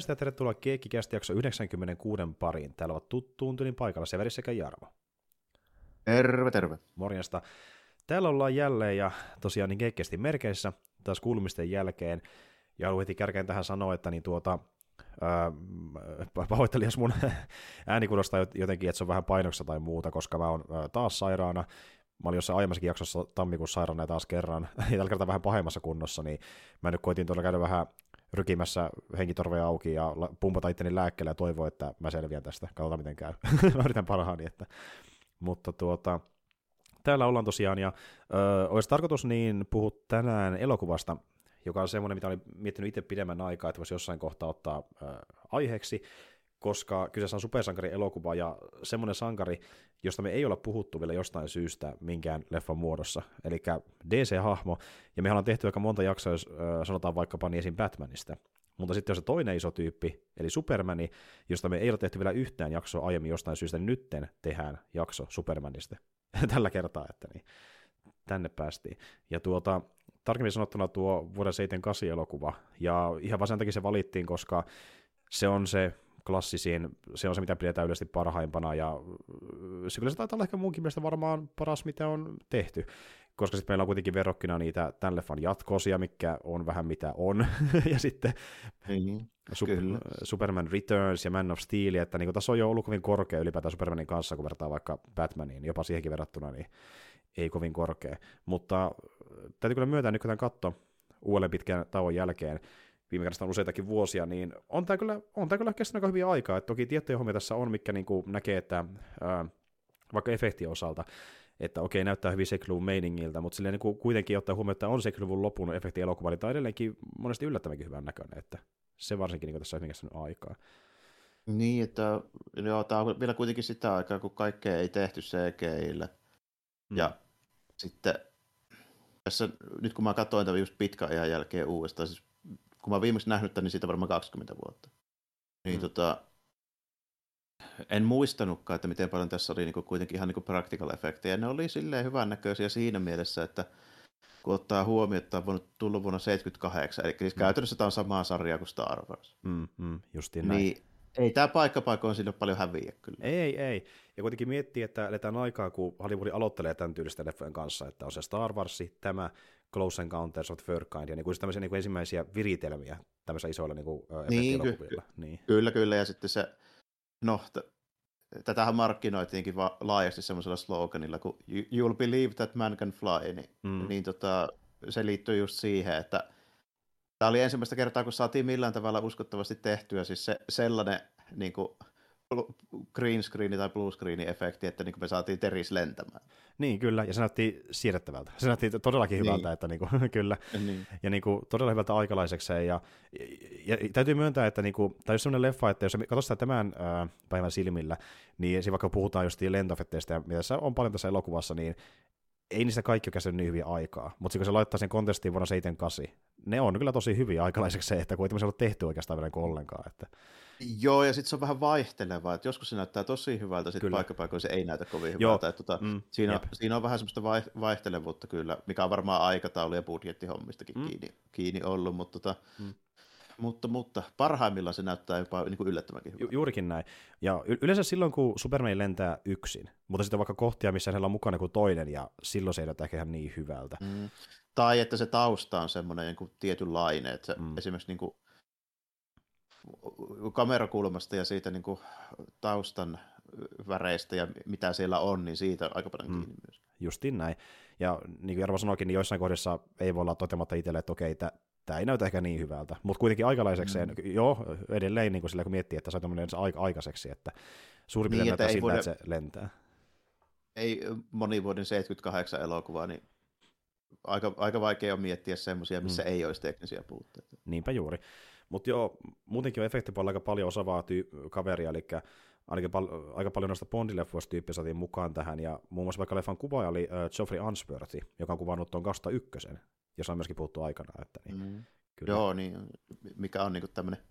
Morjesta ja tervetuloa Keikkikästi jakso 96 pariin. Täällä ovat tuttuun tylin paikalla Severi sekä Jarmo. Terve, terve. Morjesta. Täällä ollaan jälleen ja tosiaan niin keikkeästi merkeissä taas kuulumisten jälkeen. Ja haluan heti kärkeen tähän sanoa, että niin tuota, pahoittelin, jos mun ääni kuulostaa jotenkin, että se on vähän painoksessa tai muuta, koska mä oon taas sairaana. Mä olin jossain aiemmassakin jaksossa tammikuussa sairaana ja taas kerran, ja tällä kertaa vähän pahemmassa kunnossa, niin mä nyt koitin tuolla käydä vähän rykimässä henkitorveja auki ja pumpata itteni lääkkeelle ja toivoa, että mä selviän tästä. Katsotaan miten käy. mä yritän parhaani. Että. Mutta tuota, täällä ollaan tosiaan ja ö, olisi tarkoitus niin puhua tänään elokuvasta, joka on semmoinen, mitä olin miettinyt itse pidemmän aikaa, että voisi jossain kohtaa ottaa ö, aiheeksi, koska kyseessä on supersankari elokuva ja semmoinen sankari, josta me ei olla puhuttu vielä jostain syystä minkään leffan muodossa, eli DC-hahmo, ja mehän on tehty aika monta jaksoa, jos sanotaan vaikkapa niin esim. Batmanista, mutta sitten on se toinen iso tyyppi, eli Supermani, josta me ei ole tehty vielä yhtään jaksoa aiemmin jostain syystä, niin nytten tehdään jakso Supermanista tällä kertaa, että niin, tänne päästiin. Ja tuota, tarkemmin sanottuna tuo vuoden 78 elokuva, ja ihan vaan sen takia se valittiin, koska se on se klassisiin, se on se, mitä pidetään yleisesti parhaimpana, ja se kyllä se taitaa olla ehkä munkin mielestä varmaan paras, mitä on tehty, koska sitten meillä on kuitenkin verrokkina niitä tämän leffan jatkoosia, mikä on vähän mitä on, ja sitten niin, Sup- Superman Returns ja Man of Steel, että niin tässä on jo ollut kovin korkea ylipäätään Supermanin kanssa, kun vertaa vaikka Batmaniin, jopa siihenkin verrattuna, niin ei kovin korkea. Mutta täytyy kyllä myöntää nyt, kun tämän katto uudelleen pitkän tauon jälkeen, viime kerrasta on useitakin vuosia, niin on tämä kyllä, on tämä kyllä kestänyt aika hyviä aikaa. Et toki tiettyjä hommia tässä on, mikä niin kuin näkee, että ää, vaikka efektien osalta, että okei, näyttää hyvin sekluvun meiningiltä, mutta silleen niin kuin kuitenkin ottaa huomioon, että on sekluvun lopun efekti elokuva, niin tämä on edelleenkin monesti yllättävänkin hyvän näköinen, että se varsinkin niin kuin tässä on hyvin kestänyt aikaa. Niin, että joo, tämä on vielä kuitenkin sitä aikaa, kun kaikkea ei tehty CGIlle. Mm. Ja sitten tässä, nyt kun mä katsoin tämän just pitkän ajan jälkeen uudestaan, siis kun mä viimeksi nähnyt tämän, niin siitä varmaan 20 vuotta. Niin mm. tota, en muistanutkaan, että miten paljon tässä oli niinku kuitenkin ihan niinku practical efektejä. Ne oli silleen hyvännäköisiä siinä mielessä, että kun ottaa huomioon, että on tullut vuonna 78, eli siis mm. käytännössä tämä on samaa sarjaa kuin Star Wars. Mm, mm, justiin näin. Niin ei tämä paikkapaikoin sinne paljon häviä kyllä. Ei, ei. Ja kuitenkin miettii, että eletään aikaa, kun Hollywood aloittelee tämän tyylisten leffojen kanssa, että on se Star Wars, tämä Close Encounters of the Third Kind, ja niin kuin tämmöisiä niin kuin ensimmäisiä viritelmiä tämmöisiä isoilla niin kuin, niin, ky- niin. Kyllä, kyllä, ja sitten se, no, t- tätähän markkinoitiinkin va- laajasti semmoisella sloganilla, kun you'll believe that man can fly, niin, mm. niin tota, se liittyy just siihen, että Tämä oli ensimmäistä kertaa, kun saatiin millään tavalla uskottavasti tehtyä siis se, sellainen niin kuin, green screen tai blue screen efekti, että niin me saatiin Teris lentämään. Niin, kyllä, ja se näytti siirrettävältä. Se näytti todellakin niin. hyvältä, että niin kuin, kyllä, niin. ja niin kuin, todella hyvältä aikalaisekseen, ja, ja, ja täytyy myöntää, että niin kuin, tämä on sellainen leffa, että jos katsoo sitä tämän ää, päivän silmillä, niin siinä vaikka puhutaan just lentoefekteistä, ja mitä on paljon tässä elokuvassa, niin ei niistä kaikki ole käsinyt niin hyviä aikaa, mutta kun se laittaa sen kontestiin vuonna 78, ne on kyllä tosi hyviä aikalaiseksi se, että kun ei ole tehty oikeastaan vielä niin ollenkaan. Että... Joo, ja sitten se on vähän vaihtelevaa, että joskus se näyttää tosi hyvältä, sitten paikkapaikoin se ei näytä kovin hyvältä. Että, tuota, mm, siinä, siinä on vähän semmoista vaihtelevuutta kyllä, mikä on varmaan aikataulu- ja budjettihommistakin mm. kiinni, kiinni ollut, mutta tota, mm mutta, mutta parhaimmillaan se näyttää jopa niin kuin yllättävänkin hyvältä. Ju- juurikin näin. Ja y- yleensä silloin, kun Superman lentää yksin, mutta sitten on vaikka kohtia, missä hänellä on mukana kuin toinen, ja silloin se ei näytä ihan niin hyvältä. Mm. Tai että se tausta on semmoinen niin tietynlainen, että se mm. esimerkiksi niin kuin, kamerakulmasta ja siitä niin kuin, taustan väreistä ja mitä siellä on, niin siitä on aika paljon mm. kiinni myös. Justiin näin. Ja niin kuin Jarva sanoikin, niin joissain kohdissa ei voi olla toteamatta itselle, että okei, tämä ei näytä ehkä niin hyvältä, mutta kuitenkin aikalaisekseen, mm. joo, edelleen niin kuin sillä kun miettii, että se on tämmöinen aika aikaiseksi, että suurin piirtein niin, näyttää siltä, että se lentää. Ei moni vuoden 78 elokuvaa, niin aika, aika vaikea on miettiä semmoisia, missä mm. ei olisi teknisiä puutteita. Niinpä juuri. Mutta joo, muutenkin on efektipuolella aika paljon osaavaa tyy- kaveria, eli ainakin pal- aika paljon noista Bondileffoista tyyppiä saatiin mukaan tähän, ja muun muassa vaikka leffan kuvaaja oli uh, Geoffrey Answorth, joka on kuvannut tuon 2001, jos on myöskin puhuttu aikana. Että niin, mm. kyllä. Joo, niin, mikä on niinku tämmöinen,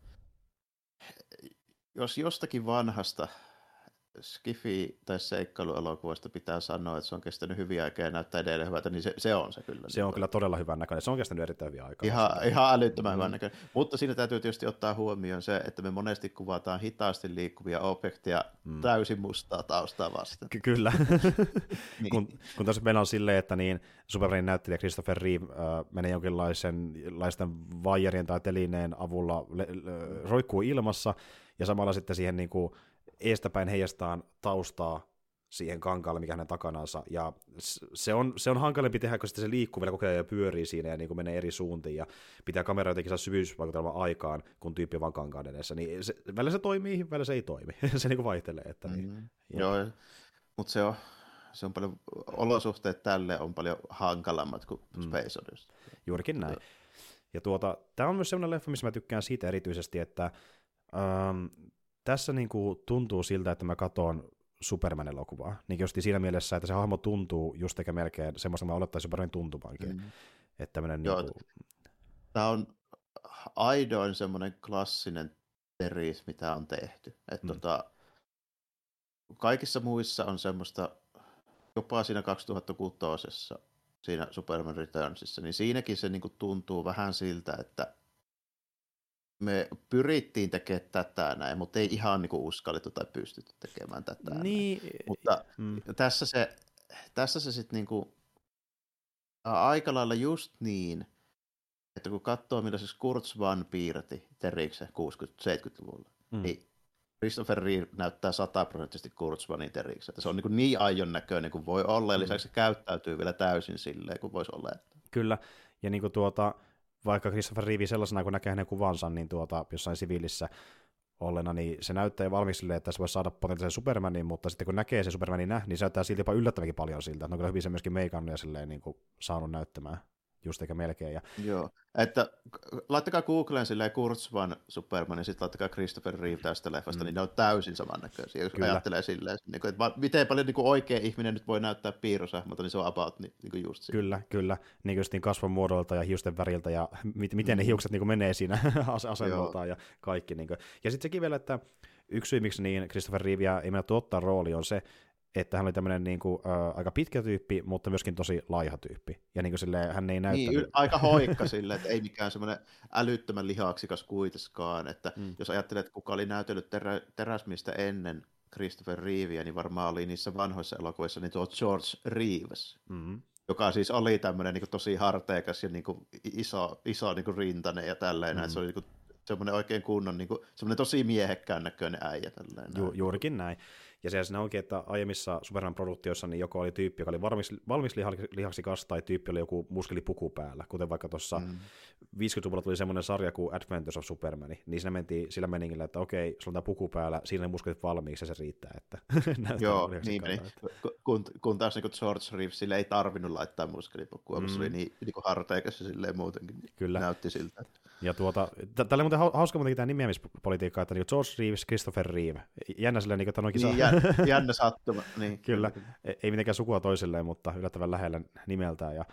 jos jostakin vanhasta skifi- tai seikkailuelokuvasta pitää sanoa, että se on kestänyt hyviä aikaa ja näyttää edelleen hyvältä, niin se, se on se kyllä. Se on kyllä todella hyvän näköinen. Se on kestänyt erittäin hyviä aikaa. Ihan, ihan älyttömän mm. hyvän näköinen. Mutta siinä täytyy tietysti ottaa huomioon se, että me monesti kuvataan hitaasti liikkuvia objekteja mm. täysin mustaa taustaa vasten. Ky- kyllä. niin. kun, kun tässä meillä on silleen, että niin Supermanin näyttelijä Christopher Reeve äh, menee jonkinlaisen vaijerien tai telineen avulla le- le- roikkuu ilmassa, ja samalla sitten siihen niin kuin, eestäpäin heijastaan taustaa siihen kankaalle, mikä hänen takanansa, ja se on, se on hankalempi tehdä, kun se liikkuu vielä koko ajan ja pyörii siinä ja niin kuin menee eri suuntiin, ja pitää kamera jotenkin saa syvyysvaikutelma aikaan, kun tyyppi on vaan kankaan edessä, niin se, välillä se toimii, välillä se ei toimi, se niin kuin vaihtelee. Että niin, mm-hmm. Joo, mutta se on, se on paljon, olosuhteet tälle on paljon hankalammat kuin mm. Space Odyssey. Juurikin näin. Ja tuota, tämä on myös sellainen leffa, missä mä tykkään siitä erityisesti, että ähm, tässä niin kuin tuntuu siltä, että mä katson Superman-elokuvaa. Niin just siinä mielessä, että se hahmo tuntuu just eikä melkein semmoista, mä olettaisin Supermanin tuntumankin. Mm. Että Joo, niin kuin... Tämä on aidoin semmoinen klassinen teris, mitä on tehty. Että mm. tota, kaikissa muissa on semmoista, jopa siinä 2006 siinä Superman Returnsissa, niin siinäkin se niin kuin tuntuu vähän siltä, että me pyrittiin tekemään tätä näin, mutta ei ihan niin kuin uskallettu tai pystytty tekemään tätä niin, näin. Mutta mm. tässä se, tässä se sitten niin kuin, aika lailla just niin, että kun katsoo millaiseksi Kurzban piirti Teriksen 60-70-luvulla, mm. niin Christopher Reeve näyttää sataprosenttisesti Kurzbanin Teriksen. Että se on niin, niin aion näköinen kuin voi olla, ja mm. lisäksi se käyttäytyy vielä täysin silleen kuin voisi olla. Kyllä, ja niin kuin tuota, vaikka Christopher Reeve sellaisena, kun näkee hänen kuvansa, niin tuota, jossain siviilissä ollena, niin se näyttää jo valmis silleen, että se voisi saada potentiaalisen Supermanin, mutta sitten kun näkee sen Supermanin niin se näyttää silti jopa yllättävänkin paljon siltä. On kyllä hyvin se myöskin meikannut ja silleen niin kuin saanut näyttämään just eikä melkein. Ja... Joo, että laittakaa Googleen silleen Kurzban Superman ja sitten laittakaa Christopher Reeve tästä leffasta, mm. niin ne on täysin samannäköisiä, jos Kyllä. ajattelee silleen, niin kuin, että miten paljon niin kuin oikea ihminen nyt voi näyttää piirrosahmolta, niin se on about niin, niin kuin just siinä. Kyllä, kyllä, niin kuin niin kasvon muodolta ja hiusten väriltä ja miten mm. ne hiukset niin kuin menee siinä asennoltaan ja kaikki. Niin kuin. Ja sitten sekin vielä, että yksi syy, miksi niin Christopher Reeve ei mennä tuottaa rooli, on se, että hän oli tämmöinen niin kuin, äh, aika pitkä tyyppi, mutta myöskin tosi laiha tyyppi. Ja niin kuin silleen, hän ei näyttänyt... Niin, aika hoikka sille, että ei mikään semmoinen älyttömän lihaksikas kuitenkaan. Että mm. jos ajattelet, että kuka oli näytellyt terä, teräsmistä ennen Christopher Reevea, niin varmaan oli niissä vanhoissa elokuvissa niin tuo George Reeves. Mm-hmm joka siis oli tämmöinen niin tosi harteikas ja niin kuin iso, iso niin kuin rintainen ja tälleen, mm. että se oli niin kuin semmoinen oikein kunnon, niin kuin, semmoinen tosi miehekkään näköinen äijä. Tälleen, Ju, juurikin näin. Ja se siinä onkin, että aiemmissa Superman-produktioissa niin joko oli tyyppi, joka oli valmis, valmis lihaksikas, tai tyyppi oli joku muskelipuku päällä, kuten vaikka tuossa mm. 50-luvulla tuli semmoinen sarja kuin Adventures of Superman, niin siinä mentiin sillä meningillä, että okei, sulla on tämä puku päällä, siinä on muskelit valmiiksi ja se riittää, että Joo, niin meni. Kun, kun taas niin George Reeves sille ei tarvinnut laittaa muskelipukua, mm. kun se oli mm. niin, niin harteikas ja silleen muutenkin Kyllä. näytti siltä. Ja tuota, tällä muuten hauska muutenkin tämä nimeämispolitiikka, että niin George Reeves, Christopher Reeve, jännä silleen, niin että on niin, jä, jännä sattuma. Niin, kyllä, kyllä, ei mitenkään sukua toisilleen, mutta yllättävän lähellä nimeltään. Ja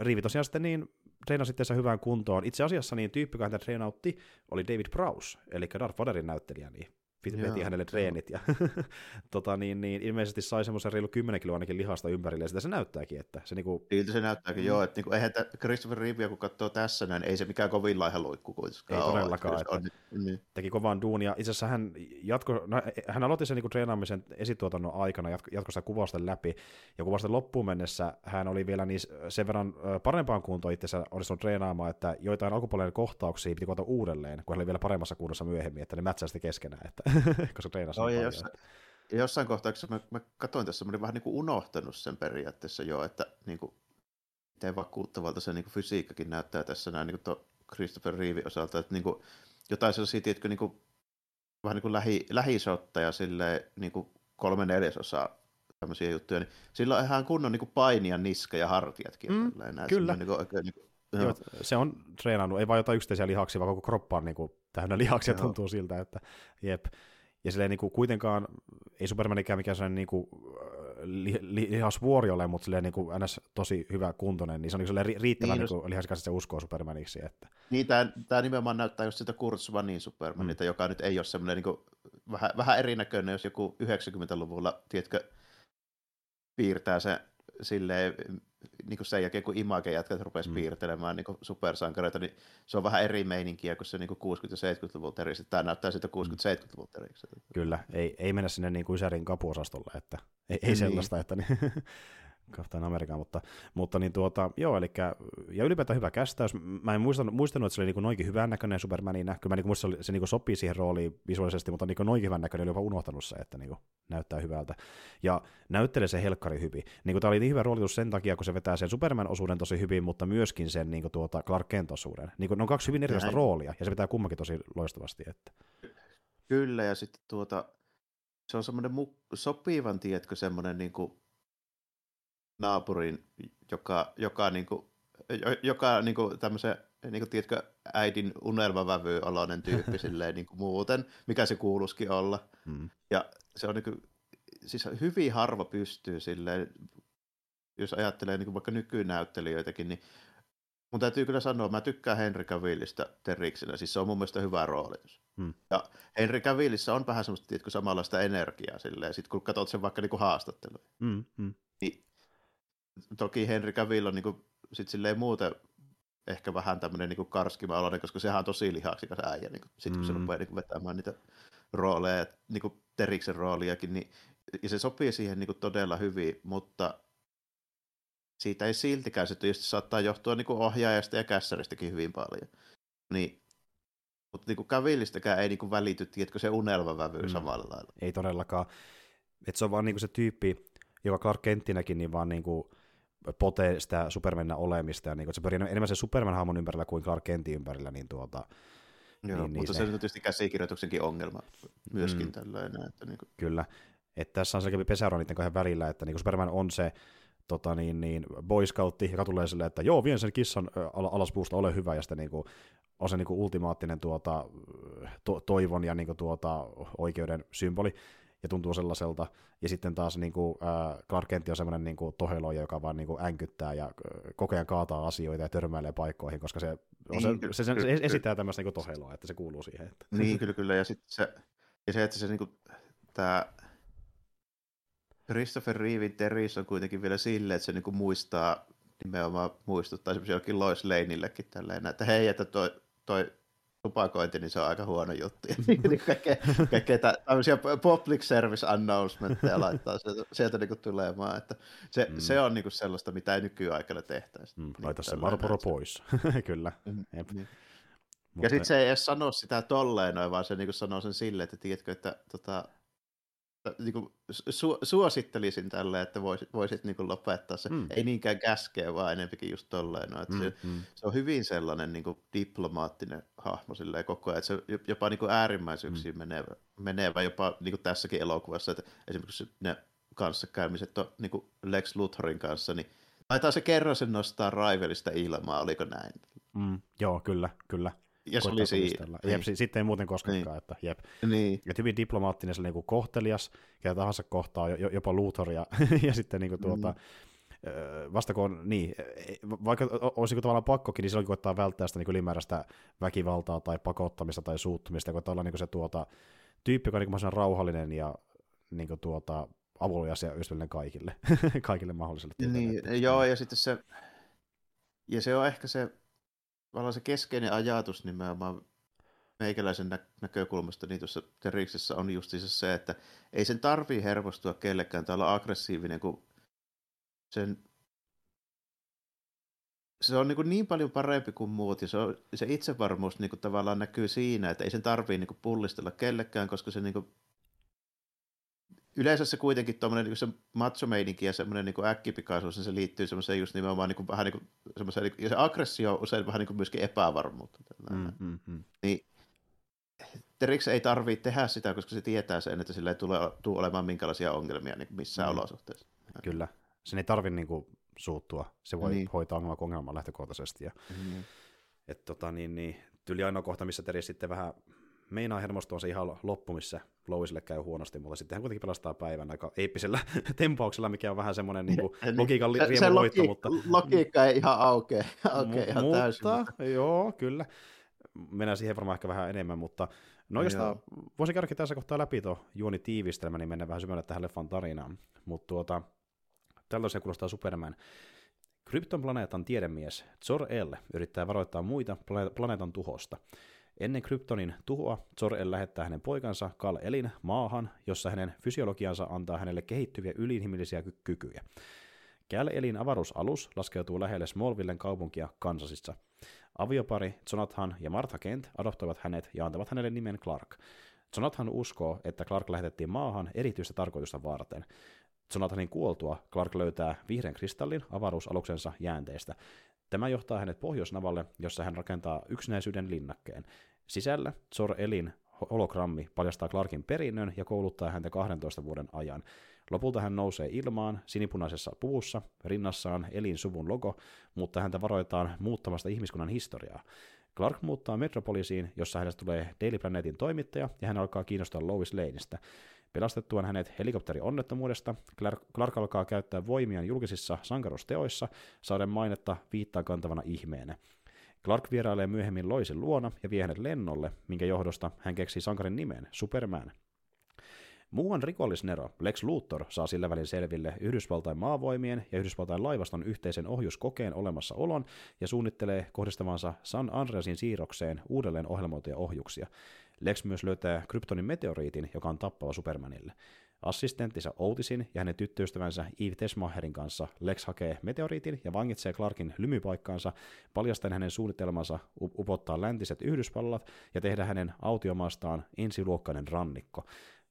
Riivi tosiaan sitten niin treenasi sitten hyvään kuntoon. Itse asiassa niin tyyppi, joka häntä treenautti, oli David Prowse, eli Darth Vaderin näyttelijä, niin veti hänelle treenit ja tota, niin, niin, ilmeisesti sai semmoisen reilu 10 kiloa ainakin lihasta ympärille ja sitä se näyttääkin. Että se, niinku... Siltä se näyttääkin, mm. joo. Että niinku, eihän t- Christopher Reevea kun katsoo tässä näin, ei se mikään kovin laiha loikku kuitenkaan Ei todellakaan. Että on, niin. Teki kovan duunia. Itse asiassa hän, jatko, no, hän aloitti sen niinku treenaamisen esituotannon aikana, jatko, jatko sitä kuvausten läpi ja kuvausten loppuun mennessä hän oli vielä niin sen verran parempaan kuntoon itse onnistunut treenaamaan, että joitain alkupuolelle kohtauksia piti kuvata uudelleen, kun hän oli vielä paremmassa kunnossa myöhemmin, että ne mätsästi keskenään. Että koska treenasi no, niin jossain, jossain kohtaa, mä, mä katsoin tässä, mä olin vähän niin kuin unohtanut sen periaatteessa jo, että niin kuin, miten vakuuttavalta se niin kuin fysiikkakin näyttää tässä näin niin kuin Christopher Reeve osalta, että niin kuin, jotain sellaisia, tiedätkö, niin kuin, vähän niin kuin lähi, lähisotteja silleen, niin kuin kolme neljäsosaa tämmöisiä juttuja, niin sillä on ihan kunnon niin kuin painia niska ja hartiatkin. Mm, tällainen, kyllä. Niin kuin, oikein, niin kuin, Joo, se on treenannut, ei vain jotain yksittäisiä lihaksia, vaan koko kroppa on niin kuin, täynnä lihaksia, Joo. tuntuu siltä, että jep. Ja silleen niin kuin, kuitenkaan, ei Superman ikään mikään sellainen niin kuin, li, li, lihasvuori ole, mutta silleen niin kuin, ns. tosi hyvä kuntoinen, niin se on niin kuin, riittävän niin, niin lihaksikas, että se uskoo Supermaniksi. Että... Niin, tämä, tämä nimenomaan näyttää just sitä Kurt Swanin Supermanita, mm. joka nyt ei ole semmoinen niin kuin, vähän, vähän erinäköinen, jos joku 90-luvulla, tiedätkö, piirtää se silleen, niin kuin sen jälkeen, kun Image jätkät rupesi mm. piirtelemään niin supersankareita, niin se on vähän eri meininkiä kuin se niin 60- ja 70-luvun teriksi. Tämä näyttää siitä 60-70-luvun teriksi. Kyllä, ei, ei mennä sinne niin kuin Ysärin kapuosastolle, että ei, ei niin. sellaista, että niin, Captain America, mutta, mutta niin tuota, joo, eli, ja ylipäätään hyvä kästäys. Mä en muistanut, muistanut että se oli niin noinkin hyvän näköinen Supermanina. Kyllä mä niin muistan, se niin sopii siihen rooliin visuaalisesti, mutta niin noinkin hyvän näköinen, oli jopa unohtanut se, että niin näyttää hyvältä. Ja näyttelee se helkkari hyvin. Niin tämä oli niin hyvä roolitus sen takia, kun se vetää sen Superman-osuuden tosi hyvin, mutta myöskin sen niin tuota Clark Kent-osuuden. Niin ne on kaksi hyvin erilaista roolia, ja se vetää kummankin tosi loistavasti. Että. Kyllä, ja sitten tuota, se on semmoinen mu- sopivan, tiedätkö, semmoinen niin kuin naapurin, joka, joka, niin kuin, joka niin kuin tämmöisen, niin kuin, tiedätkö, äidin unelmavävyoloinen tyyppi silleen, niin kuin muuten, mikä se kuuluskin olla. Hmm. Ja se on niin kuin, siis hyvin harva pystyy silleen, jos ajattelee niin kuin vaikka nykynäyttelijöitäkin, niin mun täytyy kyllä sanoa, mä tykkään Henry Cavillista Terriksinä, siis se on mun mielestä hyvä roolitus. Hmm. Ja Henry Cavillissä on vähän semmoista, tiedätkö, samanlaista energiaa silleen, sit kun katsot sen vaikka niinku haastatteluja. Hmm. Hmm. Niin toki Henry Cavill on niin kuin, sit silleen muuten ehkä vähän tämmöinen niin karskima oloinen, koska sehän on tosi lihaksikas äijä, niin sitten kun mm. se rupeaa niin kuin, vetämään niitä rooleja, niin kuin Teriksen rooliakin, niin, ja se sopii siihen niin kuin, todella hyvin, mutta siitä ei siltikään, se tietysti saattaa johtua niin kuin ohjaajasta ja kässäristäkin hyvin paljon. Niin, mutta niin kuin Cavillistäkään ei niin kuin, välity, tiedätkö, se unelmavävy mm. samalla lailla. Ei todellakaan. Et se on vaan niin kuin se tyyppi, joka Clark Kenttinäkin, niin vaan niin kuin, potee sitä Supermanin olemista, ja niin, se pyörii enemmän sen Superman-hahmon ympärillä kuin Clark Kentin ympärillä, niin tuota, Joo, niin, mutta niin se, se on tietysti käsikirjoituksenkin ongelma myöskin mm, tällainen. Että niin kuin... Kyllä, että tässä on selkeä pesäero niiden kahden välillä, että niin Superman on se tota niin, niin, boy scoutti, joka tulee silleen, että joo, vien sen kissan al- alaspuusta, ole hyvä, ja sitten niin kuin, on se niin kuin ultimaattinen tuota, to- toivon ja niin kuin, tuota, oikeuden symboli, ja tuntuu sellaiselta. Ja sitten taas niin kuin, äh, Clark Kent on semmoinen niin toheloja, joka vaan niin kuin änkyttää ja koko ajan kaataa asioita ja törmäilee paikkoihin, koska se, on se, niin, se, se, se esittää tämmöistä niin toheloa, että se kuuluu siihen. Että. Niin, kyllä, kyllä. Ja sitten se, ja se, että se niin kuin, tämä Christopher Reevin Teris on kuitenkin vielä silleen, että se niin kuin muistaa nimenomaan muistuttaa esimerkiksi jokin Lois Laneillekin tälleen, että hei, että toi, toi tupakointi, niin se on aika huono juttu. Niin kaikkea, kaikkea tämmöisiä public service announcementteja laittaa sieltä, sieltä niin tulemaan. Että se, mm. se on niin sellaista, mitä ei nykyaikana tehtäisi. Mm, laita se Marlboro pois, kyllä. Mm, Jep. Niin. Mutta... Ja sitten se ei edes sano sitä tolleen noin, vaan se niin sanoo sen silleen, että tiedätkö, että tota, niin kuin, su- suosittelisin tälle, että voisit, voisit niin kuin lopettaa se. Mm. Ei niinkään käskeä, vaan enempikin just tolleen. No, että mm, se, mm. se, on hyvin sellainen niin kuin diplomaattinen hahmo silleen koko ajan, että se jopa niin kuin äärimmäisyyksiin mm. menevä, menevä, jopa niin kuin tässäkin elokuvassa, että esimerkiksi ne kanssakäymiset on niin kuin Lex Luthorin kanssa, niin taitaa se kerran sen nostaa Rivalista ilmaa, oliko näin? Mm, joo, kyllä, kyllä ja se oli siinä. Jep, niin. sitten ei muuten koskekaan, niin. että jep. Niin. Ja hyvin diplomaattinen, se niin kohtelias, ketä tahansa kohtaa, jopa Luthoria, ja sitten niin kuin, tuota, mm. vasta kun on, niin, e, vaikka olisi tavallaan pakkokin, niin silloin koittaa välttää sitä niin ylimääräistä väkivaltaa tai pakottamista tai suuttumista, koittaa olla niin se tuota, tyyppi, joka on niin rauhallinen ja niin kuin, tuota, avulias ja ystävällinen kaikille, kaikille mahdollisille. Niin, joo, ja sitten se, ja se on ehkä se tavallaan se keskeinen ajatus nimenomaan meikäläisen nä- näkökulmasta niin tuossa Teriksessä on justiinsa se, että ei sen tarvii hermostua kellekään. Tai olla aggressiivinen, kun sen se on niin, kuin niin paljon parempi kuin muut ja se, on, se itsevarmuus niin kuin tavallaan näkyy siinä, että ei sen tarvii niin kuin pullistella kellekään, koska se niin kuin yleensä se kuitenkin tuommoinen niin se macho ja semmoinen niin äkkipikaisuus, niin se liittyy semmoiseen just nimenomaan niin kuin, vähän niin kuin, semmoiseen, niin ja se aggressio on usein vähän niin kuin myöskin epävarmuutta. Mm, mm, mm. Niin Terix ei tarvitse tehdä sitä, koska se tietää sen, että sillä ei tule, tule olemaan minkälaisia ongelmia niin missään mm. olosuhteissa. Kyllä. Sen ei tarvitse niin kuin, suuttua. Se voi niin. hoitaa ongelman ongelman lähtökohtaisesti. Ja, mm. et, tota, niin, niin, tyli ainoa kohta, missä Terix sitten vähän meinaa hermostua se ihan loppu, missä Loisille käy huonosti, mutta sitten hän kuitenkin pelastaa päivän aika eeppisellä tempauksella, mikä on vähän semmoinen niin kuin, logiikan se, se logi- mutta... logiikka ei ihan aukea, aukea M- ihan mutta, täysin. Mutta... Joo, kyllä. Mennään siihen varmaan ehkä vähän enemmän, mutta no jos voisi käydä tässä kohtaa läpi tuo juoni tiivistelmä, niin mennään vähän syvemmälle tähän leffan tarinaan. Mutta tuota, tällaisia kuulostaa Superman. Krypton planeetan tiedemies Zor-El yrittää varoittaa muita planeetan tuhosta. Ennen Kryptonin tuhoa Zor-El lähettää hänen poikansa Kal-Elin maahan, jossa hänen fysiologiansa antaa hänelle kehittyviä ylinhimillisiä ky- kykyjä. Kal-Elin avaruusalus laskeutuu lähelle Smallvillen kaupunkia Kansasissa. Aviopari Jonathan ja Martha Kent adoptoivat hänet ja antavat hänelle nimen Clark. Jonathan uskoo, että Clark lähetettiin maahan erityistä tarkoitusta varten. Jonathanin kuoltua Clark löytää vihreän kristallin avaruusaluksensa jäänteestä. Tämä johtaa hänet Pohjoisnavalle, jossa hän rakentaa yksinäisyyden linnakkeen. Sisällä Zor Elin hologrammi paljastaa Clarkin perinnön ja kouluttaa häntä 12 vuoden ajan. Lopulta hän nousee ilmaan sinipunaisessa puvussa, rinnassaan Elin suvun logo, mutta häntä varoitaan muuttamasta ihmiskunnan historiaa. Clark muuttaa Metropolisiin, jossa hänestä tulee Daily Planetin toimittaja, ja hän alkaa kiinnostaa Lois Laneista. Pelastettuaan hänet helikopterionnettomuudesta, Clark, Clark alkaa käyttää voimiaan julkisissa sankarusteoissa, saaden mainetta viittaa kantavana ihmeenä. Clark vierailee myöhemmin Loisin luona ja vie hänet lennolle, minkä johdosta hän keksii sankarin nimen, Superman. Muuan rikollisnero Lex Luthor saa sillä välin selville Yhdysvaltain maavoimien ja Yhdysvaltain laivaston yhteisen ohjuskokeen olemassaolon ja suunnittelee kohdistavansa San Andreasin siirrokseen uudelleen ohjelmoituja ohjuksia. Lex myös löytää Kryptonin meteoriitin, joka on tappava Supermanille. Assistenttinsa Outisin ja hänen tyttöystävänsä Eve Tesmacherin kanssa Lex hakee meteoriitin ja vangitsee Clarkin lymypaikkaansa, paljastaen hänen suunnitelmansa upottaa läntiset Yhdysvallat ja tehdä hänen autiomaastaan ensiluokkainen rannikko.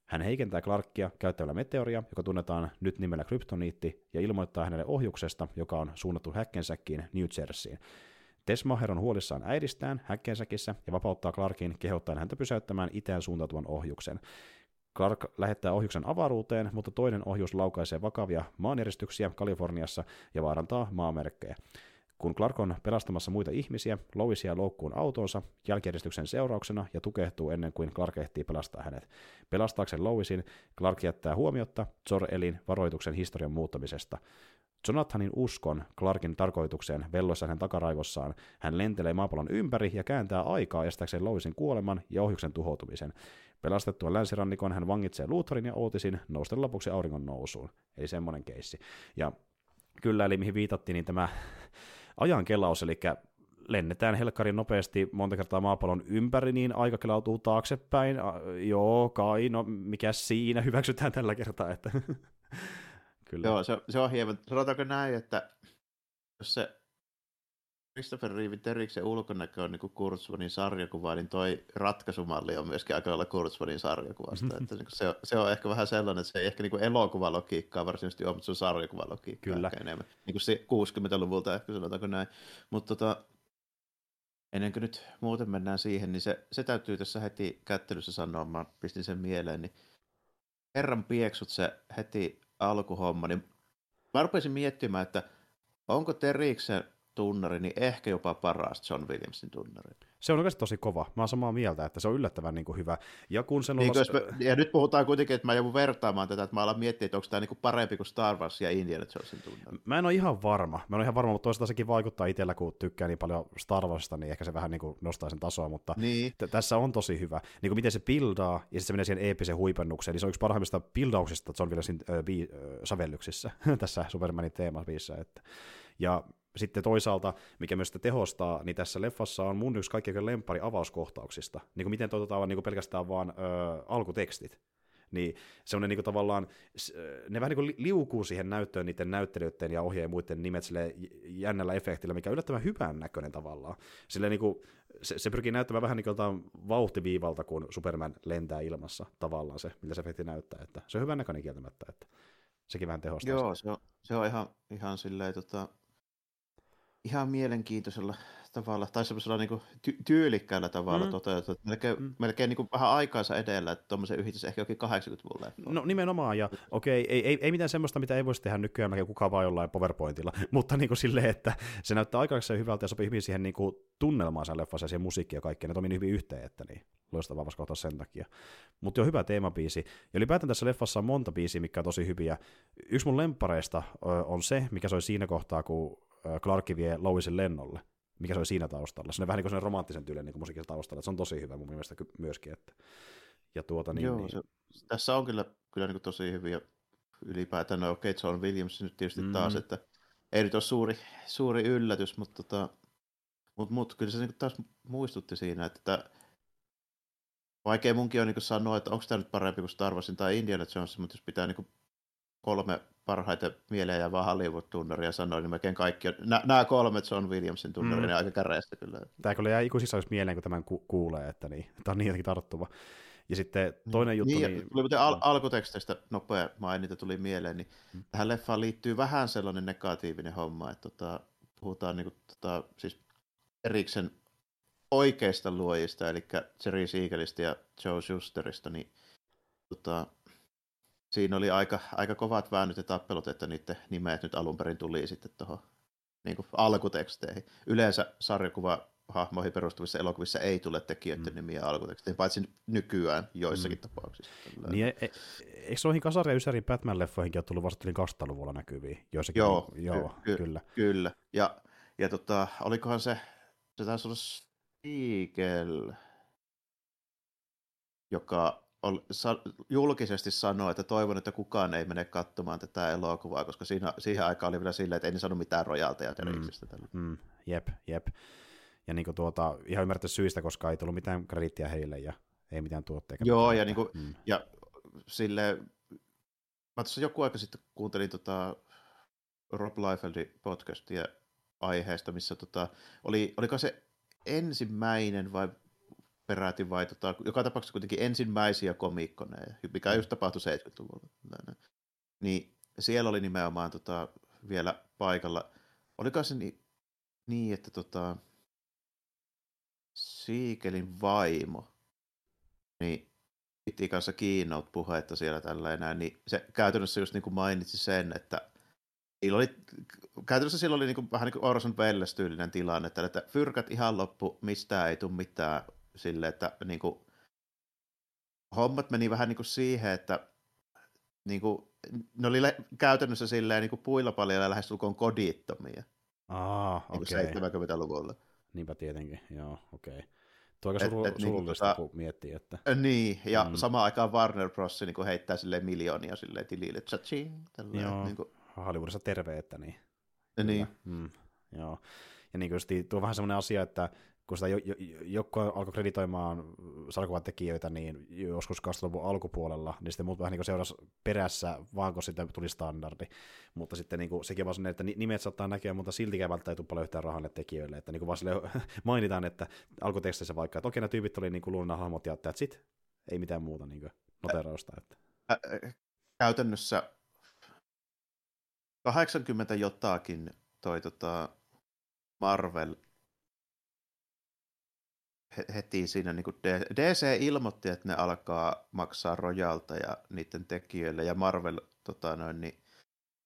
Hän heikentää Clarkia käyttämällä meteoria, joka tunnetaan nyt nimellä kryptoniitti, ja ilmoittaa hänelle ohjuksesta, joka on suunnattu häkkensäkkiin New Jerseyin. Tesmaher on huolissaan äidistään häkkensäkissä ja vapauttaa Clarkin kehottaen häntä pysäyttämään itään suuntautuvan ohjuksen. Clark lähettää ohjuksen avaruuteen, mutta toinen ohjus laukaisee vakavia maanjäristyksiä Kaliforniassa ja vaarantaa maamerkkejä. Kun Clark on pelastamassa muita ihmisiä, Lois jää loukkuun autonsa jälkijärjestyksen seurauksena ja tukehtuu ennen kuin Clark ehtii pelastaa hänet. Pelastaakseen Loisin, Clark jättää huomiotta Zor-Elin varoituksen historian muuttamisesta. Jonathanin uskon Clarkin tarkoitukseen velloissa hänen takaraivossaan, hän lentelee maapallon ympäri ja kääntää aikaa estääkseen Loisin kuoleman ja ohjuksen tuhoutumisen. Pelastettua länsirannikon hän vangitsee Luthorin ja Outisin nousten lopuksi auringon nousuun. Eli semmoinen keissi. Ja kyllä, eli mihin viitattiin, niin tämä ajan kelaus, eli lennetään helkkarin nopeasti monta kertaa maapallon ympäri, niin aika kelautuu taaksepäin. joo, kai, no mikä siinä, hyväksytään tällä kertaa. Että Kyllä. Joo, se, se on hieman. Sanotaanko näin, että jos se Christopher Reeve Teriksen ulkonäkö on niin Kurzmanin sarjakuva, niin toi ratkaisumalli on myöskin aika lailla Kurzmanin sarjakuvasta. että niin se, on, se on ehkä vähän sellainen, että se ei ehkä niin elokuvalogiikkaa varsinaisesti ole, mutta se on sarjakuvalogiikkaa Kyllä. enemmän. Niin kuin se 60-luvulta ehkä sanotaanko näin. Mutta tota, ennen kuin nyt muuten mennään siihen, niin se, se täytyy tässä heti kättelyssä sanoa, mä pistin sen mieleen, niin herran pieksut se heti alkuhomma, niin mä rupesin miettimään, että onko Teriksen tunnari, niin ehkä jopa paras John Williamsin tunnari. Se on oikeasti tosi kova. Mä oon samaa mieltä, että se on yllättävän niin kuin hyvä. Ja, kun se niin, ollas... me, ja nyt puhutaan kuitenkin, että mä joudun vertaamaan tätä, että mä alan miettiä, että onko tämä niin parempi kuin Star Wars ja Indiana Jonesin tunnari. Mä en ole ihan varma. Mä en ole ihan varma, mutta toisaalta sekin vaikuttaa itsellä, kun tykkää niin paljon Star Warsista, niin ehkä se vähän niin kuin nostaa sen tasoa, mutta niin. t- tässä on tosi hyvä. Niin kuin miten se pildaa, ja sitten se menee siihen eeppisen huipennukseen, niin se on yksi parhaimmista pildauksista John Williamsin äh, bi- äh, sävellyksissä tässä Supermanin teemabiissä. Että. Ja sitten toisaalta, mikä myös sitä tehostaa, niin tässä leffassa on mun yksi kaikkein lempari avauskohtauksista. Niin kuin miten toivotaan niin kuin pelkästään vaan ö, alkutekstit. Niin se on ne niin kuin tavallaan, ne vähän niin kuin liukuu siihen näyttöön niiden näyttelijöiden ja ohjeen muiden nimet sille jännällä efektillä, mikä on yllättävän hyvän näköinen tavallaan. Sille niin kuin, se, se pyrkii näyttämään vähän niin kuin vauhtiviivalta, kun Superman lentää ilmassa tavallaan se, miltä se efekti näyttää. Että se on hyvän näköinen kieltämättä, että sekin vähän tehostaa. Joo, se on, se on ihan, ihan silleen tota, ihan mielenkiintoisella tavalla, tai semmoisella niin ty- tyylikkäällä tavalla mm. toteutettu. Melkein, mm. melkein niin kuin vähän aikaansa edellä, että tuommoisen yhdistys ehkä jokin 80-luvun leffa. No nimenomaan, ja okei, okay, ei, ei, ei, mitään semmoista, mitä ei voisi tehdä nykyään melkein kukaan vaan jollain PowerPointilla, mutta niin kuin silleen, että se näyttää aikaisen hyvältä ja sopii hyvin siihen niin kuin tunnelmaan sen leffassa ja siihen musiikkiin ja kaikkeen, ne toimii niin hyvin yhteen, että niin loistavaa vasta sen takia. Mutta jo hyvä teemabiisi. Ja ylipäätään tässä leffassa on monta biisiä, mikä on tosi hyviä. Yksi mun lempareista on se, mikä soi siinä kohtaa, kun Clark vie Loisin lennolle mikä se oli siinä taustalla. Se on vähän niin kuin romanttisen tyylinen niin musiikin taustalla, että se on tosi hyvä mun mielestä myöskin. Että. Ja tuota, niin, Joo, niin... Se, tässä on kyllä, kyllä niin kuin tosi hyviä ylipäätään. No okei, okay, John Williams nyt tietysti mm. taas, että ei nyt ole suuri, suuri yllätys, mutta tota, mut, mut, kyllä se niin taas muistutti siinä, että vaikea munkin on niin sanoa, että onko tämä nyt parempi kuin Star Warsin tai Indiana Jones, mutta jos pitää niin kolme parhaiten mieleen ja vaan Hollywood-tunnaria sanoi, niin melkein kaikki on, nämä kolme John Williamsin tunnaria, mm. aika käreistä kyllä. Tämä kyllä jää ikuisissa olisi mieleen, kun tämän ku- kuulee, että niin, tämä on niin jotenkin tarttuva. Ja sitten toinen niin, juttu... Niin, niin... Tuli muuten al- alkuteksteistä nopea mainita tuli mieleen, niin mm. tähän leffaan liittyy vähän sellainen negatiivinen homma, että tota, puhutaan niin kuin, tota, siis Eriksen oikeista luojista, eli Jerry Siegelistä ja Joe Schusterista, niin tota, siinä oli aika, aika kovat väännöt ja tappelut, että niiden nimet nyt alun perin tuli sitten tuohon niin alkuteksteihin. Yleensä sarjakuva hahmoihin perustuvissa elokuvissa ei tule tekijöiden mm. nimiä alkuteksteihin, paitsi nykyään joissakin mm. tapauksissa. Niin, e, e, eikö noihin Kasari ja Ysärin Batman-leffoihinkin ole tullut vasta 200-luvulla näkyviin? Joissakin, joo, niin, joo ky- kyllä. Kyllä, ja, ja tota, olikohan se, se taisi olla Spiegel, joka julkisesti sanoi, että toivon, että kukaan ei mene katsomaan tätä elokuvaa, koska siinä, siihen aikaan oli vielä silleen, että ei ne sano mitään rojalteja mm, mm, jep, jep. Ja niin kuin tuota, ihan ymmärtää syistä, koska ei tullut mitään krediittiä heille ja ei mitään tuotteita. Joo, ja, niin kuin, mm. ja sille, mä tuossa joku aika sitten kuuntelin tota Rob Liefeldin podcastia aiheesta, missä tota, oli, oliko se ensimmäinen vai peräti, vai tota, joka tapauksessa kuitenkin ensimmäisiä komikkoneja, mikä just tapahtui 70-luvulla. Niin siellä oli nimenomaan tota, vielä paikalla. Oliko se niin, niin että tota, Siikelin vaimo, niin piti kanssa keynote puhetta siellä tällä niin se käytännössä just niin kuin mainitsi sen, että oli, käytännössä silloin oli niin kuin, vähän niin kuin Orson Welles tyylinen tilanne, että, että fyrkät ihan loppu, mistään ei tule mitään sille, että niin kuin, hommat meni vähän niin kuin siihen, että niin kuin, ne oli käytännössä silleen niin kuin puilla paljon lähestulkoon kodittomia. Aa, okei. Okay. 70-luvulla. Niinpä tietenkin, joo, okei. Okay. Tuo aika suru, et, et, surullista, niin, kun miettii, että... Niin, ja mm. samaan aikaan Warner Bros. Niin heittää sille miljoonia sille tilille, tsa-ching, Joo, niin kuin... Hollywoodissa terve, että niin. Niin. Mm, joo. Ja niin kuin tuo on vähän semmoinen asia, että kun sitä jo, jo, joku alkoi kreditoimaan sarkuvan tekijöitä, niin joskus 20 alkupuolella, niin sitten muut vähän niin seurasi perässä, vaan kun sitten tuli standardi. Mutta sitten niin kuin, sekin vaan että nimet saattaa näkyä, mutta siltikään välttämättä ei tule yhtään rahalle tekijöille. Että niin kuin vaan sille mainitaan, että alkuteksteissä vaikka, että okei, nämä tyypit oli niin kuin hahmot ja that's it. Ei mitään muuta niin noterausta. Että. Käytännössä 80 jotakin toi tota Marvel heti siinä niin kuin DC ilmoitti, että ne alkaa maksaa rojalta ja niiden tekijöille, ja Marvel tota noin, niin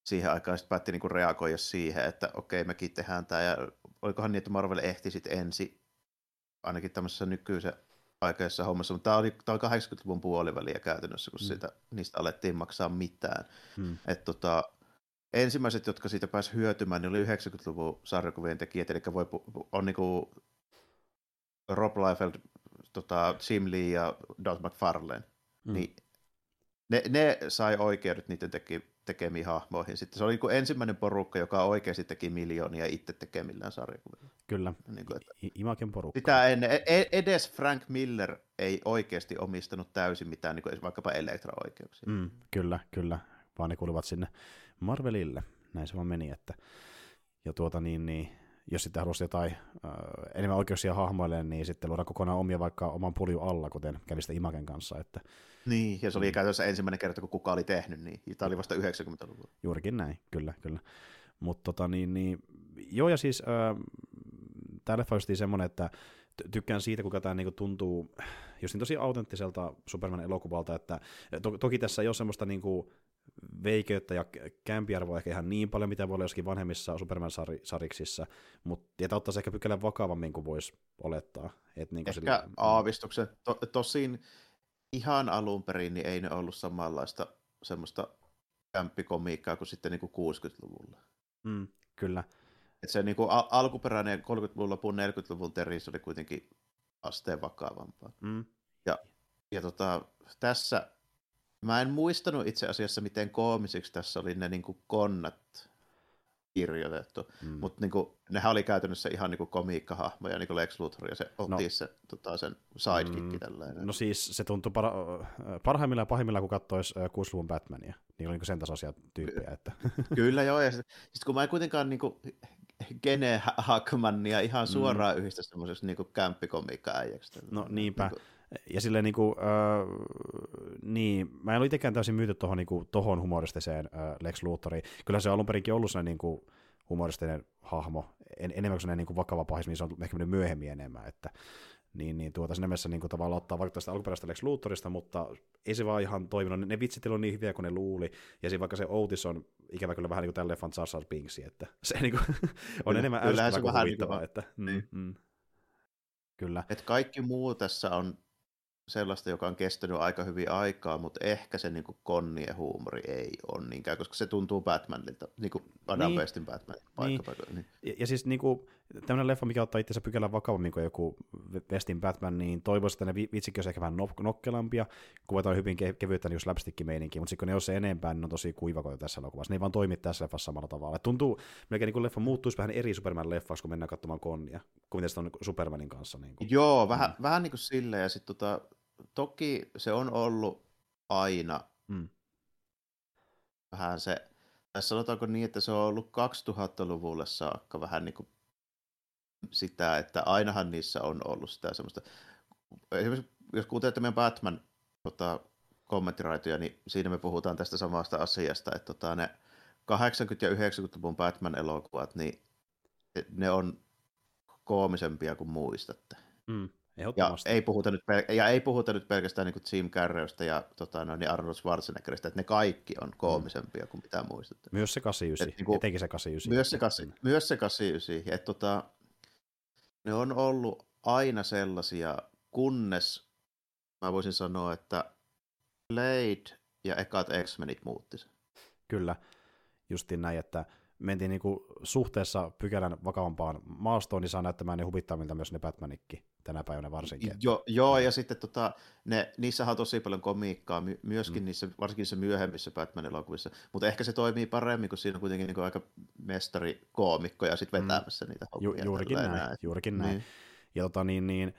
siihen aikaan sitten päätti niin kuin reagoida siihen, että okei, mekin tehdään tämä, ja olikohan niin, että Marvel ehti sitten ensi, ainakin tämmöisessä nykyisen aikaisessa hommassa, mutta tämä oli, tämä oli 80-luvun puoliväliä käytännössä, kun mm. siitä, niistä alettiin maksaa mitään. Mm. Et tota, ensimmäiset, jotka siitä pääsi hyötymään, niin oli 90-luvun sarjakuvien tekijät, eli voi, on niin kuin Rob Liefeld, tota, Jim Lee ja Doug McFarlane, mm. niin ne, ne sai oikeudet niiden teki, tekemiin hahmoihin. Sitten se oli niin ensimmäinen porukka, joka oikeasti teki miljoonia itse tekemillään sarjakuvilla. Kyllä, niin kuin, että I- Imaken porukka. Sitä ennen, e-, e- edes Frank Miller ei oikeasti omistanut täysin mitään, niin kuin vaikkapa Elektra-oikeuksia. Mm, kyllä, kyllä, vaan ne kuuluvat sinne Marvelille. Näin se vaan meni, että ja tuota niin, niin jos sitten haluaisi jotain äh, enemmän oikeuksia hahmoille, niin sitten luodaan kokonaan omia vaikka oman puljun alla, kuten kävi sitä Imagen kanssa. Että... Niin, ja se oli mm. käytännössä ensimmäinen kerta, kun kuka oli tehnyt, niin tämä oli vasta 90-luvulla. Juurikin näin, kyllä, kyllä. Mutta tota niin, niin, joo ja siis äh, tämä leffa on semmoinen, että tykkään siitä, kuinka tämä niinku tuntuu just niin tosi autenttiselta Superman-elokuvalta, että to- toki tässä ei ole semmoista niinku veikeyttä ja kämpiarvoa ehkä ihan niin paljon, mitä voi olla joskin vanhemmissa Superman-sariksissa, mutta ja ottaa se ehkä pykälän vakavammin kuin voisi olettaa. Et niin ehkä sillä... aavistuksen. To, tosin ihan alun perin niin ei ne ollut samanlaista semmoista kämppikomiikkaa kuin sitten niin kuin 60-luvulla. Mm, kyllä. Et se niin kuin al- alkuperäinen 30-luvun lopun 40-luvun teris oli kuitenkin asteen vakavampaa. Mm. Ja, ja tota, tässä Mä en muistanut itse asiassa, miten koomisiksi tässä oli ne niin kuin konnat kirjoitettu, mm. mutta niin nehän oli käytännössä ihan niin komiikkahahmoja, niin kuin Lex Luthor, ja se otti no. se, tota, sen sidekick mm. tällainen. No siis se tuntui par- parhaimmillaan ja pahimmillaan, kun katsoisi 6-luvun Batmania, niin oli niin sen tasoisia tyyppejä. Että. Kyllä joo, ja sit, sit kun mä en kuitenkaan niin kuin, Gene Hackmania ihan mm. suoraan mm. yhdistä semmoisessa niin kämppikomiikka-äijäksi. No niinpä. Niin kuin, ja silleen niinku, äh, niin, mä en ole itsekään täysin myyty tuohon niinku, tohon humoristiseen äh, Lex Luthoriin. Kyllä se on alun perinkin ollut sellainen niinku, humoristinen hahmo, en, enemmän kuin sellainen niinku, vakava pahis, niin se on ehkä mennyt myöhemmin enemmän, että niin, niin tuota, siinä mielessä niin kuin, tavallaan ottaa vaikka tästä alkuperäistä Lex Luthorista, mutta ei se vaan ihan toiminut. Ne, ne vitsit on niin hyviä kuin ne luuli, ja siinä vaikka se Otis on ikävä kyllä vähän niin kuin tällä leffan Jar Pinksi, että se niin kuin, on kyllä, enemmän ärsyttävää kuin huvittavaa. Niin että, mm, niin. mm, kyllä. Et kaikki muu tässä on sellaista, joka on kestänyt aika hyvin aikaa, mutta ehkä se niin konnien huumori ei ole niinkään, koska se tuntuu Batmanilta, niin kuin Adam niin. Westin Batman niin. niin. Ja, ja siis niin kuin, tämmöinen leffa, mikä ottaa itse pykälän vakavammin kuin joku Westin Batman, niin toivoisin, että ne vitsikin olisi ehkä vähän nokkelampia, kuvataan hyvin ke- kevyyttä niin just slapstick-meininkiä, mutta sitten kun ne on se enempää, niin ne on tosi kuivakoita tässä elokuvassa. Ne ei vaan toimi tässä leffassa samalla tavalla. Et tuntuu, melkein niin kuin leffa muuttuisi vähän eri Superman-leffaksi, kun mennään katsomaan konnia, kuin miten se on Supermanin kanssa. Niin kuin. Joo, vähän, mm. vähän niin kuin silleen, ja sitten tota, toki se on ollut aina mm. vähän se, tai sanotaanko niin, että se on ollut 2000-luvulle saakka vähän niin kuin sitä, että ainahan niissä on ollut sitä semmoista, esimerkiksi jos kuuntelette meidän Batman tota, kommenttiraitoja, niin siinä me puhutaan tästä samasta asiasta, että tota, ne 80- ja 90-luvun Batman-elokuvat, niin ne on koomisempia kuin muistatte. Mm. Ja ei, puhuta nyt, pel- ja ei puhuta nyt pelkästään niin Jim Carreystä ja tota, no, niin Arnold Schwarzeneggeristä, että ne kaikki on koomisempia kuin mitä muistatte. Myös se 89, Et, niin kuin, etenkin se 89. Myös se, 8, myös se 89, että tota, ne on ollut aina sellaisia, kunnes mä voisin sanoa, että Blade ja ekat X-Menit muutti Kyllä, justiin näin, että mentiin niinku suhteessa pykälän vakavampaan maastoon, niin saa näyttämään ne huvittavilta myös ne Batmanikki tänä päivänä varsinkin. Jo, joo, ja sitten tota, ne, niissähän on tosi paljon komiikkaa, myöskin mm. niissä, varsinkin niissä myöhemmissä Batman-elokuvissa, mutta ehkä se toimii paremmin, kun siinä on kuitenkin niin aika mestari koomikko ja sitten mm. vetämässä mm. niitä hommia. Ju, juurikin näin, näin, juurikin näin. Niin. Ja tota, niin, niin,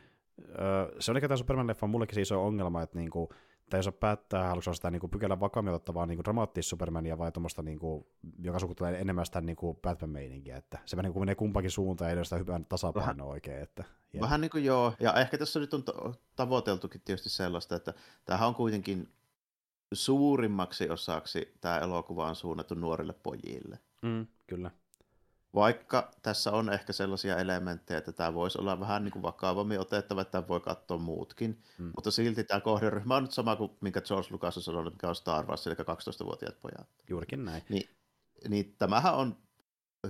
se on ehkä tämä Superman-leffa mullekin se iso ongelma, että niinku, tai jos päättää, haluatko sitä niin pykälän vakaammin ottavaa niin dramaattista Supermania vai tuommoista, niin kuin, joka sukuttelee enemmän sitä niin kuin Batman-meininkiä, että se niin kuin menee kumpakin suuntaan ja sitä hyvän tasapainoa vähän, oikein. Että, ja... Vähän niin kuin joo, ja ehkä tässä nyt on tavoiteltukin tietysti sellaista, että tämähän on kuitenkin suurimmaksi osaksi tämä elokuva on suunnattu nuorille pojille. Mm, kyllä. Vaikka tässä on ehkä sellaisia elementtejä, että tämä voisi olla vähän niin kuin vakavammin otettava, että tämä voi katsoa muutkin, mm. mutta silti tämä kohderyhmä on nyt sama kuin minkä George Lucas on sanonut, mikä on Star Wars, eli 12-vuotiaat pojat. Juurikin näin. Niin, niin tämähän on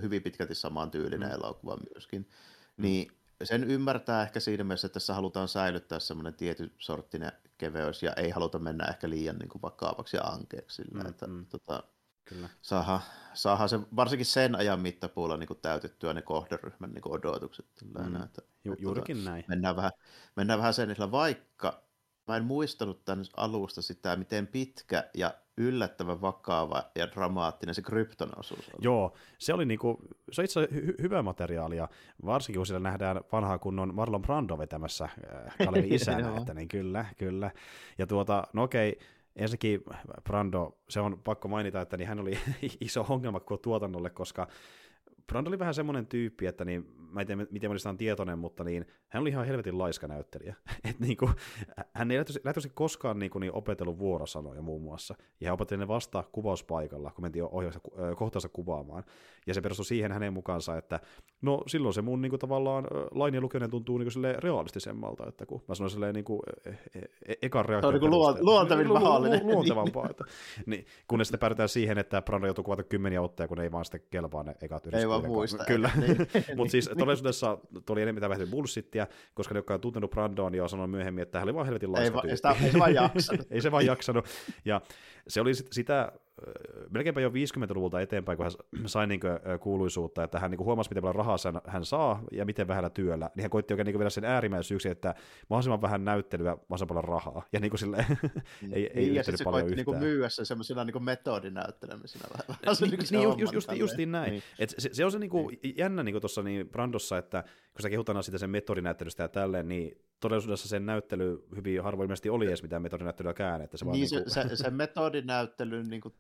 hyvin pitkälti saman tyylinen mm. elokuva myöskin. Mm. Niin sen ymmärtää ehkä siinä mielessä, että tässä halutaan säilyttää semmoinen tietyn sorttinen keveys ja ei haluta mennä ehkä liian niin kuin vakavaksi ja ankeeksi. Sillä, mm, että, mm. Tota, Kyllä. Saadaan, saadaan se varsinkin sen ajan mittapuulla niin kuin täytettyä ne kohderyhmän niin kuin odotukset. Mm. että, Ju, juurikin tuota, näin. Mennään vähän, mennään vähän sen, vaikka mä en muistanut tämän alusta sitä, miten pitkä ja yllättävän vakava ja dramaattinen se krypton osuus oli. Joo, se oli niinku, se on itse hy- hyvä materiaalia, varsinkin kun siellä nähdään vanhaa kunnon Marlon Brando vetämässä äh, Kalevi isänä, että niin kyllä, kyllä. Ja tuota, no okei, ensinnäkin Brando, se on pakko mainita, että niin hän oli iso ongelma koko tuotannolle, koska Brando oli vähän semmoinen tyyppi, että niin, mä en tiedä, miten mä tietoinen, mutta niin, hän oli ihan helvetin laiska näyttelijä. Et niin kuin, hän ei lähtöisesti koskaan niin kuin, niin opetellut vuorosanoja muun muassa, ja hän opetteli ne vasta kuvauspaikalla, kun mentiin ohjausta, kohtaansa kuvaamaan. Ja se perustui siihen hänen mukaansa, että no silloin se mun niin kuin, tavallaan lainien lukeminen tuntuu niin kuin, realistisemmalta, että kun mä sanoin silleen niin kuin, e- e- e- ekan reaktion. Se on niin kuin luontevin mahdollinen. Luontevampaa. Että, niin, kunnes sitten päädytään siihen, että Brando joutuu kuvata kymmeniä otteja, kun ei vaan sitten kelpaa ne ekat Ei vaan muista. Kyllä, niin. mutta siis todellisuudessa tuli enemmän vähän bullshittia, koska ne, jotka on tuntenut Brandoa, niin on sanonut myöhemmin, että hän oli vaan helvetin laiska ei, va, ei se vaan jaksanut. ei se vaan jaksanut. Ja se oli sitä melkeinpä jo 50-luvulta eteenpäin, kun hän sai niin kuin, kuuluisuutta, että hän niin kuin huomasi, miten paljon rahaa hän, hän saa ja miten vähällä työllä, niin hän koitti oikein niin vielä sen äärimmäisyyksi, että mahdollisimman vähän näyttelyä, mahdollisimman paljon rahaa, ja niin kuin sille, ei, ei niin, ja sitten paljon se yhtään. Niin myydä sen semmoisena niin metodinäyttelemisellä. Vähän, niin, niin, niin just, just, justiin näin. Niin. Et se, se, on se niin kuin, niin. jännä niin tuossa niin Brandossa, että kun sä kehutaan sitä sen metodinäyttelystä ja tälleen, niin todellisuudessa sen näyttely hyvin harvoin ilmeisesti oli edes mitään metodinäyttelyäkään. Että se, niin, vaan, niin kuin... se, se metodinäyttelyn niin kuin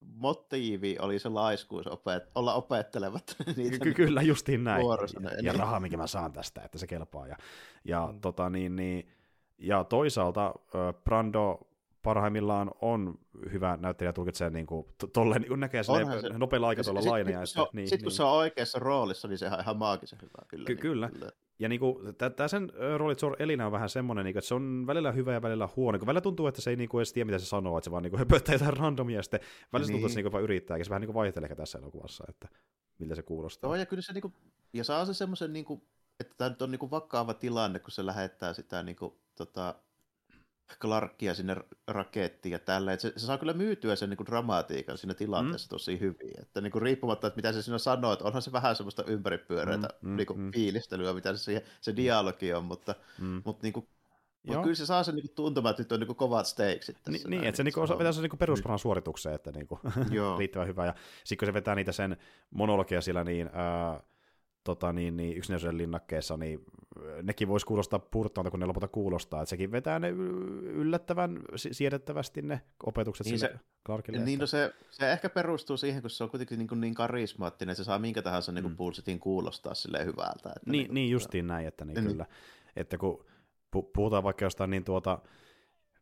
motiivi oli se laiskuus opet- olla opettelematta niitä. Ky- kyllä, justiin näin. Ja, ja niin. rahaa, minkä mä saan tästä, että se kelpaa. Ja, ja, mm. tota, niin, niin, ja toisaalta Brando parhaimmillaan on hyvä näyttelijä tulkitsee niin kuin, tolleen niin näkee se nopealla aikataululla laineja. Sitten kun, niin, sit, kun niin. se on oikeassa roolissa, niin se on ihan maagisen hyvä. Kyllä, Ky- niin, kyllä. kyllä. Ja niin kuin, tämä sen rooli Zor Elina on vähän semmoinen, niin kuin, että se on välillä hyvä ja välillä huono. Kun välillä tuntuu, että se ei niin kuin, edes tiedä, mitä se sanoo, että se vaan niin kuin, höpöttää jotain randomia, ja sitten välillä niin. tuntuu, että se niin kuin, vaan yrittää, ja se vähän niin vaihtelee tässä elokuvassa, että miltä se kuulostaa. Joo, ja kyllä se, niin kuin, ja saa se semmoisen, niin kuin, että tämä nyt on niin kuin vakava tilanne, kun se lähettää sitä niin kuin, tota, Clarkia sinne rakettiin ja tällä. Se, se, saa kyllä myytyä sen niin kuin dramatiikan siinä tilanteessa mm. tosi hyvin. Että niin kuin riippumatta, että mitä se siinä sanoo, että onhan se vähän semmoista ympäripyöreitä mm, mm, niin kuin mm. fiilistelyä, mitä se, siihen, se dialogi on, mutta, mm. mutta niin kuin, mutta kyllä se saa sen niinku tuntumaan, että nyt on niinku kovat steiksit tässä. Niin, niin että se niinku osa, vetää sen niinku perusparan suoritukseen, että niinku, riittävän hyvä. Ja sitten kun se vetää niitä sen monologia siellä, niin ää, tota, niin, niin yksinäisyyden linnakkeessa, niin nekin voisi kuulostaa purtaalta, kun ne lopulta kuulostaa, että sekin vetää ne yllättävän siedettävästi ne opetukset niin sille se, Clarkille. Niin, että... no se, se, ehkä perustuu siihen, kun se on kuitenkin niin, niin karismaattinen, että se saa minkä tahansa niin mm. pulsitin kuulostaa sille hyvältä. Että niin, niin, niin justiin näin, että niin, niin. kyllä. Että kun puhutaan vaikka jostain niin tuota,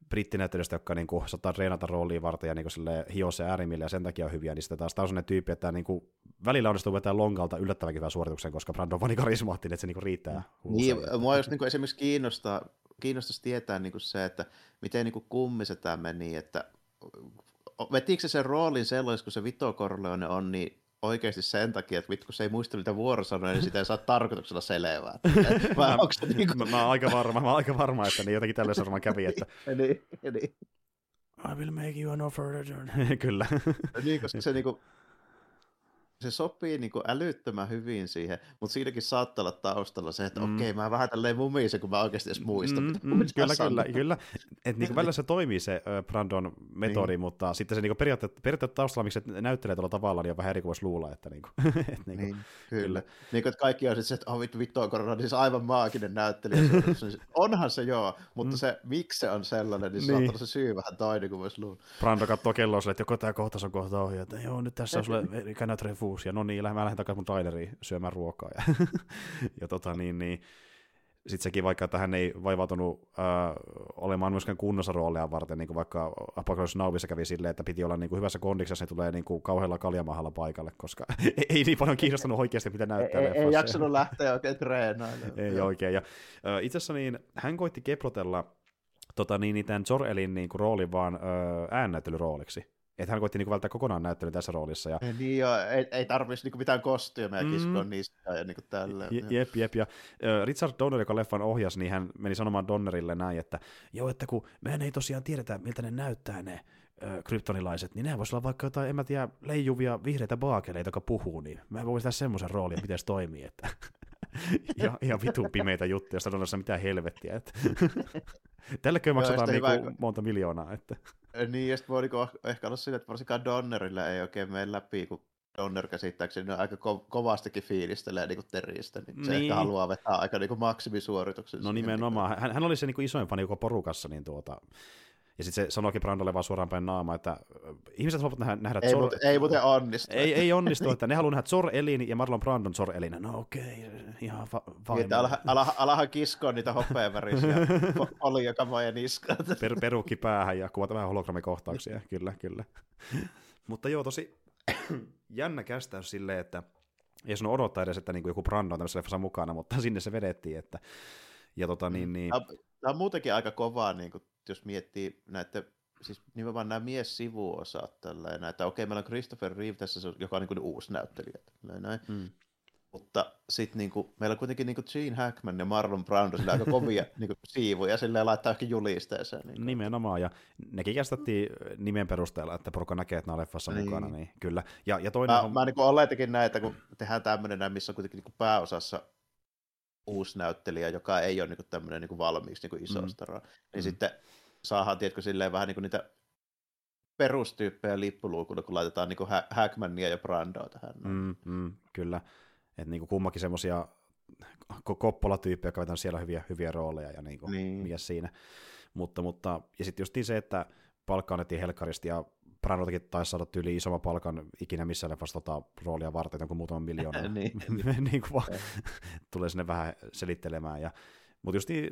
brittinäyttelijöistä, jotka niin kuin, saattaa treenata rooliin varten ja niin hio se äärimmille ja sen takia on hyviä, niin sitten taas taas on ne tyyppi, että niin kuin, välillä onnistuu vetää lonkalta yllättävänkin hyvän suorituksen, koska Brandon on niin karismaattinen, että se niin kuin, riittää. Niin, mua jos niin kuin, esimerkiksi kiinnostaa, kiinnostaisi tietää niin kuin se, että miten niin kuin kummiset tämä meni, että vetikö se sen roolin sellaisen, kun se Vito Corleone on, niin oikeasti sen takia, että vittu, kun se ei muista niitä vuorosanoja, niin sitä ei saa tarkoituksella selvää. Vai mä, se niin kuin... mä, mä, aika varma, mä aika varma, että niin jotenkin tällaisen varmaan kävi, että... niin, niin. I will make you an offer. Kyllä. niin, koska se niinku, se sopii niin kuin älyttömän hyvin siihen, mutta siinäkin saattaa olla taustalla se, että mm. okei, mä vähän tälleen mumisen, kun mä oikeasti edes muistan. Mm, mm, kyllä, kyllä, kyllä. Että niin välillä se toimii se Brandon metodi, niin. mutta sitten se niin periaatteessa, periaatteessa taustalla, miksi se näyttelee tuolla tavalla, niin on vähän eri kuin luulla. Että, niin kuin, et, niin kuin, niin, kyllä. kyllä. Niin kuin, että kaikki on sitten se, että oh, vittu, vittu on korona, niin se aivan maaginen näyttelijä. Onhan se joo, mutta mm. se, miksi se on sellainen, niin, niin. saattaa olla se syy vähän toinen kuin voisi luulla. Brando katsoo kelloa sille, että joko tämä kohtaus on kohta ohi, että joo, nyt tässä on sulle ja no niin, mä lähden takaisin mun traileriin syömään ruokaa. Ja, ja tota niin, niin sitten sekin vaikka, että hän ei vaivautunut äh, olemaan myöskään kunnossa rooleja varten, niin kuin vaikka Apocalypse Nowissa kävi silleen, että piti olla niin kuin hyvässä kondiksessa, ne tulee niin kuin kauhealla kaljamahalla paikalle, koska ei, ei niin paljon kiinnostanut oikeasti, mitä näyttää. ei, ei jaksanut lähteä oikein treenailemaan. ei oikein. Ja, äh, itse asiassa niin, hän koitti keplotella tota, niin, niin tämän Jor-Elin niin kuin roolin vaan äh, äännäyttelyrooliksi. Että hän koitti niinku välttää kokonaan näyttelyn tässä roolissa. Ja... Niin joo, ei, ei tarvitsisi niinku mitään kostyymeja mm. kiskoa niistä ja niinku tälleen. Je, jep, jep. Ja Richard Donner, joka leffan ohjasi, niin hän meni sanomaan Donnerille näin, että joo, että kun mehän ei tosiaan tiedetä, miltä ne näyttää ne kryptonilaiset, niin nehän voisi olla vaikka jotain, en mä tiedä, leijuvia vihreitä baakeleita, jotka puhuu, niin mä voisin tehdä semmoisen roolin, miten se toimii, että ja, ihan vitu pimeitä juttuja, josta on mitään helvettiä. Että... Tälläkö maksataan niinku hyvä, monta miljoonaa. Että... Niin, ja sitten voi niinku ehkä olla sillä, että varsinkaan Donnerilla ei oikein mene läpi, kun Donner käsittääkseni niin aika ko- kovastikin fiilistelee niin teristä, niin, niin se ehkä niin. haluaa vetää aika niin maksimisuorituksen. No nimenomaan. Hän, hän oli se niin isoin fani koko porukassa, niin tuota, Ja sitten se sanoikin Brandolle vaan suoraan päin naama, että ihmiset haluavat nähdä, nähdä ei, Zor... muuten, ei muuten onnistu. Ei, ei onnistu, että ne haluaa nähdä Zor-elin ja Marlon Brandon Zor-elin. No okei, okay, ihan va- niin, että ala, ala, alahan kiskoa niitä hopeavärisiä oliokamoja niskaan. Per, perukki päähän ja kuvata vähän hologrammikohtauksia, kyllä, kyllä. Mutta joo, tosi jännä kästäys silleen, että ei sun odottaa edes, että niin joku Brando on tämmöisessä leffassa mukana, mutta sinne se vedettiin, että ja tota niin, niin... Tämä on muutenkin aika kovaa, niin kuin, jos miettii näitä, siis nimenomaan nämä mies-sivuosat, tällainen, että okei, meillä on Christopher Reeve tässä, joka on niin kuin uusi näyttelijä, näin. Mm. Mutta sitten niin meillä on kuitenkin niin kuin Gene Hackman ja Marlon Brando sillä aika kovia niin kuin, siivuja, silleen laittaa ehkä julisteeseen. Niin Nimenomaan, ja nekin käsitettiin nimen perusteella, että porukka näkee, että nämä leffassa niin. mukana, niin kyllä. Ja, ja toinen mä, on... mä niin oletakin näitä, kun tehdään tämmöinen, missä on kuitenkin niin kuin pääosassa uusi näyttelijä, joka ei ole niin tämmöinen niin valmiiksi niin iso mm. stara, niin mm. sitten saadaan, tiedätkö, silleen vähän niin kuin niitä perustyyppejä lippuluukulla, kun laitetaan niin kuin Hackmania ja Brandoa tähän. Mm, mm, kyllä, että niin kuin kummakin semmoisia Koppola-tyyppejä, jotka vetää siellä hyviä, hyviä rooleja ja niin kuin niin. mies siinä. Mutta, mutta, ja sitten just se, että palkka annettiin helkkaristi ja Brandotakin taisi saada tyyli isomman palkan ikinä missään leffassa tota roolia varten, joku muutaman miljoonaa. niin, niin kuin vaan, tulee sinne vähän selittelemään. Ja, mutta just niin,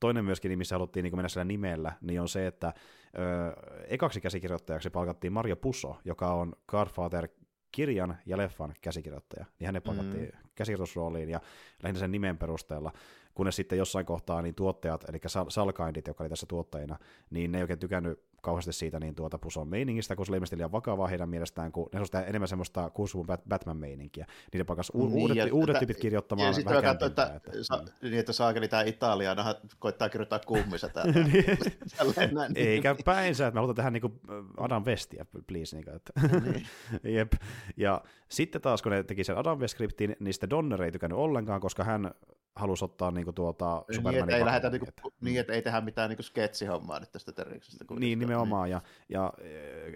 toinen myöskin, niin missä haluttiin niin mennä sillä nimellä, niin on se, että ö, ekaksi käsikirjoittajaksi palkattiin Mario Pusso, joka on Godfather kirjan ja leffan käsikirjoittaja, niin hänet palkattiin mm. käsikirjoitusrooliin ja lähinnä sen nimen perusteella kunnes sitten jossain kohtaa niin tuottajat, eli Salkaindit, joka oli tässä tuottajina, niin ne ei oikein tykännyt kauheasti siitä niin tuota Puson meiningistä, kun se oli ilmeisesti liian vakavaa heidän mielestään, kun ne on enemmän semmoista kuusuvun Batman-meininkiä. Niin ne pakas u- niin, uudet, ja, uudet tyypit kirjoittamaan ja sitten katsoin, että, että, sa, niin, että saakeli tämä Italia, no, koittaa kirjoittaa kummissa täällä. Niin. niin. Eikä päinsä, että me halutaan tehdä niin kuin Adam Westia, please. Niin kuin, että. niin. Jep. Ja sitten taas, kun ne teki sen Adam West-skriptin, niin sitten Donner ei tykännyt ollenkaan, koska hän halusi ottaa niinku tuota niin, Supermanin niin, ei lähdetä niinku, että, niin, että ei tehdä mitään niinku sketsihommaa nyt tästä Teriksestä. Niin, nimenomaan, niin. ja, ja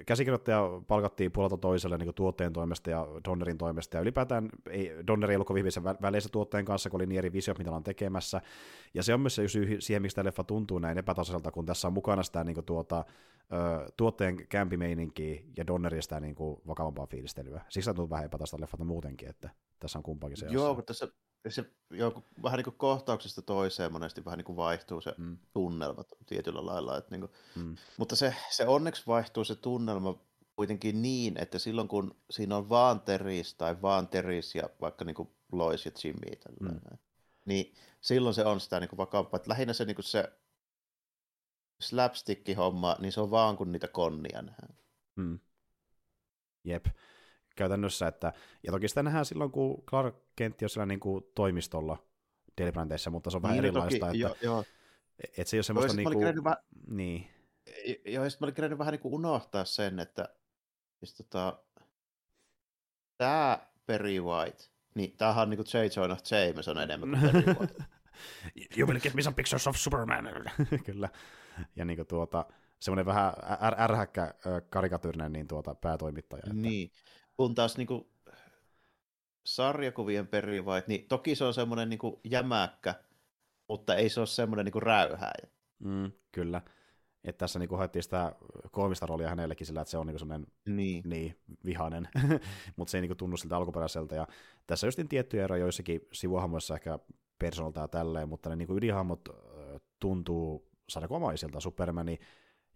käsikirjoittaja palkattiin puolelta toiselle niin tuotteen toimesta ja Donnerin toimesta, ja ylipäätään ei, Donner ei ollut kovin hyvissä väleissä tuotteen kanssa, kun oli niin eri visiot, mitä ollaan tekemässä, ja se on myös se syy siihen, miksi tämä leffa tuntuu näin epätasaiselta, kun tässä on mukana sitä niin kuin, tuota, tuotteen kämpimeininkiä ja Donneria sitä niin kuin, vakavampaa fiilistelyä. Siksi tuntuu vähän epätasaista leffata muutenkin, että tässä on kumpaakin se. Joo, mutta tässä se joku, vähän niin kuin kohtauksesta toiseen monesti vähän niin kuin vaihtuu se mm. tunnelma tietyllä lailla. Että niin kuin, mm. Mutta se, se onneksi vaihtuu se tunnelma kuitenkin niin, että silloin kun siinä on vaan Teris tai vaan Teris ja vaikka niin kuin Lois ja Jimmy, tällainen, mm. niin silloin se on sitä niin kuin vakavampaa. Että lähinnä se, niin kuin se slapstick-homma, niin se on vaan kun niitä konnia nähdään. Mm. Jep käytännössä, että, ja toki sitä nähdään silloin, kun Clark Kent on siellä niin kuin toimistolla Delibrandeissa, mutta se on vähän niin, no erilaista, toki, että, jo, jo. että se ei ole semmoista niin kuin, vähän, niin. Joo, ja sitten mä olin kerennyt vähän niin kuin unohtaa sen, että siis tota, tämä Perry White, niin tämähän on niin kuin J. Jonah Jameson enemmän kuin Perry White. you will get me some pictures of Superman. Kyllä. Ja niin kuin tuota, semmoinen vähän ärhäkkä karikatyyrinen niin tuota, päätoimittaja. Että... Niin, kun taas niin kuin, sarjakuvien perivait, niin toki se on semmoinen niin kuin, jämäkkä, mutta ei se ole semmoinen niin kuin, räyhääjä. Mm, kyllä. Että tässä niin haettiin sitä koomista roolia hänellekin sillä, että se on niin semmoinen niin. Niin, vihainen, mutta se ei niin tunnu siltä alkuperäiseltä. Ja tässä just tiettyjä eroja joissakin sivuhahmoissa ehkä persoonalta ja tälleen, mutta ne niin ydinhahmot tuntuu sarjakomaisilta. Supermani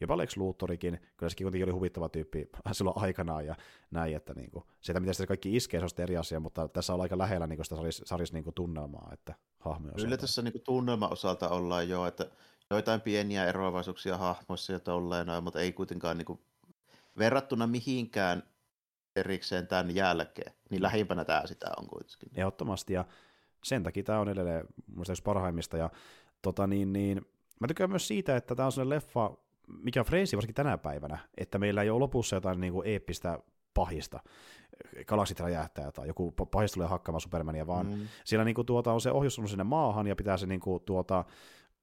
jopa Lex Luthorikin, kyllä sekin kuitenkin oli huvittava tyyppi silloin aikanaan ja näin, että niin kuin, sieltä miten se kaikki iskee, se on eri asia, mutta tässä on aika lähellä niin kuin sitä saris, saris niin kuin tunnelmaa, että hahmoja Kyllä tässä niin kuin tunnelma osalta ollaan jo, että joitain pieniä eroavaisuuksia hahmoissa ja tolleen, mutta ei kuitenkaan niin kuin, verrattuna mihinkään erikseen tämän jälkeen, niin lähimpänä tämä sitä on kuitenkin. Ehdottomasti, ja sen takia tämä on edelleen muista parhaimmista, ja tota niin, niin, mä tykkään myös siitä, että tämä on sellainen leffa, mikä on freesi varsinkin tänä päivänä, että meillä ei ole lopussa jotain niin kuin eeppistä pahista, galaksit räjähtää tai joku pahis tulee hakkaamaan Supermania, vaan mm. siellä niin kuin, tuota, on se ohjus on sinne maahan ja pitää se niin kuin, tuota,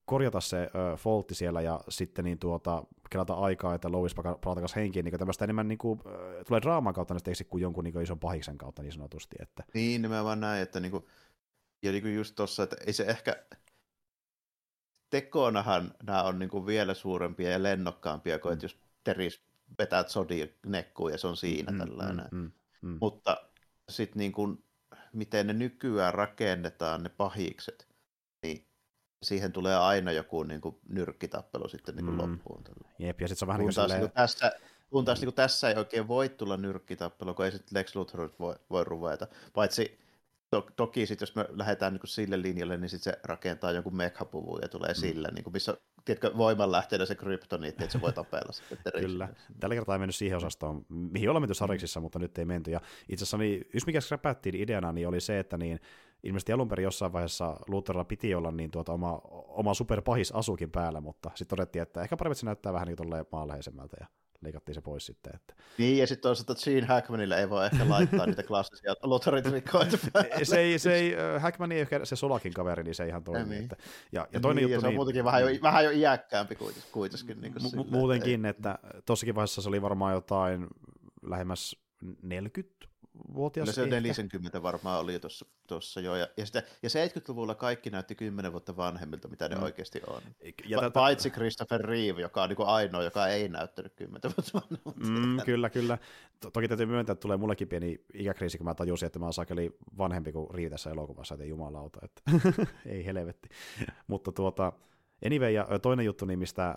korjata se ö, foltti siellä ja sitten niin tuota, kelata aikaa, että Lois palata henkiin, niin tämmöistä enemmän niin kuin, tulee draaman kautta näistä kuin jonkun niin kuin, ison pahiksen kautta niin sanotusti. Että. Niin, nimenomaan näin, että niin kuin, ja niin kuin just tuossa, että ei se ehkä, tekonahan nämä on niin kuin vielä suurempia ja lennokkaampia kuin, mm. että jos Teris vetää Zodi nekkuun ja se on siinä mm, tällainen. Mm, mm, mm. Mutta sitten niin kuin, miten ne nykyään rakennetaan, ne pahikset, niin siihen tulee aina joku niin kuin, nyrkkitappelu sitten niin kuin mm. loppuun. Tällä. Jep, ja sitten se on vähän niin kuin silleen... niin tässä, kun taas niin kuin tässä ei oikein voi tulla nyrkkitappelu, kun ei sitten Lex Luthor voi, voi ruveta. Paitsi to, toki sitten jos me lähdetään niin sille linjalle, niin sitten se rakentaa jonkun mekhapuvun ja tulee mm. sillä, niin kuin missä tiedätkö, voimanlähteenä se kryptoniitti, että se voi tapella sitten Kyllä. Tällä kertaa ei mennyt siihen osastoon, mihin ollaan menty sariksissa, mutta nyt ei menty. Ja itse asiassa niin, just mikä skräpättiin ideana, niin oli se, että niin, ilmeisesti alun perin jossain vaiheessa Lutherilla piti olla niin tuota oma, oma superpahis asukin päällä, mutta sitten todettiin, että ehkä paremmin se näyttää vähän niin kuin maanläheisemmältä ja leikattiin se pois sitten. Että. Niin, ja sitten toisaalta Gene Hackmanille ei voi ehkä laittaa niitä klassisia logaritmikoita se ei, se ei, Hackman ei ehkä se Solakin kaveri, niin se ihan toimi. Niin. Että, ja, ja toinen niin, juttu, ja se on niin, muutenkin vähän jo, vähän jo iäkkäämpi kuitenkin. Niin mu- sille, muutenkin, että, että tossakin vaiheessa se oli varmaan jotain lähemmäs 40 vuotias. se 40 varmaan oli tuossa jo. Ja, ja, sitä, ja 70-luvulla kaikki näytti 10 vuotta vanhemmilta, mitä ne mm. oikeasti on. Ja tätä... Paitsi Christopher Reeve, joka on niin ainoa, joka ei näyttänyt 10 vuotta vanhemmilta. Mm, kyllä, kyllä. Toki täytyy myöntää, että tulee mullekin pieni ikäkriisi, kun mä tajusin, että mä oon sakeli vanhempi kuin Reeve tässä elokuvassa, että jumalauta, että ei helvetti. Mutta tuota, anyway, ja toinen juttu, niin mistä äh,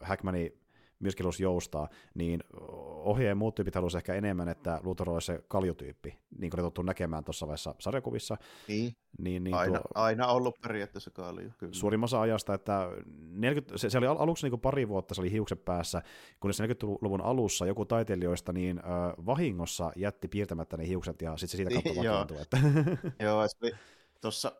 Hackmani myöskin halusi joustaa, niin ohjeen muut tyypit halusi ehkä enemmän, että Luthor olisi se kaljutyyppi, niin kuin tottu näkemään tuossa vaiheessa sarjakuvissa. Niin, niin, niin aina, tuo, aina ollut periaatteessa kalju. Kyllä. Suurimmassa ajasta, että 40, se, se oli aluksi niin kuin pari vuotta, se oli hiukset päässä, kunnes 40-luvun alussa joku taiteilijoista niin äh, vahingossa jätti piirtämättä ne hiukset ja sitten se siitä kautta vakiintui. Että... Joo, tuossa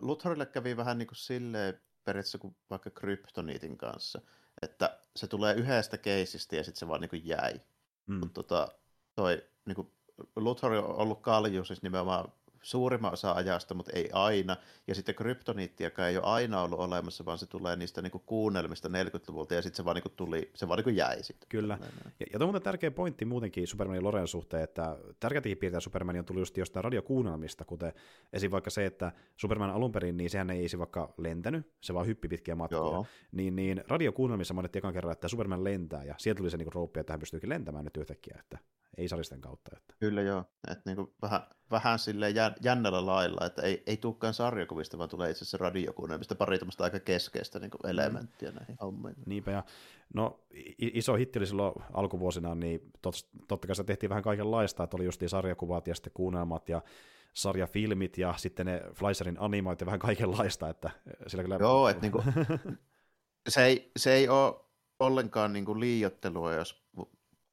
Luthorille kävi vähän niin kuin silleen periaatteessa kuin vaikka kryptoniitin kanssa, että se tulee yhdestä keisistä ja sitten se vaan niin kuin jäi. Mm. Mutta tota, toi niin kuin Luthor on ollut kalju siis nimenomaan suurimman osa ajasta, mutta ei aina. Ja sitten kryptoniittiakaan ei ole aina ollut olemassa, vaan se tulee niistä niinku kuunnelmista 40-luvulta, ja sitten se vaan niinku tuli, se vaan niinku jäi sitten. Kyllä. Ja, ja tuo on tärkeä pointti muutenkin Supermanin Loren suhteen, että tärkeäkin piirteitä Superman on tullut just jostain radiokuunnelmista, kuten esim. vaikka se, että Superman alun perin, niin sehän ei esim. vaikka lentänyt, se vaan hyppi pitkiä matkoja. Joo. Niin, niin radiokuunnelmissa mainittiin ekan kerran, että Superman lentää, ja sieltä tuli se niinku rouppi, että hän pystyykin lentämään nyt yhtäkkiä, että ei saristen kautta. Että. Kyllä joo, että niinku vähän, vähän silleen jännällä lailla, että ei, ei tulekaan sarjakuvista, vaan tulee itse asiassa radiokuunnelmista pari tämmöistä aika keskeistä niin mm. elementtiä näihin hommiin. Niinpä, ja no iso hitti oli silloin alkuvuosina, niin tot, totta kai se tehtiin vähän kaikenlaista, että oli justiin sarjakuvat ja sitten kuunnelmat ja sarjafilmit ja sitten ne Fleischerin animoit ja vähän kaikenlaista, että sillä kyllä... Joo, että niinku, se, ei, se ei ole ollenkaan niinku liiottelua, jos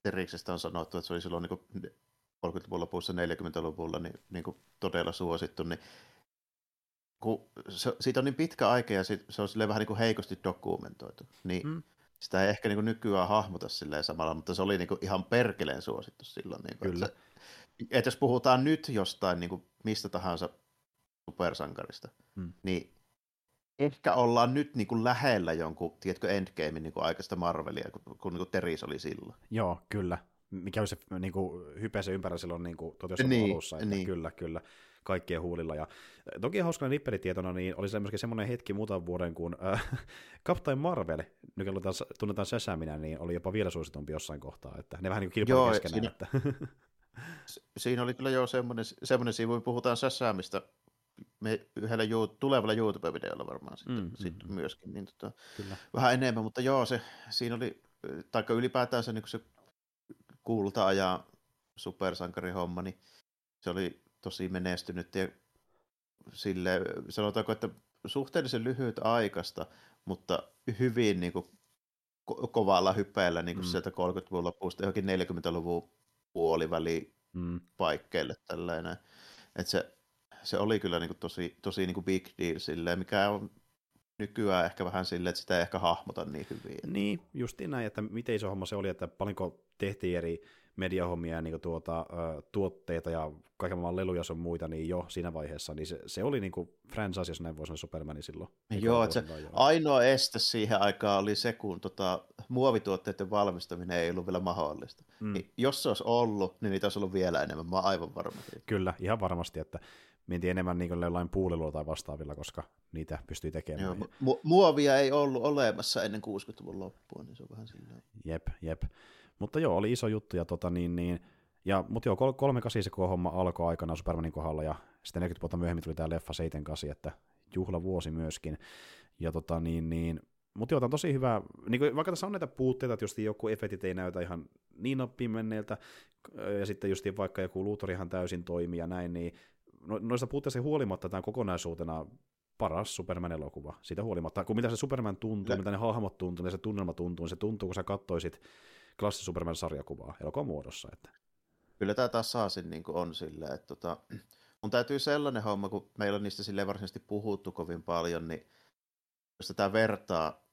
Teriksestä on sanottu, että se oli silloin niin 30-luvun lopussa, 40-luvulla niin, niin kuin todella suosittu, niin kun se, siitä on niin pitkä aika ja se, se on vähän niin kuin heikosti dokumentoitu, niin mm. sitä ei ehkä niin kuin nykyään hahmota silleen samalla, mutta se oli niin kuin ihan perkeleen suosittu silloin. Niin kuin, Kyllä. Että, että jos puhutaan nyt jostain niin kuin mistä tahansa supersankarista, mm. niin ehkä ollaan nyt niin kuin lähellä jonkun, tiedätkö, Endgamein niin kuin aikaista Marvelia, kun, kun niin kuin Teris oli silloin. Joo, kyllä. Mikä on se niin kuin, hype se ympärillä silloin niin kuin, niin, alussa, että niin. kyllä, kyllä kaikkien huulilla. Ja toki hauskana nippelitietona, niin oli myöskin semmoinen hetki muutaman vuoden, kun äh, Captain Marvel, nykyään tunnetaan Säsäminä, niin oli jopa vielä suositumpi jossain kohtaa, että ne vähän niin kuin kilpailu keskenään. Siinä, että... siinä oli kyllä jo semmoinen, semmoinen sivu, puhutaan Säsämistä me yhdellä juu, tulevalla YouTube-videolla varmaan sitten, mm, sitten mm, myöskin, niin tota, Kyllä. vähän enemmän, mutta joo, se, siinä oli, taikka ylipäätään se, niin se kulta ja supersankarihomma, niin se oli tosi menestynyt ja sille, sanotaanko, että suhteellisen lyhyt aikasta, mutta hyvin niin kuin, ko- kovalla hypeellä niin kuin mm. sieltä 30-luvun lopusta johonkin 40-luvun puoliväli mm. paikkeille tällainen. Että se se oli kyllä niin kuin tosi, tosi niin kuin big deal silleen, mikä on nykyään ehkä vähän silleen, että sitä ei ehkä hahmota niin hyvin. Niin, justiin näin, että miten iso homma se oli, että paljonko tehtiin eri mediahommia ja niin tuota, tuotteita ja kaiken maailman leluja sun muita, niin jo siinä vaiheessa, niin se, se oli niin kuin franchise, jos näin voi sanoa Supermanin silloin. Joo, että se ainoa este siihen aikaan oli se, kun tota, muovituotteiden valmistaminen ei ollut vielä mahdollista. Mm. Niin, jos se olisi ollut, niin niitä olisi ollut vielä enemmän, mä oon aivan varma. Kyllä, ihan varmasti, että mentiin enemmän niin jollain puuliluilla tai vastaavilla, koska niitä pystyy tekemään. Joo, mu- muovia ei ollut olemassa ennen 60-luvun loppua, niin se on vähän silleen. Jep, jep. Mutta joo, oli iso juttu, ja tota niin, niin ja, mutta joo, 38 se homma alkoi aikana Supermanin kohdalla, ja sitten 40 vuotta myöhemmin tuli tämä leffa 78, että juhlavuosi myöskin. Ja tota niin, niin mutta joo, tämä on tosi hyvä, niin kuin, vaikka tässä on näitä puutteita, että just joku efektit ei näytä ihan niin noppiin menneiltä, ja sitten just vaikka joku luutori ihan täysin toimii ja näin, niin no, noista puutteista huolimatta tämä kokonaisuutena paras Superman-elokuva. Siitä huolimatta, kun mitä se Superman tuntuu, ja. mitä ne hahmot tuntuu, mitä se tunnelma tuntuu, niin se tuntuu, kun sä kattoisit klassi Superman-sarjakuvaa elokuvan muodossa. Että. Kyllä tämä tasaisin niin on silleen, että tota, mun täytyy sellainen homma, kun meillä on niistä sille varsinaisesti puhuttu kovin paljon, niin jos tätä vertaa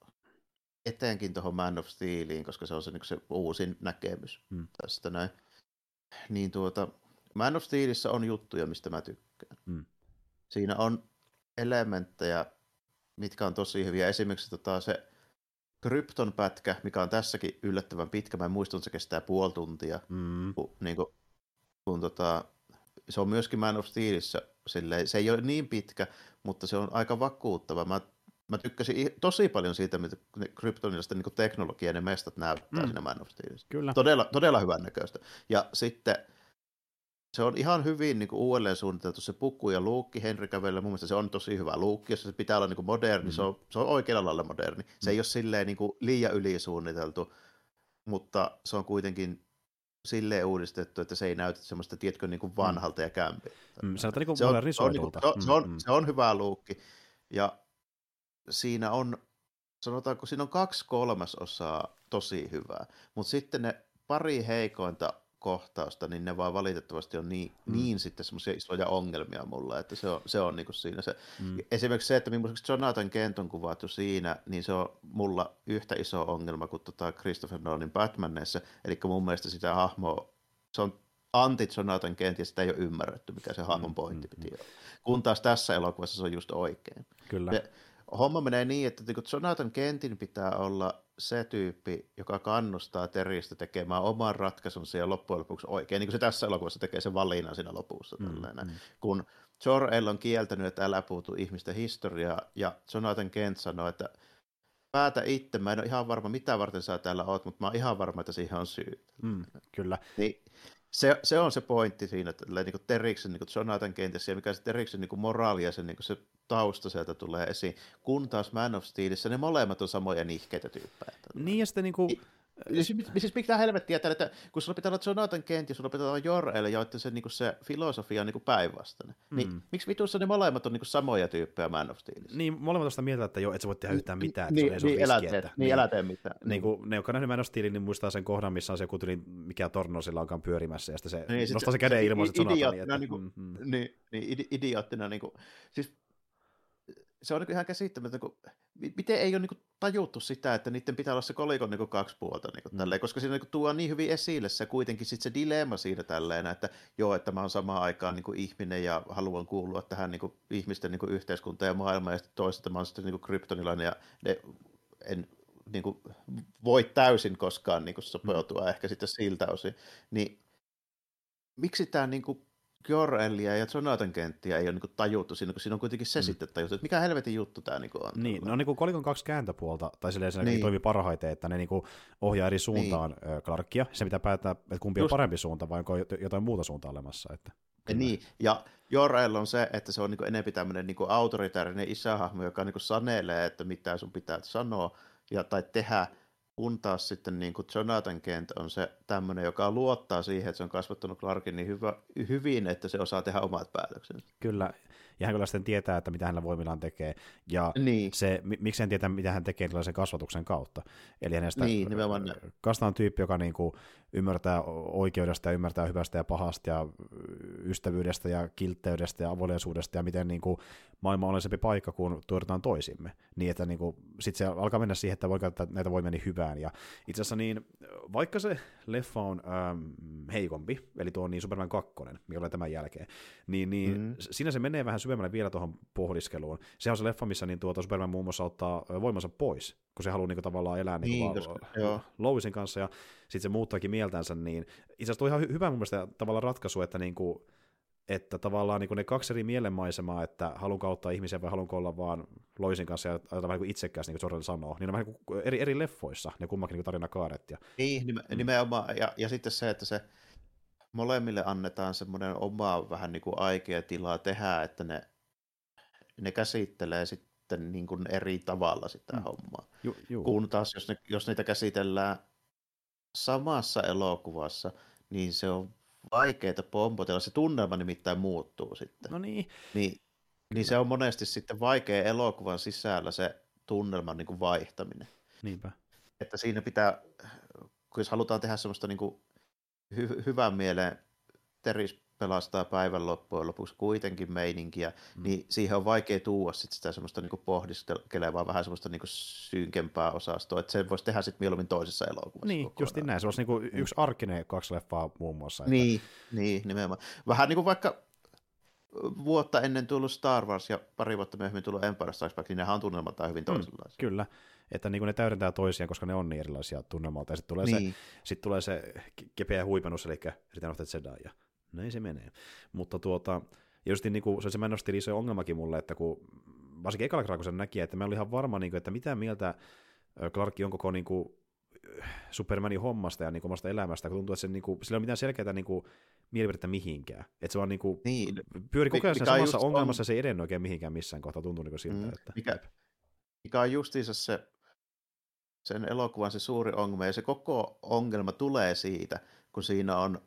etenkin tuohon Man of Steeliin, koska se on se, niin se uusin näkemys hmm. tästä näin, niin tuota, Man of Steelissä on juttuja, mistä mä tykkään. Hmm. Siinä on elementtejä, mitkä on tosi hyviä. Esimerkiksi tota, se Krypton pätkä, mikä on tässäkin yllättävän pitkä. Mä muistan, että se kestää puoli tuntia. Mm. Kun, niin kuin, kun tota, se on myöskin Man of Steelissä. Silleen, se ei ole niin pitkä, mutta se on aika vakuuttava. Mä, mä tykkäsin tosi paljon siitä, mitä Kryptonista niin teknologia ja ne mestat näyttää mm. siinä Man of Steelissä. Kyllä. Todella, todella hyvän näköistä. Ja sitten se on ihan hyvin niin kuin uudelleen suunniteltu se puku ja luukki Henry Cavillilla. Mun mielestä se on tosi hyvä luukki, jos se pitää olla niin kuin moderni, mm. se, on, se on oikealla lailla moderni. Mm. Se ei ole silleen niin kuin liian ylisuunniteltu, mutta se on kuitenkin silleen uudistettu, että se ei näytä semmoista, tiedätkö, niin kuin vanhalta ja kämpiltä. Mm, se, niin se, on, se, on, niin kuin, se, on, se, on, se on hyvä luukki, ja siinä on, sanotaanko, siinä on kaksi kolmasosaa tosi hyvää, mutta sitten ne pari heikointa kohtausta, niin ne vaan valitettavasti on niin, mm. niin sitten semmoisia isoja ongelmia mulle, että se on, se on niinku siinä se. Mm. Esimerkiksi se, että millaiseksi Jonathan Kent on kuvattu siinä, niin se on mulla yhtä iso ongelma kuin tota Christopher Nolanin Batmanissa, eli mun mielestä sitä hahmoa, se on anti Jonathan Kent ja sitä ei ole ymmärretty, mikä se hahmon mm, pointti mm, piti mm. olla. Kun taas tässä elokuvassa se on just oikein. Kyllä. Ja homma menee niin, että niin Jonathan Kentin pitää olla se tyyppi, joka kannustaa Teristä tekemään oman ratkaisunsa ja loppujen lopuksi oikein, niin kuin se tässä elokuvassa tekee sen valinnan siinä lopussa. Mm, mm. Kun Jor-El on kieltänyt, että älä puutu ihmisten historiaa, ja Jonathan Kent sanoo, että päätä itse, mä en ole ihan varma, mitä varten sä täällä oot, mutta mä oon ihan varma, että siihen on syy. Mm, kyllä. Niin, se, se on se pointti siinä, että niin kuin Teriksen niin Jonathan Kentissä ja mikä se Teriksen niin moraali ja se, niin se tausta sieltä tulee esiin, kun taas Man of Steelissä ne molemmat on samoja nihkeitä tyyppejä. Niin ja sitten niin kuin, Siis, siis mitä helvettiä että kun sulla pitää olla Jonathan Kent ja sulla pitää olla Jor-El, ja että se, niin se filosofia on niin päinvastainen. Niin mm. Niin miksi vitussa ne molemmat on niin samoja tyyppejä Man of Steelissa? Niin, molemmat on sitä mieltä, että joo, et sä voi tehdä yhtään mitään, niin, että niin, niin, riski, että, niin, älä tee mitään. Niin, niin kuin, ne, jotka nähnyt Man of Steelin, niin muistaa sen kohdan, missä on se joku tyli, mikä torno sillä onkaan pyörimässä, ja sitten se niin, nostaa se käden ilman, että Jonathan. Niin, kuin, mm, mm. niin, niin, idioottina, niin kuin, siis se on niin ihan käsittämätöntä, kun, miten ei ole niin tajuttu sitä, että niiden pitää olla se kolikon niin kaksi puolta, niin mm. tälleen, koska siinä niin tuo niin hyvin esille se kuitenkin sit se dilemma siinä tälleen, että joo, että mä oon samaan aikaan niin ihminen ja haluan kuulua tähän niin ihmisten niin yhteiskuntaan ja maailmaan, ja sitten toisaalta mä oon sitten niin kryptonilainen ja ne, en niin kuin, voi täysin koskaan niin sopeutua mm. ehkä sitten siltä osin, niin miksi tämä niin kuin, Jorellia ja Jonathan Kenttiä ei ole niin tajuttu siinä, kun siinä on kuitenkin se mm. sitten tajuttu, että mikä helvetin juttu tämä niin on. Niin, no niin kuin kolikon kaksi kääntöpuolta, tai silleen se niin. toimii parhaiten, että ne niin kuin ohjaa eri suuntaan niin. Clarkia, se mitä päättää, että kumpi Just... on parempi suunta vai onko jotain muuta suuntaa olemassa. Että, kyllä. Niin, ja Jorel on se, että se on niin enemmän tämmöinen niin autoritäärinen isähahmo, joka niin sanelee, että mitä sun pitää sanoa ja, tai tehdä, kun taas sitten niin kuin Jonathan Kent on se tämmöinen, joka luottaa siihen, että se on kasvattanut Clarkin niin hyvä, hyvin, että se osaa tehdä omat päätöksensä. Kyllä, ja hän kyllä sitten tietää, että mitä hänellä voimillaan tekee, ja niin. se, miksi hän tietää, mitä hän tekee tällaisen kasvatuksen kautta. Eli hänestä niin, nimenomaan. kastaan tyyppi, joka niin kuin ymmärtää oikeudesta ja ymmärtää hyvästä ja pahasta ja ystävyydestä ja kiltteydestä ja avoleisuudesta ja miten niin kuin maailma on olisempi paikka, kun tuotetaan toisimme. Niin, että niin sitten se alkaa mennä siihen, että voi käyttää näitä voimia niin hyvään. Ja itse asiassa niin, vaikka se leffa on ähm, heikompi, eli tuo on niin Superman 2, mikä oli tämän jälkeen, niin, niin mm. siinä se menee vähän syvemmälle vielä tuohon pohdiskeluun. Se on se leffa, missä niin tuota Superman muun muassa ottaa voimansa pois, kun se haluaa niin kuin, tavallaan elää niin, niin koska, Loisin kanssa, ja sitten se muuttaakin mieltänsä, niin itse asiassa tuo ihan hy- hyvä mun mielestä tavallaan ratkaisu, että niin kuin, että tavallaan niin ne kaksi eri mielenmaisemaa, että haluanko auttaa ihmisiä vai haluanko olla vaan loisin kanssa ja ajatella vähän kuin itsekäs, niin kuin Jordan sanoo, niin on vähän kuin eri, eri leffoissa, ne kummakin niin tarinakaaret. Ja... Niin, nimenomaan, ja, ja sitten se, että se molemmille annetaan semmoinen oma vähän niin kuin aikea tilaa tehdä, että ne, ne käsittelee sitten niin kuin eri tavalla sitä mm. hommaa. Ju, ju. Kun taas, jos, ne, jos niitä käsitellään samassa elokuvassa, niin se on vaikeaa pompotella. Se tunnelma nimittäin muuttuu sitten. No niin. Niin, niin se on monesti sitten vaikea elokuvan sisällä se tunnelman niin kuin vaihtaminen. Niinpä. Että siinä pitää, jos halutaan tehdä semmoista niin kuin hy- hyvän mieleen Teris pelastaa päivän loppujen lopuksi kuitenkin meininkiä, mm. niin siihen on vaikea tuua sit sitä semmoista niinku pohdiskelevaa, vähän semmoista niinku synkempää osastoa, että sen voisi tehdä sitten mieluummin toisessa elokuvassa. Niin, just näin, se olisi niinku mm. yksi arkinen kaksi leffaa muun muassa. Että... Niin, niin, nimenomaan. Vähän niin kuin vaikka vuotta ennen tullut Star Wars ja pari vuotta myöhemmin tullut Empire Strikes Back, niin nehän on tunnelmaltaan hyvin mm, toisenlaisia. Mm, kyllä, että niin kuin ne täydentää toisiaan, koska ne on niin erilaisia tunnelmalta, ja sitten tulee, niin. se, sit tulee se kepeä huipennus, eli Return of the Jedi, ja näin se menee. Mutta tuota, ja just niin kuin, se, se nosti iso ongelmakin mulle, että kun varsinkin ekalla kerralla, kun se näki, että mä olin ihan varma, niin kuin, että mitä mieltä Clarkki on koko niin kuin, Supermanin hommasta ja niin kuin, omasta elämästä, kun tuntuu, että se, niin kuin, sillä ei ole mitään selkeää niin kuin, mielipidettä mihinkään. Että se vaan niin kuin, niin. pyöri koko ajan samassa ongelmassa, on... se ei edennyt oikein mihinkään missään kohtaa, tuntuu niin kuin siltä. Mm, että... mikä, mikä on justiinsa se sen elokuvan se suuri ongelma, ja se koko ongelma tulee siitä, kun siinä on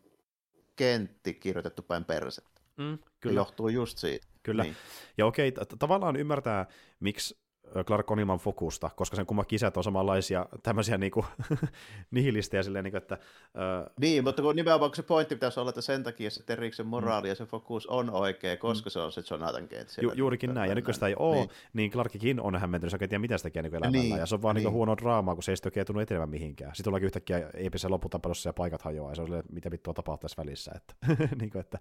kentti kirjoitettu päin persettä. Mm, kyllä. Se johtuu just siitä. Kyllä. Niin. Ja okei, t- tavallaan ymmärtää, miksi Clark on ilman fokusta, koska sen kummat kisat on samanlaisia tämmöisiä niinku, nihilistejä silleen, niinku, että... Uh... Niin, mutta kun nimenomaan se pointti pitäisi olla, että sen takia se Teriksen moraali mm. ja se fokus on oikea, koska mm. se on se Jonathan Kent. Ju- juurikin näin, ja nyt kun sitä ei ole, niin, niin Clarkikin on hämmentynyt, se tiedä, mitä se tekee niin elämällä, niin. ja se on vaan niin. Niin huono draamaa, kun se ei sitten oikein tunnu etenemään mihinkään. Sitten ollaankin yhtäkkiä eepisessä lopputapelussa ja paikat hajoaa, ja se on silleen, mitä vittua tapahtuu tässä välissä. Että, niin, kuin, että...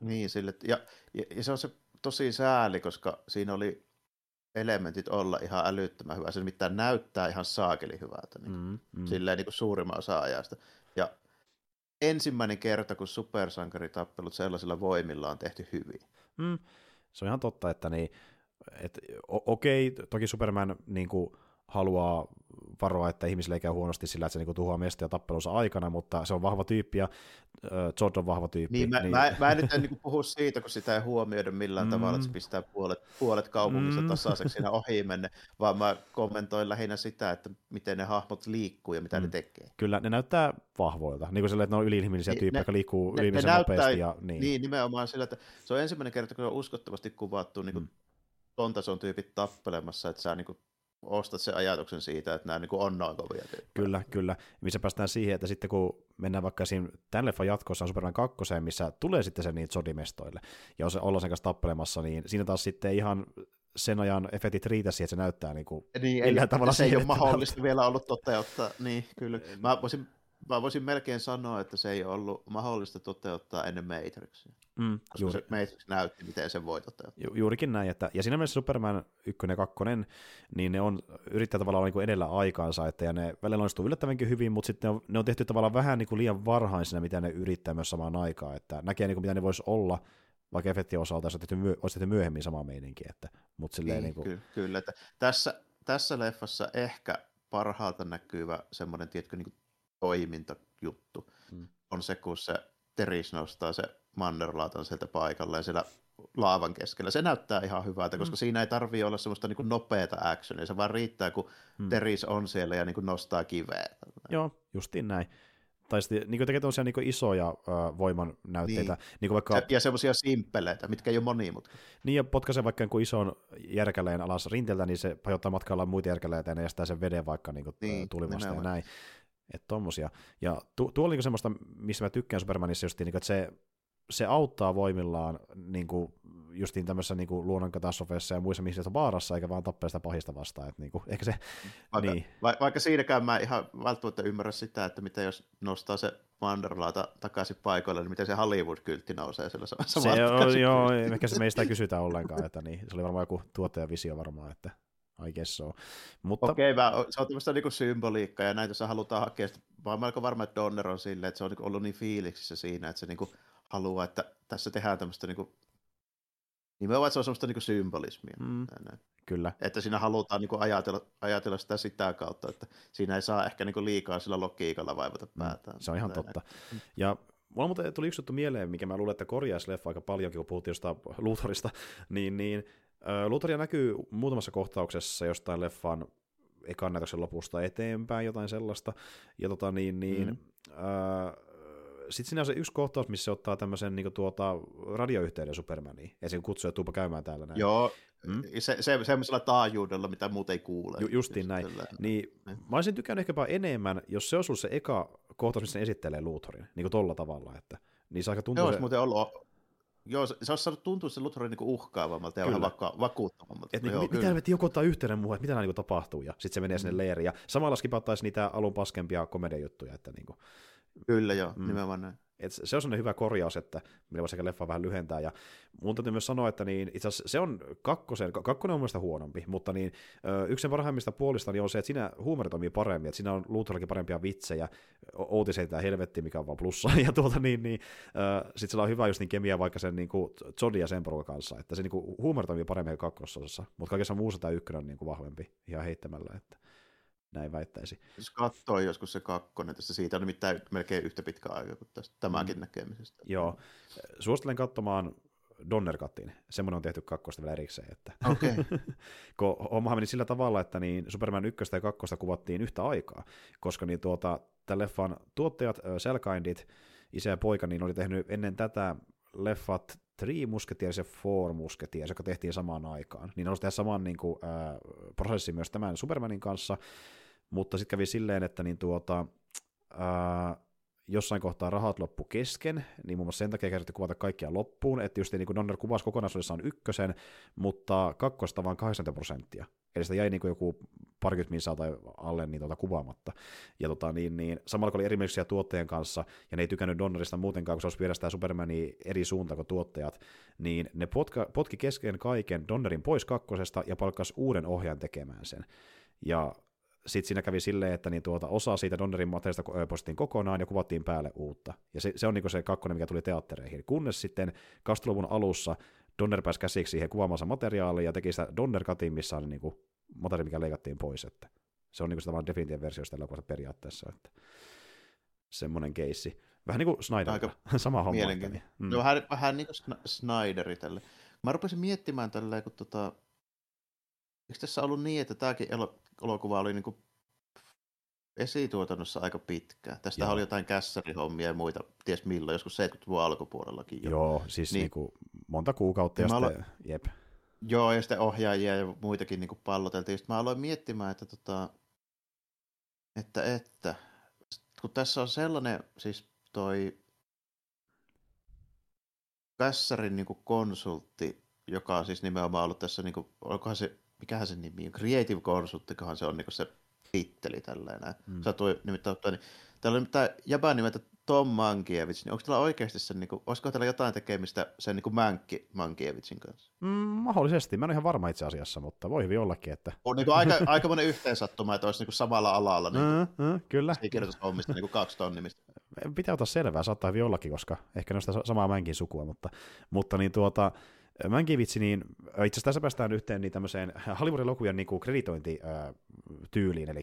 niin sille, ja, ja, ja se on se tosi sääli, koska siinä oli elementit olla ihan älyttömän hyvä. Se nimittäin näyttää ihan saakeli hyvältä niin, mm, mm. silleen niin kuin suurimman osa ajasta. Ja ensimmäinen kerta, kun supersankaritappelut sellaisilla voimilla on tehty hyvin. Mm. Se on ihan totta, että niin, et, okei, toki Superman niin kuin, haluaa varoa, että ihmisille ei käy huonosti sillä, että se niinku tuhoaa mestoja tappelunsa aikana, mutta se on vahva tyyppi ja äh, Zod on vahva tyyppi. Niin, mä, niin... Mä, mä en nyt en niinku puhu siitä, kun sitä ei huomioida millään mm. tavalla, että se pistää puolet, puolet kaupungissa mm. tasaiseksi siinä ohi menne, vaan mä kommentoin lähinnä sitä, että miten ne hahmot liikkuu ja mitä mm. ne tekee. Kyllä, ne näyttää vahvoilta, niin kuin sille, että ne on yliinhimillisiä niin, tyyppejä, jotka liikkuu yliinhimillisen nopeasti. Ja, niin. niin, nimenomaan sillä, että se on ensimmäinen kerta, kun on uskottavasti kuvattu niin kuin mm. ton tason tyypit tappelemassa, että sä niin kuin ostat sen ajatuksen siitä, että nämä niin on noin kovia tyyppejä. Kyllä, kyllä. Missä päästään siihen, että sitten kun mennään vaikka siinä tämän leffan jatkossa Superman 2, missä tulee sitten se niitä sodimestoille, ja ollaan sen kanssa tappelemassa, niin siinä taas sitten ihan sen ajan efektit riitä siihen, että se näyttää niin kuin niin, eli, tavalla se ei ole mahdollista vielä ollut toteuttaa, niin kyllä. Mä voisin mä voisin melkein sanoa, että se ei ollut mahdollista toteuttaa ennen Matrixia. Mm, koska juuri. se Matrix näytti, miten se voi toteuttaa. Ju, juurikin näin, että, ja siinä mielessä Superman 1 ja 2, niin ne on yrittää tavallaan niin kuin edellä aikaansa, että, ja ne välillä onnistuu yllättävänkin hyvin, mutta sitten ne on, ne on tehty tavallaan vähän niin kuin liian varhain siinä, mitä ne yrittää myös samaan aikaan, että näkee niin kuin, mitä ne voisi olla, vaikka efektien osalta olisi tehty, myö, olisi tehty myöhemmin sama meininki. Että, mutta silleen, niin, niin kuin... Kyllä, kyllä että tässä, tässä leffassa ehkä parhaalta näkyvä semmoinen, tiedätkö, niin kuin toimintajuttu mm. on se, kun se Teris nostaa se mannerlaatan sieltä ja siellä laavan keskellä. Se näyttää ihan hyvältä, koska mm. siinä ei tarvitse olla semmoista niin nopeata actionia, se vaan riittää, kun mm. Teris on siellä ja niin kuin nostaa kiveä. Joo, justiin näin. Tai sitten niin tekee tosiaan niin isoja äh, voiman näytteitä. Niin. Niin vaikka... Ja, ja semmoisia simppeleitä, mitkä ei ole monimutkaisia. Niin, ja potkaisee vaikka niin ison järkäleen alas rinteeltä, niin se hajottaa matkalla muita järkäleitä ja ne estää sen veden vaikka niin kuin, niin, tulimasta ja näin. Että tommosia. Ja tu, tuo oli niinku semmoista, missä mä tykkään Supermanissa justiin, niin, että se, se auttaa voimillaan niin kuin, justiin tämmöisessä niin luonnonkatastrofeissa ja muissa, missä on vaarassa, eikä vaan tappaa sitä pahista vastaan. Että, niin kuin, ehkä se, vaikka, niin. va, vaikka siinäkään mä ihan välttämättä ymmärrä sitä, että mitä jos nostaa se Wanderlaata takaisin paikoille, niin miten se Hollywood-kyltti nousee sillä samalla. Se on, joo, ehkä se meistä kysytä ollenkaan, että niin, se oli varmaan joku tuottajavisio varmaan, että I guess so. Mutta... Okei, okay, se on tämmöistä niin symboliikkaa, ja näitä jos halutaan hakea, vaan melko varma, että Donner on silleen, että se on niin ollut niin fiiliksissä siinä, että se niin haluaa, että tässä tehdään tämmöistä niin kuin, nimenomaan, että se on semmoista niin symbolismia. Mm. Näin. Kyllä. Että siinä halutaan niin kuin ajatella, ajatella sitä sitä kautta, että siinä ei saa ehkä niin kuin liikaa sillä logiikalla vaivata päätään. Se on ihan Näin. totta. Ja Mulla muuten tuli yksi juttu mieleen, mikä mä luulen, että korjaisi leffa aika paljonkin, kun puhuttiin jostain Luthorista, niin, niin Luthoria näkyy muutamassa kohtauksessa jostain leffan ekan näytöksen lopusta eteenpäin, jotain sellaista, ja tota niin, niin mm. äh, sitten siinä on se yksi kohtaus, missä se ottaa tämmöisen niin tuota, radioyhteyden Supermaniin, ja se kutsuu, että tuupa käymään täällä näin. Joo, mm. se, se, semmoisella taajuudella, mitä muut ei kuule. Ju, justiin näin. Tällä. Niin, mm. mä olisin tykännyt ehkäpä enemmän, jos se olisi se eka kohtaus, missä ne esittelee Luthorin, niin kuin tolla tavalla, että niin se aika tuntuu... Se se... muuten ollut Joo, se, se olisi saanut tuntua se Luthor niin uhkaavammalta ja kyllä. vähän vaka- vakuuttavammalta. Et niin, joo, mitä helvetti joku ottaa yhteyden muuhun, että mitä niin tapahtuu, ja sitten se menee mm. sinne leiriin, ja samalla skipattaisiin niitä alun paskempia komediajuttuja, että niin kuin... Kyllä joo, mm. nimenomaan näin. Et se on hyvä korjaus, että millä voisi leffa vähän lyhentää. Ja mun täytyy myös sanoa, että niin, itse asiassa se on kakkosen, kakkonen on mielestäni huonompi, mutta niin, yksi parhaimmista puolista niin on se, että siinä huumori toimii paremmin, että siinä on Luthorillakin parempia vitsejä, Outis heittää helvetti, mikä on vaan plussa, ja tuota niin, niin sitten sillä on hyvä just niin kemia vaikka sen niin kuin Jodin ja sen kanssa, että se niin kuin, huumori toimii paremmin kakkososassa, mutta kaikessa muussa tämä ykkönen on niin kuin vahvempi ihan heittämällä, että näin väittäisi. Jos katsoo joskus se kakkonen, tästä siitä on nimittäin melkein yhtä pitkä aika kuin tästä tämäkin mm. näkemisestä. Joo, suosittelen katsomaan Donnerkatin. Semmoinen on tehty kakkosta vielä erikseen. Että okay. kun hommahan meni sillä tavalla, että niin Superman 1 ja 2 kuvattiin yhtä aikaa, koska niin tuota, tämän leffan tuottajat, Selkindit, isä ja poika, niin oli tehnyt ennen tätä leffat Three Musketeers ja Four Musketeers, joka tehtiin samaan aikaan. Niin ne tehdä saman niin kuin, äh, prosessin myös tämän Supermanin kanssa, mutta sitten kävi silleen, että niin tuota, ää, jossain kohtaa rahat loppu kesken, niin muun muassa sen takia kerrottiin kuvata kaikkia loppuun, että just niin kuin Donner kuvasi kokonaisuudessaan ykkösen, mutta kakkosta vain 80 prosenttia. Eli sitä jäi niin kuin joku parikymmentä minsaa tai alle niin tuota kuvaamatta. Ja tota, niin, niin, samalla kun oli erimielisyyksiä tuottajien kanssa, ja ne ei tykännyt Donnerista muutenkaan, kun se olisi viedä sitä Supermania eri suuntaan kuin tuottajat, niin ne potka, potki kesken kaiken Donnerin pois kakkosesta ja palkkasi uuden ohjaajan tekemään sen. Ja sitten siinä kävi silleen, että niin tuota, osa siitä Donnerin materiaalista postiin kokonaan ja kuvattiin päälle uutta. Ja se, se on niin se kakkonen, mikä tuli teattereihin. Kunnes sitten 20-luvun alussa Donner pääsi käsiksi siihen kuvaamansa materiaaliin ja teki sitä donner katin missä on niin kuin materiaali, mikä leikattiin pois. Että se on niin kuin se definitiivinen versio sitä elokuvasta periaatteessa. Että semmoinen keissi. Vähän niin kuin Snyder, Aika sama homma. Niin. mm. no, vähän, vähän niin kuin Snyderi tälle. Mä rupesin miettimään tälleen, kun tota, eikö tässä ollut niin, että tämäkin elokuva oli niin kuin esituotannossa aika pitkään. Tästä oli jotain kässärihommia ja muita, ties milloin, joskus 70-luvun alkupuolellakin. Jo. Joo, siis niin, niin kuin monta kuukautta ja sitten, jep. Joo, ja sitten ohjaajia ja muitakin niin kuin palloteltiin. Sitten mä aloin miettimään, että, tota, että, että kun tässä on sellainen, siis toi Kässärin niin konsultti, joka on siis nimenomaan ollut tässä, niin kuin, olikohan se mikähän se nimi on, Creative Consulttikohan se on niin se titteli tällainen. Mm. Satui nimittäin, niin täällä on nimittäin jäbä nimeltä Tom Mankiewicz, niin onko täällä oikeasti sen, niin kuin, olisiko täällä jotain tekemistä sen niin Mankki Mankiewiczin kanssa? Mm, mahdollisesti, mä en ole ihan varma itse asiassa, mutta voi hyvin ollakin, että... On niin kuin aika, aika monen yhteensattuma, että olisi niin samalla alalla niin kuin, mm, mm, kyllä. kirjoitushommista niin kaksi tonnimista. Pitää ottaa selvää, saattaa hyvin ollakin, koska ehkä ne on sitä samaa Mänkin sukua, mutta, mutta niin tuota, Mankiewicz, niin itse asiassa tässä päästään yhteen niin tämmöiseen Hollywoodin elokuvien niin kreditointityyliin, eli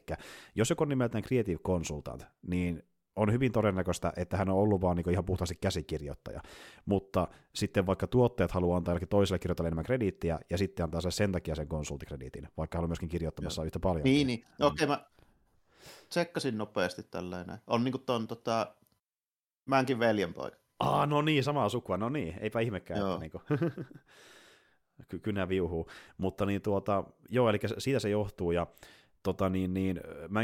jos joku on nimeltään Creative Consultant, niin on hyvin todennäköistä, että hän on ollut vaan niin ihan puhtaasti käsikirjoittaja, mutta sitten vaikka tuottajat haluaa antaa jollekin toiselle kirjoittajalle enemmän krediittiä, ja sitten antaa se sen takia sen konsultikrediitin, vaikka haluaa myöskin kirjoittamassa Joo. yhtä paljon. Niin, niin. Mm. okei, okay, mä tsekkasin nopeasti tällainen. On niin kuin ton, tota, Mänkin veljenpoika. Ah, no niin, samaa sukua, no niin, eipä ihmekään. Joo. Niin kuin, kynä viuhuu. Mutta niin tuota, joo, eli siitä se johtuu, ja tota, niin, niin,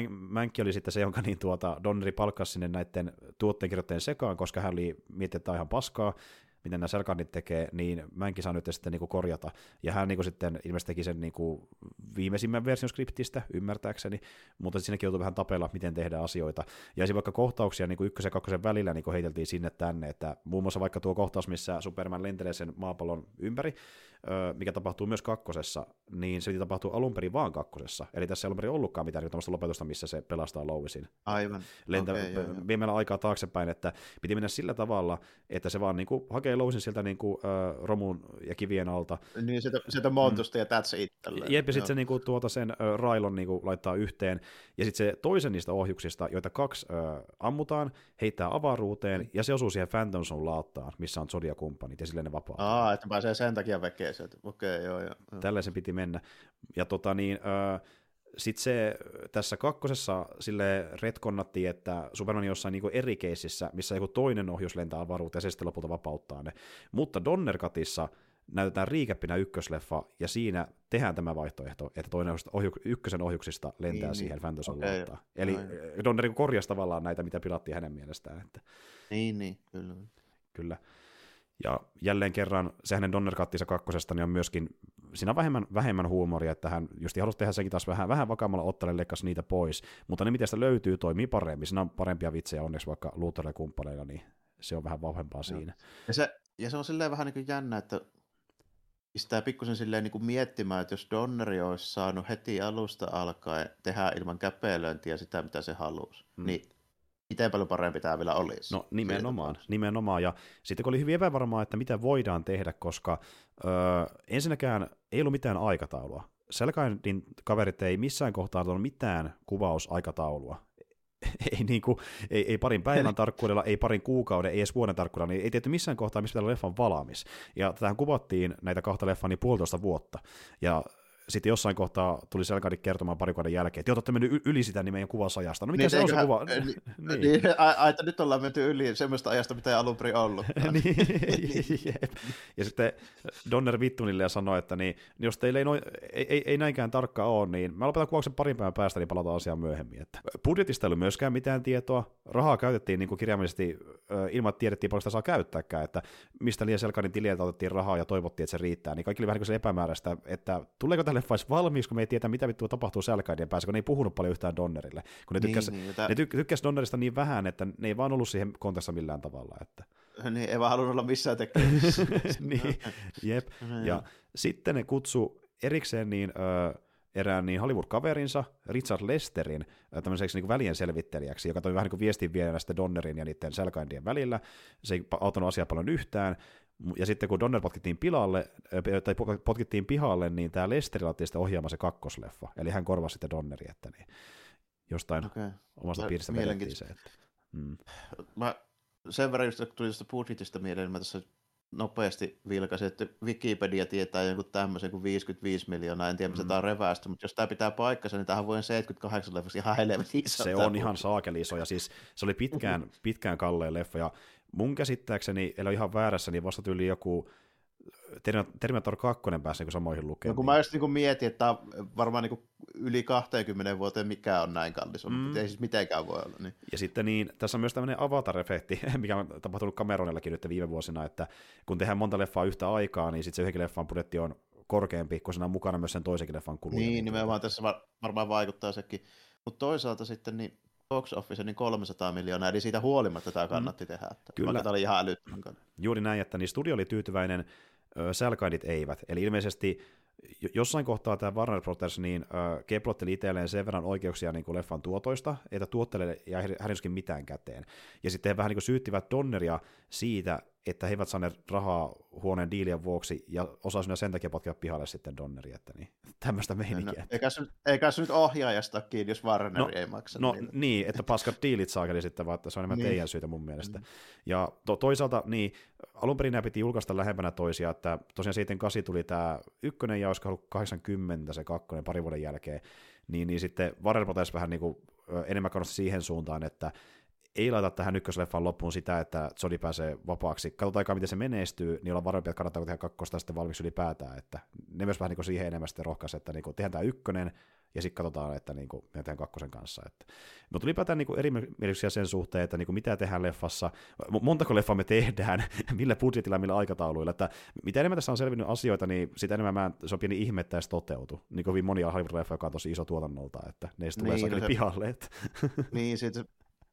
Mänkki oli sitten se, jonka niin, tuota, Donneri palkkasi sinne näiden tuotteenkirjoittajien sekaan, koska hän oli miettinyt, että ihan paskaa, miten nämä selkandit tekee, niin mä enkin saa nyt sitten niin kuin korjata. Ja hän niin kuin sitten ilmeisesti teki sen niin kuin viimeisimmän version skriptistä, ymmärtääkseni, mutta siinäkin joutui vähän tapella, miten tehdään asioita. Ja esimerkiksi vaikka kohtauksia niin kuin ykkösen ja kakkosen välillä niin kuin heiteltiin sinne tänne, että muun muassa vaikka tuo kohtaus, missä Superman lentelee sen maapallon ympäri, mikä tapahtuu myös kakkosessa, niin se piti tapahtua alun perin vaan kakkosessa. Eli tässä ei alun perin ollutkaan mitään niin lopetusta, missä se pelastaa Lowisin. Aivan. Lentä, okay, joo, joo. Vie meillä aikaa taaksepäin, että piti mennä sillä tavalla, että se vaan niin kuin, hakee Lowisin sieltä niin kuin, äh, romun ja kivien alta. Niin, sieltä, sieltä montusta mm. ja that's it. Jep, ja sitten se niin kuin, tuota sen äh, railon niin kuin, laittaa yhteen, ja sitten se toisen niistä ohjuksista, joita kaksi äh, ammutaan, heittää avaruuteen, mm. ja se osuu siihen Phantom Zone lauttaan, missä on Zodia-kumppanit, ja silleen ne vapaa. Aa, että pääsee sen takia vekeen sieltä. Okei, okay, joo, joo. Tällaisen piti mennä. Ja tota niin, äh, sitten se tässä kakkosessa sille retkonnattiin, että Superman on jossain niinku eri keississä, missä joku toinen ohjus lentää avaruuteen ja se sitten lopulta vapauttaa ne. Mutta Donnerkatissa näytetään riikäppinä ykkösleffa, ja siinä tehdään tämä vaihtoehto, että toinen ohju, ykkösen ohjuksista lentää niin, siihen niin. Phantom okay. Eli Noin. Donner korjasi tavallaan näitä, mitä pilattiin hänen mielestään. Että... Niin, niin, kyllä. Kyllä. Ja jälleen kerran se hänen Donnerkattinsa kakkosesta niin on myöskin, siinä on vähemmän, vähemmän huumoria, että hän just halusi tehdä senkin taas vähän, vähän vakaammalla otteleella lekkas niitä pois, mutta ne miten sitä löytyy toimii paremmin, siinä on parempia vitsejä onneksi vaikka Luther kumppaneilla, niin se on vähän vahvempaa no. siinä. Ja se, ja se on silleen vähän niin kuin jännä, että pistää pikkusen silleen niin kuin miettimään, että jos Donneri olisi saanut heti alusta alkaen tehdä ilman käpeilöintiä sitä, mitä se halusi, mm. niin miten paljon parempi tämä vielä olisi. No nimenomaan, nimenomaan. Ja sitten kun oli hyvin epävarmaa, että mitä voidaan tehdä, koska öö, ensinnäkään ei ollut mitään aikataulua. Selkainin kaverit ei missään kohtaa ollut mitään kuvausaikataulua. ei, niin kuin, ei, ei parin päivän tarkkuudella, ei parin kuukauden, ei edes vuoden tarkkuudella, niin ei tietty missään kohtaa, missä pitää olla leffan valmis. Ja tähän kuvattiin näitä kahta leffaa niin puolitoista vuotta. Ja sitten jossain kohtaa tuli Selkadi kertomaan pari vuoden jälkeen, että olette mennyt yli sitä niin meidän kuvasajasta. No mikä niin, se on se kuva? Niin, niin. niin a, että nyt ollaan menty yli semmoista ajasta, mitä ei alun perin ollut. niin, ja sitten Donner Vittunille ja sanoi, että niin, jos teillä ei, noin, ei, ei, ei näinkään tarkkaa ole, niin mä lopetan kuvauksen parin päivän päästä, niin palataan asiaan myöhemmin. Että budjetista ei ollut myöskään mitään tietoa, rahaa käytettiin niin kuin kirjaimellisesti ilman, että tiedettiin paljon sitä saa käyttääkään, että mistä liian Selkanin tililtä otettiin rahaa ja toivottiin, että se riittää, niin kaikki oli vähän niin kuin epämääräistä, että tuleeko leffa edes valmiiksi, kun me ei tiedä, mitä vittua tapahtuu Sälkäidien päässä, kun ne ei puhunut paljon yhtään Donnerille. Kun ne tykkäs, niin, niin, ne tyk- tykkäs Donnerista niin vähän, että ne ei vaan ollut siihen kontessa millään tavalla. Että... Niin, ei vaan halunnut olla missään tekemisissä. niin, jep. ja sitten ne kutsu erikseen niin, ö, erään niin Hollywood-kaverinsa, Richard Lesterin, tämmöiseksi niin välien selvittelijäksi, joka toimi vähän niin kuin viestin Donnerin ja niiden Selkaindien välillä. Se ei auttanut asiaa paljon yhtään, ja sitten kun Donner potkittiin pilalle, tai potkittiin pihalle, niin tämä Lesteri laittoi sitä ohjaamaan se kakkosleffa. Eli hän korvasi sitten Donneri, että niin jostain okay. omasta piiristä vedettiin se. Että, mm. Mä sen verran just, kun tuli tuosta budjetista mieleen, niin mä tässä nopeasti vilkaisin, että Wikipedia tietää jonkun tämmöisen kuin 55 miljoonaa, en tiedä missä mm. tämä on revästä, mutta jos tämä pitää paikkansa, niin tähän vuoden 78 leffassa ihan helvetin iso. Se on ihan saakeli iso, ja siis se oli pitkään, pitkään kalleen leffa, ja mun käsittääkseni, eli ihan väärässä, niin vasta yli joku Terminator 2 pääsi niin samoihin lukemiin. No kun mä just niin mietin, että varmaan niin yli 20 vuoteen mikä on näin kallis, mm. mutta ei siis mitenkään voi olla. Niin. Ja sitten niin, tässä on myös tämmöinen avatar-efekti, mikä on tapahtunut Cameronillakin nyt viime vuosina, että kun tehdään monta leffaa yhtä aikaa, niin sitten se yhdenkin leffan budjetti on korkeampi, kun siinä on mukana myös sen toisenkin leffan kuluja. Niin, nimenomaan tässä varmaan vaikuttaa sekin. Mutta toisaalta sitten niin box office niin 300 miljoonaa, eli siitä huolimatta tämä kannatti mm. tehdä. Että Kyllä. Vaikka tämä oli ihan älyttömän Juuri näin, että niin studio oli tyytyväinen, Sälkaidit eivät. Eli ilmeisesti jossain kohtaa tämä Warner Brothers niin äh, keplotteli itselleen sen verran oikeuksia niin kuin leffan tuotoista, että tuotteelle jäi hänessäkin mitään käteen. Ja sitten he vähän niin kuin syyttivät Donneria siitä, että he eivät saaneet rahaa huoneen diilien vuoksi, ja osasivat sen takia potkia pihalle sitten Donneri, että niin, tämmöistä meininkiä. No, eikä, se, eikä se nyt ohjaajasta kiinni, jos Warner no, ei maksa. No niille. niin, että paskat diilit saakeli sitten, vaan että se on enemmän niin. teidän syytä mun mielestä. Mm. Ja to, toisaalta, niin, alun perin nämä piti julkaista lähempänä toisia, että tosiaan sitten kasi tuli tämä ykkönen ja olisiko 80 se kakkonen pari vuoden jälkeen, niin, niin sitten Warner vähän niin kuin, enemmän kannusti siihen suuntaan, että ei laita tähän ykkösleffan loppuun sitä, että Zodi pääsee vapaaksi. Katsotaan aikaa, miten se menestyy, niin ollaan varmempia, että kannattaa tehdä kakkosta sitten valmiiksi ylipäätään. Että ne myös vähän niin kuin siihen enemmän sitten rohkaisi, että niin kuin tehdään tämä ykkönen, ja sitten katsotaan, että niin kuin, tehdään kakkosen kanssa. Että. Mutta ylipäätään niin erimielisyyksiä sen suhteen, että niin kuin mitä tehdään leffassa, montako leffaa me tehdään, millä budjetilla, millä aikatauluilla. Että mitä enemmän tässä on selvinnyt asioita, niin sitä enemmän mä, se on pieni ihme, että edes toteutu. Niin kuin hyvin monia Hollywood-leffoja, joka on tosi iso tuotannolta, että ne tulee niin, no se... pihalle. Että. niin, sitten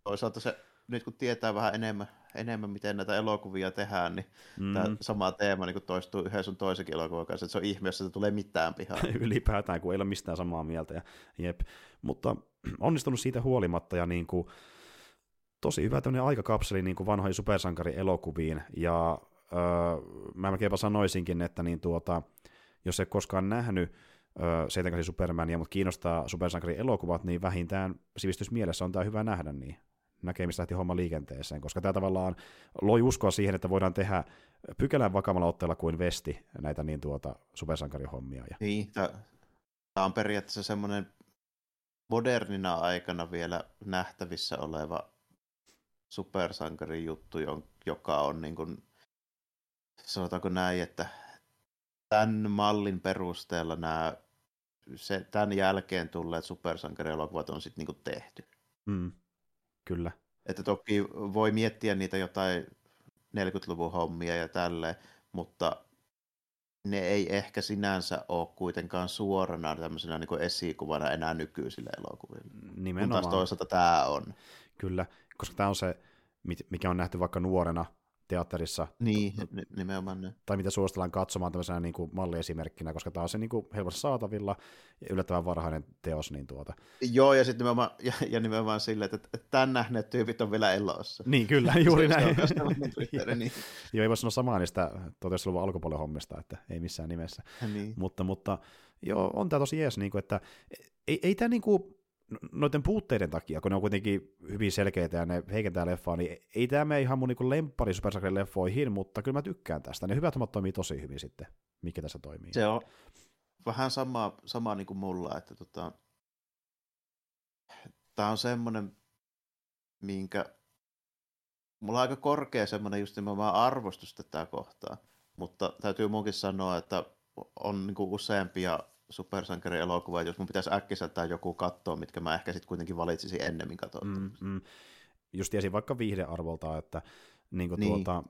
toisaalta se nyt kun tietää vähän enemmän, enemmän miten näitä elokuvia tehdään, niin mm. tämä sama teema niin toistuu yhden sun toisenkin elokuvan kanssa, että se on ihme, jos tulee mitään pihaa. Ylipäätään, kun ei ole mistään samaa mieltä. Ja, jep. Mutta onnistunut siitä huolimatta ja niin kuin, tosi hyvä tämmöinen aikakapseli niin kuin vanhoihin supersankari-elokuviin, ja öö, mä melkeinpä sanoisinkin, että niin tuota, jos ei koskaan nähnyt öö, 78 Supermania, mutta kiinnostaa supersankari-elokuvat, niin vähintään sivistysmielessä on tämä hyvä nähdä, niin näkee, mistä lähti homma liikenteeseen, koska tämä tavallaan loi uskoa siihen, että voidaan tehdä pykälän vakavalla otteella kuin vesti näitä niin tuota supersankarihommia. Ja... Niin, tämä on periaatteessa semmoinen modernina aikana vielä nähtävissä oleva supersankarin juttu, joka on niin kuin, sanotaanko näin, että tämän mallin perusteella nämä, se, tämän jälkeen tulleet supersankarielokuvat on sitten niin tehty. Mm, kyllä. Että toki voi miettiä niitä jotain 40-luvun hommia ja tälleen, mutta ne ei ehkä sinänsä ole kuitenkaan suorana tämmöisenä niin esikuvana enää nykyisille elokuville. Nimenomaan. Kun taas toisaalta tämä on. Kyllä, koska tämä on se, mikä on nähty vaikka nuorena teatterissa. Niin, nimenomaan ne. Tai mitä suositellaan katsomaan tämmöisenä niin kuin malliesimerkkinä, koska tämä on se niin kuin helposti saatavilla ja yllättävän varhainen teos. Niin tuota. Joo, ja sitten nimenomaan, ja, ja nimenomaan sille, että tämän nähneet tyypit on vielä elossa. Niin, kyllä, juuri näin. niin. Joo, ei voi sanoa samaa niistä 1900-luvun alkupuolen hommista, että ei missään nimessä. Niin. Mutta, mutta joo, on tämä tosi jees, niin kuin, että ei, ei tämä niin kuin, noiden puutteiden takia, kun ne on kuitenkin hyvin selkeitä ja ne heikentää leffaa, niin ei tämä mene ihan mun niin lemppari Super leffoihin, mutta kyllä mä tykkään tästä. Ne hyvät hommat toimii tosi hyvin sitten, mikä tässä toimii. Se on vähän sama, sama niin kuin mulla, että tota, tämä on semmoinen, minkä mulla on aika korkea semmoinen just nimenomaan arvostus tätä kohtaa, mutta täytyy munkin sanoa, että on niin kuin useampia supersankarielokuva, jos mun pitäisi äkkiseltään joku katsoa, mitkä mä ehkä sitten kuitenkin valitsisin ennemmin katsoa. Mm, mm. Just tiesin vaikka viihdearvolta, että niin kuin niin. Tuota,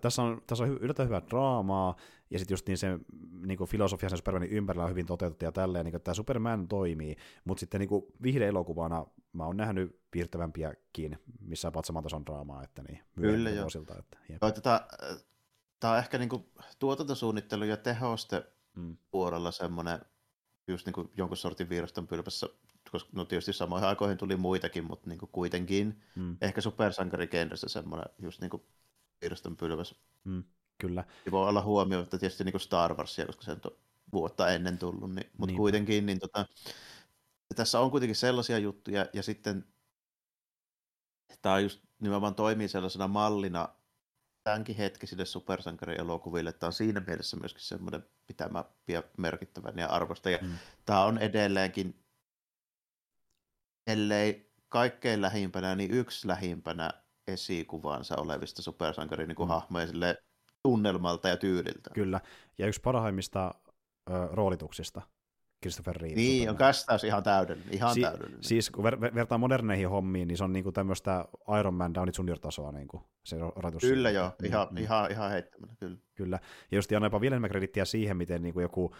tässä, on, tässä on yllättävän hyvää draamaa, ja sitten just niin se niin kuin filosofia sen Supermanin ympärillä on hyvin toteutettu ja tälleen, niin kuin, tämä Superman toimii, mutta sitten niin kuin viihdeelokuvana mä oon nähnyt piirtävämpiäkin, missä on tason draamaa, että niin, Kyllä joo. Vuosilta, että, Tätä, tämä on ehkä niin kuin tuotantosuunnittelu ja tehoste mm. puolella semmoinen just niin kuin jonkun sortin viraston pylpässä, koska no tietysti samoihin aikoihin tuli muitakin, mutta niin kuin kuitenkin mm. ehkä supersankarikenressä semmoinen just niin kuin viraston pylväs. Mm, kyllä. Ja voi olla huomioimatta tietysti niin kuin Star Warsia, koska se on vuotta ennen tullut, niin, mutta niin. kuitenkin niin tota, tässä on kuitenkin sellaisia juttuja, ja sitten tämä just nimenomaan toimii sellaisena mallina tämänkin hetkisille supersankarielokuville. Tämä on siinä mielessä myöskin semmoinen, mitä mä pidän merkittävän ja arvosta. Ja mm. Tämä on edelleenkin, ellei kaikkein lähimpänä, niin yksi lähimpänä esikuvaansa olevista supersankarin niin mm. hahmoja tunnelmalta ja tyyliltä. Kyllä, ja yksi parhaimmista ö, roolituksista Christopher Reeve. Niin, on kästäys ihan täydellinen. Ihan si- täydellinen. Siis kun ver- vertaa moderneihin hommiin, niin se on niinku tämmöistä Iron Man Downey Junior-tasoa niinku, se ratus. Kyllä joo, mm, ihan, mm. ihan, ihan heittämällä, kyllä. Kyllä, ja just jopa vielä enemmän kredittiä siihen, miten niinku joku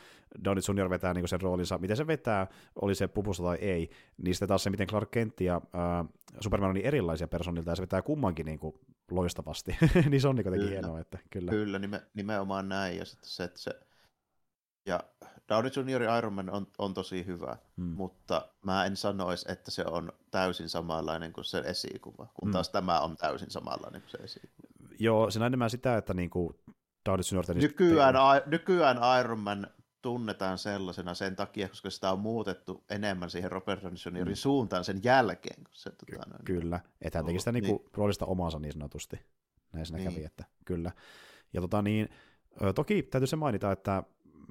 Downey Junior vetää niinku sen roolinsa, miten se vetää, oli se pupusta tai ei, niin sitten taas se, miten Clark Kent ja äh, Superman on niin erilaisia personilta, ja se vetää kummankin niinku loistavasti, niin se on niinku hienoa, että kyllä. Kyllä, nime, nimenomaan näin, ja sitten se, että se ja Downey Jr. Iron Man on, on tosi hyvä, hmm. mutta mä en sanoisi, että se on täysin samanlainen kuin se esikuva, kun hmm. taas tämä on täysin samanlainen kuin se esikuva. Joo, se enemmän sitä, että niinku Downey Jr. Nykyään, a, nykyään Iron Man tunnetaan sellaisena sen takia, koska sitä on muutettu enemmän siihen Robert Downey Jr. Hmm. suuntaan sen jälkeen. Kun se, Ky- tota, noin, kyllä, että hän teki sitä niinku niin. roolista omansa niin sanotusti. Näin siinä niin. kävi, että kyllä. Ja tota niin, toki täytyy se mainita, että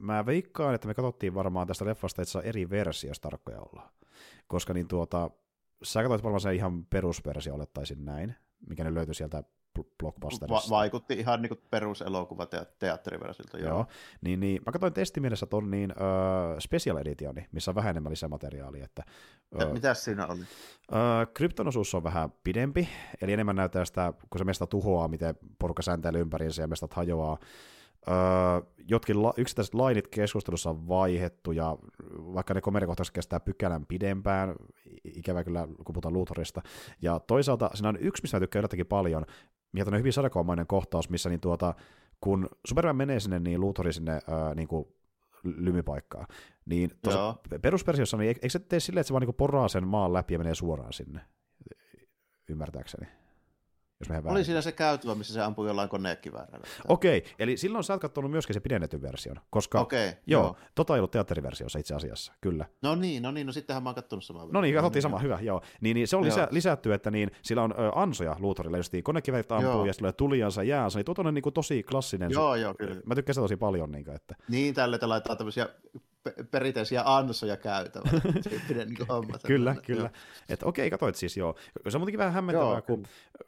mä veikkaan, että me katsottiin varmaan tästä leffasta itse eri versio, jos tarkkoja ollaan. Koska niin tuota, sä katsoit varmaan sen ihan perusversio, olettaisin näin, mikä ne löytyi sieltä blockbusterista. Va- vaikutti ihan niin peruselokuva te- teatteriversilta, joo. joo. Niin, niin, mä katsoin testimielessä ton niin, uh, special editioni, missä on vähän enemmän lisämateriaalia. Että, uh, Mitäs siinä oli? Uh, krypton osuus on vähän pidempi, eli enemmän näyttää sitä, kun se mesta tuhoaa, miten porukka sääntelee ympäriinsä ja mestat hajoaa öö, jotkin la, yksittäiset lainit keskustelussa on vaihettu, ja vaikka ne komediakohtaukset kestää pykälän pidempään, ikävä kyllä, kun puhutaan Luthorista, ja toisaalta siinä on yksi, mistä mä tykkään yllättäkin paljon, mikä on hyvin sadakomainen kohtaus, missä niin tuota, kun Superman menee sinne, niin Luthori sinne öö, niin kuin lymypaikkaa, niin perusversiossa, niin eikö se tee silleen, että se vaan niin poraa sen maan läpi ja menee suoraan sinne, ymmärtääkseni? Jos mehän Oli siinä se käytävä, missä se ampui jollain koneekiväärillä. Okei, okay, eli silloin sä oot katsonut myöskin se pidennetyn version, koska okay, joo, joo, tota ei ollut teatteriversiossa itse asiassa, kyllä. No niin, no niin, no sittenhän mä oon katsonut samaa. No niin, katsottiin sama, hyvä, joo. Niin, niin se on lisä, lisätty, että niin, sillä on ö, ansoja Luutorilla, just konekivärit ampuu joo. ja sillä tulee tuliansa jäänsä, niin tuo on niin kuin tosi klassinen. Joo, joo, kyllä. Mä tykkään sitä tosi paljon. Niin, kuin, että... niin tälle te laittaa tämmöisiä perinteisiä ansoja käytävä. niin homma, kyllä, kyllä. Että okei, katsoit siis joo. Se on muutenkin vähän hämmentävää, joo, kun,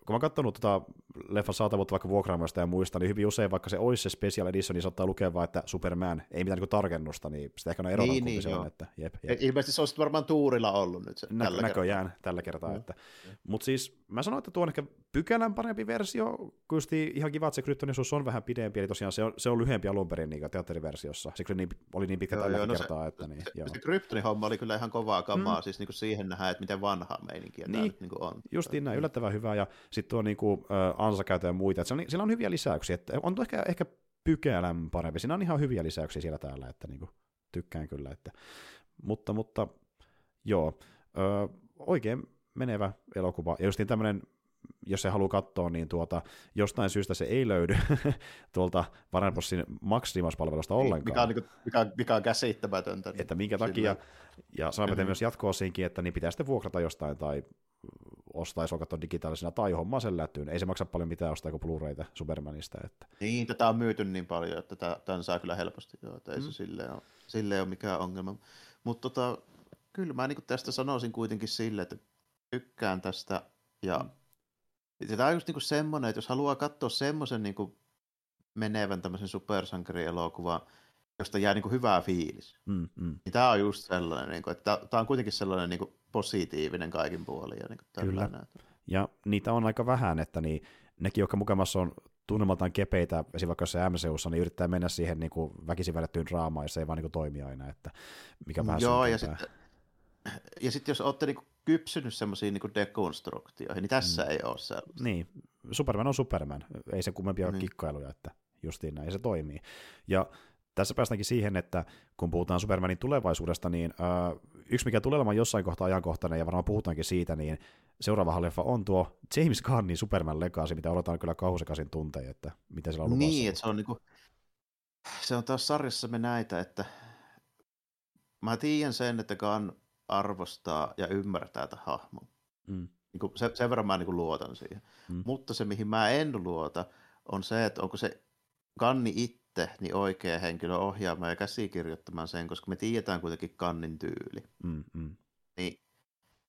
kun mä oon katsonut tota leffan saatavuutta vaikka vuokraamoista ja muista, niin hyvin usein vaikka se olisi se special edition, niin saattaa lukea vaan, että Superman, ei mitään niin tarkennusta, niin sitä ehkä on erona niin, niin, se on. Että, jep, jep. Ilmeisesti se on varmaan tuurilla ollut nyt se, Nä, tällä näköjään kertaa. tällä kertaa. Mm. Että. Mutta siis mä sanoin, että tuo on ehkä pykälän parempi versio, kun ihan kiva, että se kryptonisuus on vähän pidempi, eli tosiaan se on, se on lyhyempi alun perin niin teatteriversiossa, siksi se niin, oli niin pitkä tällä no kertaa. Se, että, niin, se, joo. se kryptonin homma oli kyllä ihan kovaa kamaa, mm. siis niin kuin siihen nähdään, että miten vanha meininkiä niin, nyt niin kuin on. Justiin näin, yllättävän hyvä, ja sitten tuo niin kuin, äh, ansakäytä ja muita, että se on, sillä on hyviä lisäyksiä, että on ehkä, ehkä pykälän parempi, siinä on ihan hyviä lisäyksiä siellä täällä, että niin kuin, tykkään kyllä, että, mutta, mutta joo, ö, oikein menevä elokuva, ja justiin tämmöinen jos se haluaa katsoa, niin tuota, jostain syystä se ei löydy tuolta Warner Brosin Max-palvelusta niin, ollenkaan. Mikä on, niin kuin, mikä, mikä on käsittämätöntä. Niin että minkä takia, ja sanoimme mm-hmm. myös jatkoa siinkin, että niin pitää sitten vuokrata jostain tai ostaa, jos on katsoa digitaalisena, tai hommaa sen lätyyn. Ei se maksa paljon mitään ostaa kuin Blu-rayta Supermanista. Että. Niin, tätä on myyty niin paljon, että tämän saa kyllä helposti, joo, että ei mm. se silleen ole, silleen ole mikään ongelma. Mutta tota, kyllä mä niin tästä sanoisin kuitenkin sille, että tykkään tästä, ja mm Tämä on just niinku semmoinen, että jos haluaa katsoa semmoisen niinku menevän tämmöisen supersankarielokuvan, josta jää niinku hyvä fiilis, mm, mm. niin tämä on just sellainen, niinku, että tämä on kuitenkin sellainen niinku positiivinen kaikin puolin. Ja niinku Kyllä. Ja niitä on aika vähän, että niin, nekin, jotka mukavassa on tunnelmaltaan kepeitä, esimerkiksi vaikka se MCUssa, niin yrittää mennä siihen niin kuin väkisin vedettyyn draamaan, ja se ei vaan niin kuin toimi aina, että mikä vähän Joo, ja sitten ja sitten jos olette niinku kypsynyt semmoisiin niinku dekonstruktioihin, niin tässä mm. ei ole sellaista. Niin, Superman on Superman, ei se kummempia niin. kikkailuja, että justiin näin se toimii. Ja tässä päästäänkin siihen, että kun puhutaan Supermanin tulevaisuudesta, niin äh, yksi mikä tulee olemaan jossain kohtaa ajankohtainen, ja varmaan puhutaankin siitä, niin seuraava leffa on tuo James Gunnin Superman Legacy, mitä odotetaan kyllä kauhusekaisin tunteja, että miten siellä on luvassa. Niin, että se on niinku, se on taas sarjassa me näitä, että mä tiedän sen, että Gunn arvostaa ja ymmärtää tätä hahmon. Mm. Niin kuin se, sen verran mä niin kuin luotan siihen. Mm. Mutta se, mihin mä en luota, on se, että onko se kanni itse niin oikea henkilö ohjaamaan ja käsikirjoittamaan sen, koska me tiedetään kuitenkin kannin tyyli. Mm, mm. Niin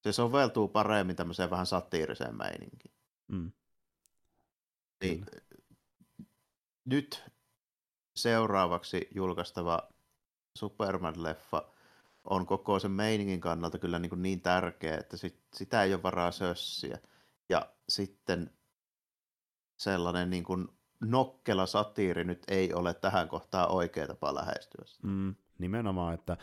se soveltuu paremmin tämmöiseen vähän satiiriseen meininkiin. Mm. Niin, nyt seuraavaksi julkaistava Superman-leffa on koko sen meiningin kannalta kyllä niin, kuin niin tärkeä, että sit, sitä ei ole varaa sössiä. Ja sitten sellainen niin kuin nokkela satiiri nyt ei ole tähän kohtaan oikea tapa lähestyä. Mm, nimenomaan, että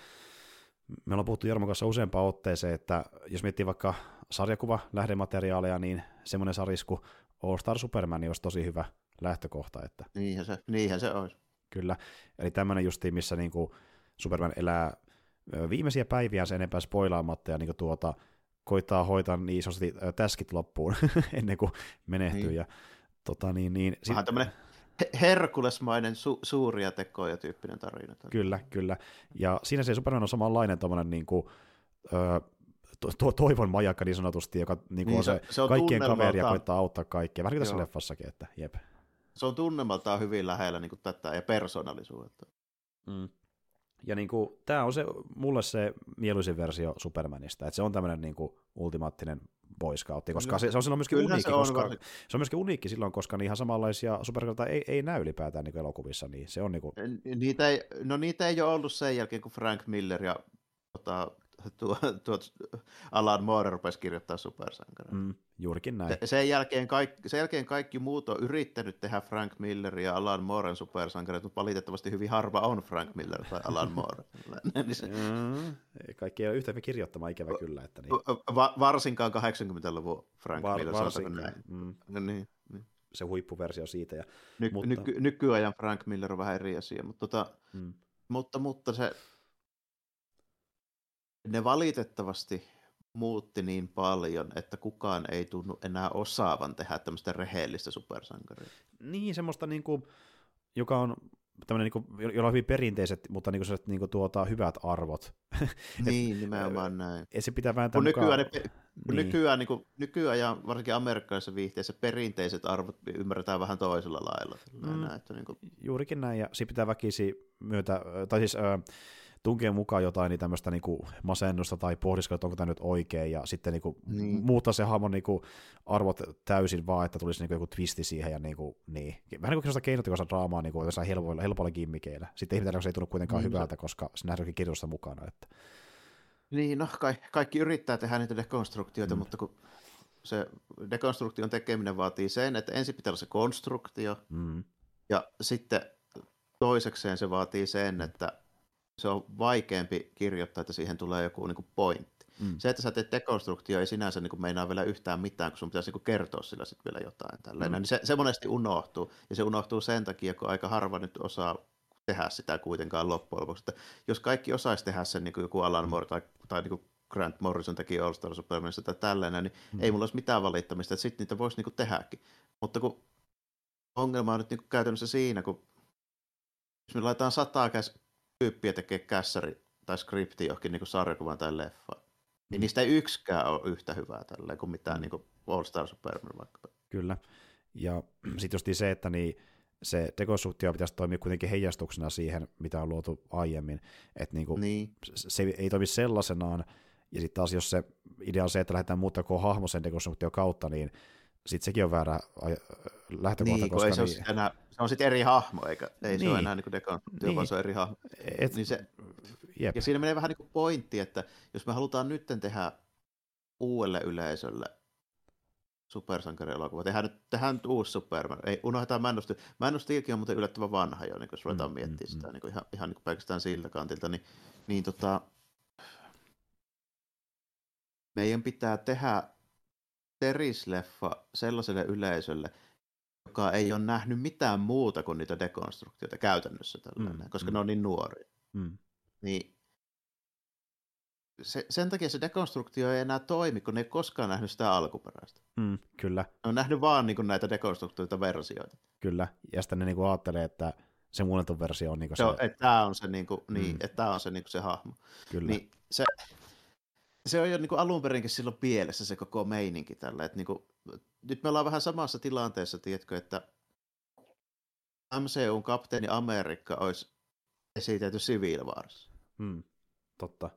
me ollaan puhuttu Jarmon kanssa useampaan otteeseen, että jos miettii vaikka sarjakuva lähdemateriaaleja, niin semmoinen sarisku All Star Superman olisi tosi hyvä lähtökohta. Että... Niinhän se, niinhän se olisi. Kyllä, eli tämmöinen justiin, missä niin kuin Superman elää viimeisiä päiviä sen enempää spoilaamatta ja niin tuota, koittaa hoitaa niin isosti täskit loppuun ennen kuin menehtyy. Niin. Ja, tota, niin, niin, Vähän tämmöinen Herkulesmainen su- suuria tekoja tyyppinen tarina. Kyllä, kyllä. Ja siinä se Superman on samanlainen tommonen niin kuin, ö, to, to, toivon majakka niin sanotusti, joka niin niin, on se, se on kaikkien kaveri ja koittaa auttaa kaikkia. Vähän tässä leffassakin, että jep. Se on tunnemaltaan hyvin lähellä niin kuin tätä ja persoonallisuutta. Mm. Ja niin kuin, tämä on se, mulle se mieluisin versio Supermanista, että se on tämmöinen niin kuin, ultimaattinen boy scout, koska se, se on silloin myöskin uniikki, se on, koska, se on myöskin uniikki silloin, koska niin ihan samanlaisia superheroita ei, ei näy ylipäätään niin elokuvissa, niin se on niin kuin... niitä ei, no niitä ei ole ollut sen jälkeen, kun Frank Miller ja tota, tuo, tuo Alan Moore rupesi kirjoittaa supersankaria. Mm, juurikin näin. Sen jälkeen, kaikki, sen jälkeen kaikki muut on yrittänyt tehdä Frank Miller ja Alan Mooren supersankareita, mutta valitettavasti hyvin harva on Frank Miller tai Alan Moore. niin se... mm, kaikki ei ole yhtä hyvin kirjoittamaan ikävä kyllä. Että niin. Va- varsinkaan 80-luvun Frank Var, Miller. Varsinkaan. Mm. Niin, niin. Se huippuversio siitä. Ja, Ny- mutta... nyky- nykyajan Frank Miller on vähän eri asia, mutta, tota, mm. mutta, mutta se ne valitettavasti muutti niin paljon, että kukaan ei tunnu enää osaavan tehdä tämmöistä rehellistä supersankaria. Niin, semmoista niinku, joka on tämmöinen, niinku, jolla on hyvin perinteiset, mutta niinku sellaiset niinku, tuota, hyvät arvot. niin, nimenomaan näin. Ja se pitää vääntää kun mukaan... nykyään, ne, kun niin. nykyään, niin kuin, nykyään ja varsinkin amerikkalaisessa viihteessä perinteiset arvot ymmärretään vähän toisella lailla. Mm. Näin, että, niin kuin... Juurikin näin, ja se pitää väkisi myötä, tai siis... Äh, tunkee mukaan jotain niin tämmöistä niin kuin masennusta tai pohdiskelua, että onko tämä nyt oikein, ja sitten niin kuin niin. muuttaa se hahmon niin kuin arvot täysin vaan, että tulisi niin kuin joku twisti siihen, ja niin kuin, niin. vähän niin kuin sellaista keinotekoista draamaa niin kuin jossain helpoilla, helpoilla gimmikeillä. Sitten ihmetellään, se ei tunnu kuitenkaan niin, hyvältä, koska se nähdään kirjoista mukana. Että. Niin, no ka- kaikki yrittää tehdä niitä dekonstruktioita, mm. mutta kun se dekonstruktion tekeminen vaatii sen, että ensin pitää olla se konstruktio, mm. ja sitten toisekseen se vaatii sen, että se on vaikeampi kirjoittaa, että siihen tulee joku niin kuin pointti. Mm. Se, että sä teet dekonstruktio, ei sinänsä niin kuin meinaa vielä yhtään mitään, kun sun pitäisi niin kuin kertoa sillä sitten vielä jotain. Tälleen. Mm. Niin se, se monesti unohtuu, ja se unohtuu sen takia, kun aika harva nyt osaa tehdä sitä kuitenkaan loppujen lopuksi. Että jos kaikki osaisi tehdä sen niin kuin joku Alan Moore tai, tai niin kuin Grant Morrison teki All Star Supermanissa tai tällainen, niin mm. ei mulla olisi mitään valittamista, että sitten niitä voisi niin kuin tehdäkin. Mutta kun ongelma on nyt niin kuin käytännössä siinä, kun jos me laitetaan sataa käs, tyyppiä tekee kässäri tai skripti johonkin niin sarjakuvan tai leffa, niin mm. niistä ei yksikään ole yhtä hyvää tälleen kuin mitään mm. niin kuin All Star Superman vaikka. Kyllä. Ja sitten just se, että niin se dekonstruktio pitäisi toimia kuitenkin heijastuksena siihen, mitä on luotu aiemmin. Että niin niin. se ei toimi sellaisenaan, ja sitten taas jos se idea on se, että lähdetään muuttaa koko hahmo sen dekonstruktio kautta, niin sitten sekin on väärä lähtökohta. Niin, koska ei se, niin... enää, se on sitten eri hahmo, eikä ei niin. se ole niin. enää niin dekonstruktio, niin. vaan se on eri hahmo. Et, niin se, jep. ja siinä menee vähän niin kuin pointti, että jos me halutaan nyt tehdä uudelle yleisölle supersankarielokuva, tehdään nyt, tehdään nyt uusi Superman, ei unohdetaan Man of Steel. Man of Steelkin on muuten yllättävän vanha jo, niin jos ruvetaan mm, miettimään mm, sitä mm. niin kuin ihan, ihan niin kuin pelkästään siltä kantilta, niin, niin tota, meidän pitää tehdä Teris-leffa sellaiselle yleisölle, joka ei ole nähnyt mitään muuta kuin niitä dekonstruktioita käytännössä, tällainen, mm, koska mm. ne on niin nuoria. Mm. Niin se, sen takia se dekonstruktio ei enää toimi, kun ne ei koskaan nähnyt sitä alkuperäistä. Mm, kyllä. Ne on nähnyt vaan niin kuin, näitä dekonstruktioita versioita. Kyllä, ja sitten ne niin kuin, ajattelee, että se muunnettu versio on niin kuin se... se... Että tämä on se, niin kuin, mm. niin, että tämä on se, niin kuin se hahmo. Kyllä. Niin se, se on jo niin kuin alun perinkin silloin pielessä se koko meininki tällä. Että niin kuin, nyt me ollaan vähän samassa tilanteessa, tiedätkö, että MCUn kapteeni Amerikka olisi esitelty Civil Wars. Hmm, totta.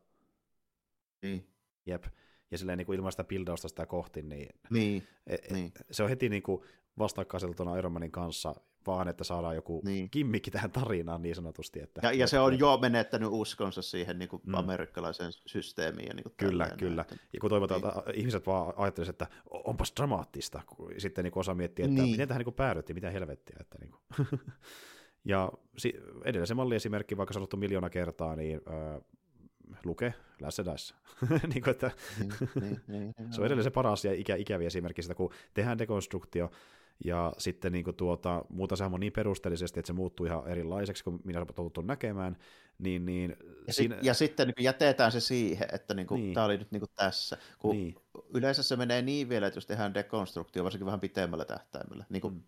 Niin. Jep. Ja silleen niin kuin ilman sitä bildausta sitä kohti, niin, niin, e, e, niin. se on heti niin kuin vastakkaisella Iron Manin kanssa vaan että saadaan joku niin. kimmikki tähän tarinaan niin sanotusti. Että, ja, ja se on jo menettänyt uskonsa siihen niin kuin mm. amerikkalaiseen systeemiin. Ja niin kuin kyllä, tällainen. kyllä. Ja kun toivotaan, niin. että ihmiset vaan ajattelisivat, että onpas dramaattista, kun sitten niin osa miettii, että niin. miten tähän niin päädyttiin, mitä helvettiä. Että niin kuin. ja edelleen se malliesimerkki, vaikka sanottu miljoona kertaa, niin luke lässedässä. niin kuin, että niin, niin, niin, se on edelleen se paras ja ikä, ikäviä esimerkki sitä, kun tehdään dekonstruktio, ja sitten niin kuin tuota, muuta se on niin perusteellisesti, että se muuttuu ihan erilaiseksi kuin minä olen totuttu näkemään, niin, niin ja, siinä... sit, ja sitten niin jätetään se siihen, että niin kuin, niin. tämä oli nyt niin kuin tässä. Kun niin. Yleensä se menee niin vielä, että jos tehdään dekonstruktio, varsinkin vähän pitemmällä tähtäimellä, niin, kuin, mm.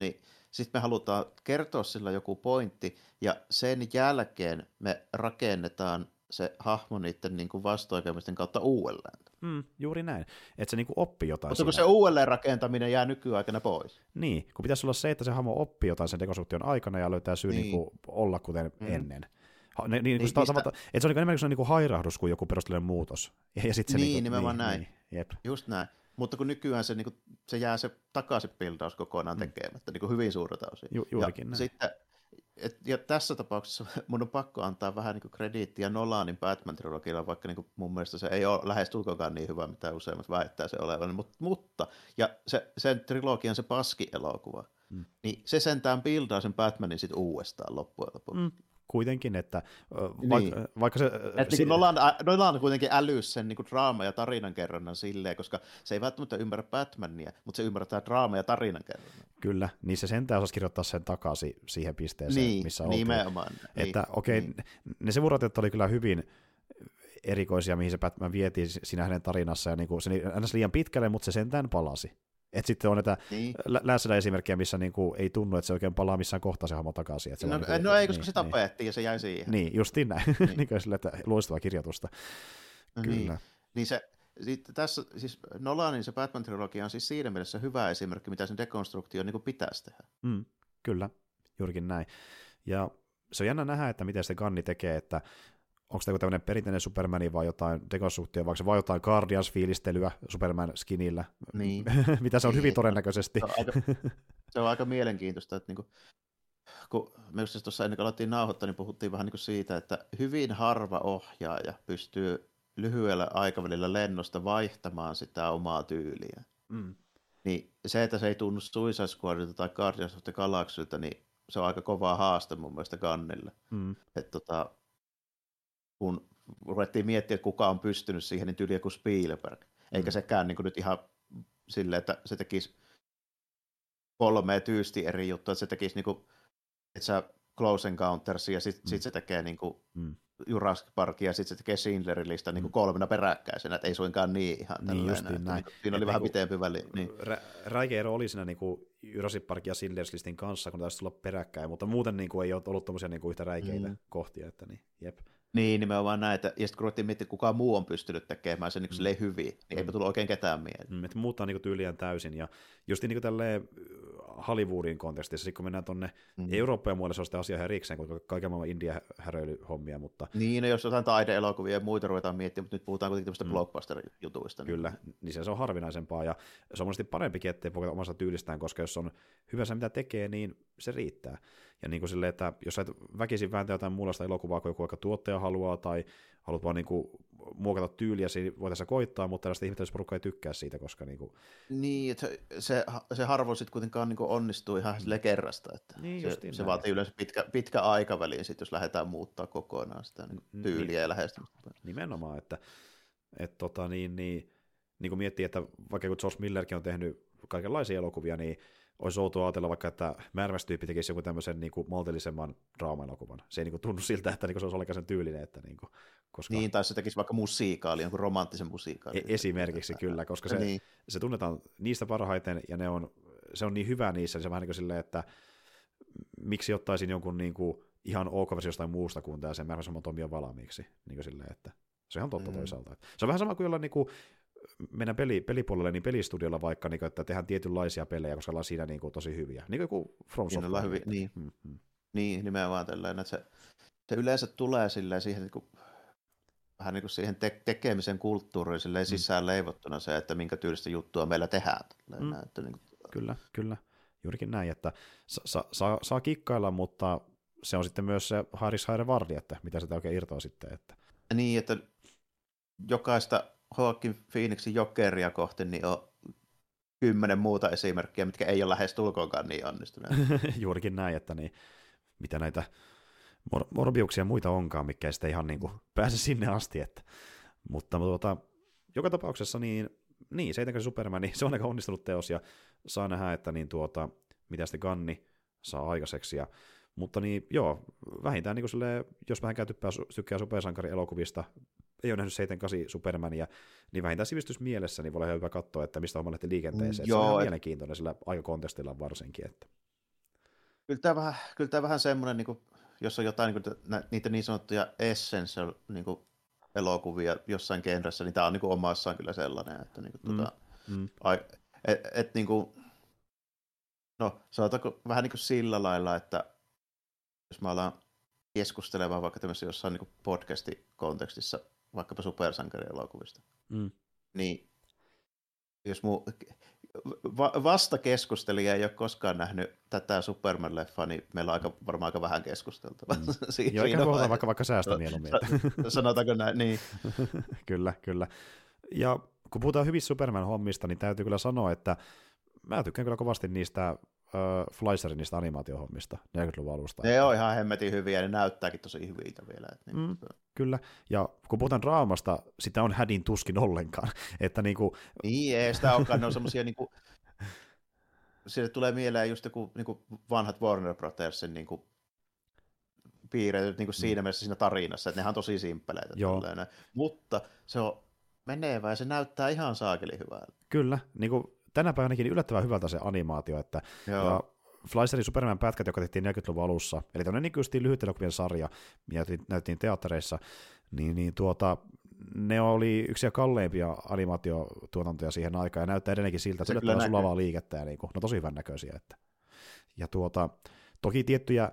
niin sitten me halutaan kertoa sillä joku pointti, ja sen jälkeen me rakennetaan se hahmo niiden niin kuin vastoinkäymisten kautta uudelleen. Mm, juuri näin, että se niin kuin oppii jotain. Mutta kun se uudelleen rakentaminen jää nykyaikana pois. Niin, kun pitäisi olla se, että se hahmo oppii jotain sen dekonstruktion aikana ja löytää syy niin. Niin kuin olla kuten mm. ennen. Ha, ne, niin, niin, mistä... että se on niin enemmän kuin, niin kuin hairahdus kuin joku perusteellinen muutos. Ja, ja sit se niin, niin kuin, nimenomaan niin, näin. Niin, jep. Just näin. Mutta kun nykyään se, niin kuin, se jää se takaisin pildaus kokonaan mm. tekemättä, niin kuin hyvin suurta osin. Ju, juurikin ja näin. Sitten et, ja tässä tapauksessa mun on pakko antaa vähän niin krediittiä Nolanin Batman-trilogilla, vaikka niin kuin mun mielestä se ei ole lähes tulkokaan niin hyvä, mitä useimmat väittää se olevan, mutta, mutta ja se, sen trilogian se paski-elokuva, mm. niin se sentään pildaa sen Batmanin sitten uudestaan loppujen lopuksi. Mm kuitenkin, että vaikka, niin. vaikka se... Että si- niin Nolan, Nolan kuitenkin älyys sen niin draama- ja tarinankerronnan silleen, koska se ei välttämättä ymmärrä Batmania, mutta se ymmärtää draama- ja tarinankerronnan. Kyllä, niin se sentään osasi kirjoittaa sen takaisin siihen pisteeseen, niin, missä oltiin. Nimenomaan. Että niin, okei, okay, niin. ne sivurat oli kyllä hyvin erikoisia, mihin se Batman vietiin siinä hänen tarinassa, ja niin kuin, se ns. liian pitkälle, mutta se sentään palasi. Et sitten on näitä niin. lä- esimerkkejä, missä niinku ei tunnu, että se oikein palaa missään kohtaa se hahmo takaisin. Että se no, niinku, no ei, koska niin, se tapettiin niin. ja se jäi siihen. Niin, justiin näin. Niin. niin sille, että loistavaa kirjoitusta. No niin. Kyllä. Niin, niin se, sitten tässä, siis Nolanin se Batman-trilogia on siis siinä mielessä hyvä esimerkki, mitä sen dekonstruktio niin pitäisi tehdä. Mm, kyllä, juurikin näin. Ja se on jännä nähdä, että miten se Ganni tekee, että onko tämä tämmöinen perinteinen Superman vai jotain dekonstruktio, vai vai jotain Guardians-fiilistelyä Superman-skinillä, niin. mitä se on niin. hyvin todennäköisesti. Se on aika, se on aika mielenkiintoista, että niinku, kun me just tuossa ennen kuin alettiin nauhoittaa, niin puhuttiin vähän niin kuin siitä, että hyvin harva ohjaaja pystyy lyhyellä aikavälillä lennosta vaihtamaan sitä omaa tyyliä. Mm. Niin se, että se ei tunnu Suicide Squadilta tai Guardians of the Galaxylta, niin se on aika kova haaste mun mielestä kannille. Mm. Että tota, kun ruvettiin miettiä, että kuka on pystynyt siihen, niin tyyliä kuin Spielberg. Eikä mm. sekään niin kuin nyt ihan silleen, että se tekisi kolme tyysti eri juttua, että se tekisi niin kuin, että sä Close Encounters ja sitten mm. sit se tekee niin kuin mm. Jurassic Park ja sitten se tekee Schindlerin lista niin kuin mm. kolmena peräkkäisenä, että ei suinkaan niin ihan niin, tälleen. näin. Niin, siinä oli Et vähän niinku, pitempi väli. Niin. Rä- räikeä ero oli siinä niin kuin Jurassic Park ja Schindlerin listin kanssa, kun taisi tulla peräkkäin, mutta muuten niin kuin ei ole ollut tämmöisiä niin kuin yhtä räikeitä mm. kohtia, että niin, jep. Niin, nimenomaan näitä. Ja sitten kun ruvettiin miettimään, että kuka muu on pystynyt tekemään sen niin mm. hyvin, niin mm. eipä tullut oikein ketään mieleen. Mm, että muuttaa niin tyyliään täysin. Ja just niin tälleen Hollywoodin kontekstissa, sitten kun mennään tuonne mm. Eurooppaan muualle, se on sitä asiaa erikseen, kun kaiken maailman india häröilyhommia, mutta... Niin, no jos jotain taideelokuvia ja muita ruvetaan miettimään, mutta nyt puhutaan kuitenkin tämmöistä mm. blockbuster-jutuista. Niin- Kyllä, niin... se, se on harvinaisempaa, ja se on monesti parempikin, ettei pokata omasta tyylistään, koska jos on hyvä se, mitä tekee, niin se riittää. Ja niin kuin silleen, että jos sä et väkisin vääntää jotain muunlaista elokuvaa, kun joku aika tuottaja haluaa, tai haluat vaan niin kuin muokata tyyliä, siinä voitaisiin koittaa, mutta tällaista ihmettelyisporukka ei tykkää siitä, koska niin kuin... Niin, että se, se harvoin sitten kuitenkaan niin onnistuu ihan sille kerrasta, että niin, se, se vaatii yleensä pitkä, pitkä aikaväliin sit, jos lähdetään muuttaa kokonaan sitä niin. tyyliä niin, ja lähestymistä. Nimenomaan, että et, tota, niin, niin, niin kuin miettii, että vaikka kun George Millerkin on tehnyt kaikenlaisia elokuvia, niin olisi outoa ajatella vaikka, että Märvästyyppi tekisi joku tämmöisen niin kuin maltillisemman draama-elokuvan. Se ei niin kuin, tunnu siltä, että niin kuin, se olisi ollenkaan sen tyylinen. Että, niin, kuin, koska... niin, tai se tekisi vaikka musiikaali, jonkun romanttisen musiikaali. E- esimerkiksi kyllä, koska se, niin. se tunnetaan niistä parhaiten, ja ne on, se on niin hyvä niissä, niin se on vähän niin kuin silleen, että miksi ottaisin jonkun niin kuin, ihan ok-versio jostain muusta kuin tämä se Märväsomman Tomi valmiiksi. Niin kuin silleen, että se on ihan totta mm. toisaalta. Se on vähän sama kuin jollain niin kuin, meidän peli, pelipuolelle, niin pelistudiolla vaikka, niin kuin, että tehdään tietynlaisia pelejä, koska ollaan siinä niin kuin, tosi hyviä. Niin kuin From Software. Hyvin, niin. Mm-hmm. niin, nimenomaan tällainen, että se, se yleensä tulee silleen siihen, niin kuin, vähän niin kuin siihen te- tekemisen kulttuuriin silleen mm. sisään leivottuna se, että minkä tyylistä juttua meillä tehdään. Mm. että, niin kuin... Kyllä, kyllä. Juurikin näin, että sa- sa- saa, saa kikkailla, mutta se on sitten myös se Haris Haire Vardi, että mitä sitä oikein irtoaa sitten. Että... Niin, että jokaista Hawking Phoenixin jokeria kohti, niin on kymmenen muuta esimerkkiä, mitkä ei ole lähes tulkoonkaan niin onnistuneet. Juurikin näin, että niin, mitä näitä mor- morbiuksia muita onkaan, mikä ei sitten ihan niin kuin pääse sinne asti. Että. Mutta tuota, joka tapauksessa niin, niin se Superman, niin se on aika onnistunut teos ja saa nähdä, että niin tuota, mitä sitten Ganni saa aikaiseksi. Ja, mutta niin, joo, vähintään niin kuin silleen, jos vähän käytyppää tykkää supersankari-elokuvista, ei ole nähnyt 78 Supermania, niin vähintään sivistysmielessä niin voi olla hyvä katsoa, että mistä homma lähti liikenteeseen. Joo, se on et... mielenkiintoinen sillä aikakontestilla varsinkin. Että. Kyllä tämä vähän, kyllä tämä vähän semmoinen, niin kuin, jos on jotain niin kuin, niitä niin sanottuja essential niin kuin, elokuvia jossain genressä, niin tämä on niin kuin, omassaan kyllä sellainen, että niin kuin, mm, tuota, mm. et, et, niin kuin, no sanotaanko vähän niin kuin sillä lailla, että jos me ollaan keskustelemaan vaikka tämmöisessä jossain niin podcasti-kontekstissa vaikkapa supersankarielokuvista. Mm. Niin jos mun va- vasta keskustelija ei ole koskaan nähnyt tätä Superman-leffaa, niin meillä on aika, varmaan aika vähän keskusteltavaa. Mm. si- Joo, eikä puhuta vaikka, vaikka säästä mieluummin. Sanotaanko näin, niin. kyllä, kyllä. Ja kun puhutaan hyvistä Superman-hommista, niin täytyy kyllä sanoa, että mä tykkään kyllä kovasti niistä uh, Fleischerin niistä animaatiohommista 40-luvun alusta. Ne on ihan hemmetin hyviä ja ne näyttääkin tosi hyviltä vielä. Että niin. mm, kyllä, ja kun puhutaan draamasta, sitä on hädin tuskin ollenkaan. Että niinku... Niin, ei sitä olekaan, ne on semmosia niinku... Sille tulee mieleen just joku niinku vanhat Warner Brothersin niinku piirretyt niin kuin mm. siinä mielessä siinä tarinassa, että nehän on tosi simppeleitä. Mutta se on menevä ja se näyttää ihan saakeli hyvältä. Kyllä, niin kuin tänä päivänäkin yllättävän hyvältä se animaatio, että Joo. ja Fleischerin Superman-pätkät, joka tehtiin 40-luvun alussa, eli tämmöinen niin lyhyt elokuvien sarja, mitä näytettiin teattereissa, niin, niin tuota, ne oli yksi kalleimpia animaatiotuotantoja siihen aikaan, ja näyttää edelleenkin siltä, että se on sulavaa liikettä, ja niin kuin, no tosi hyvän näköisiä. Että. Ja tuota, toki tiettyjä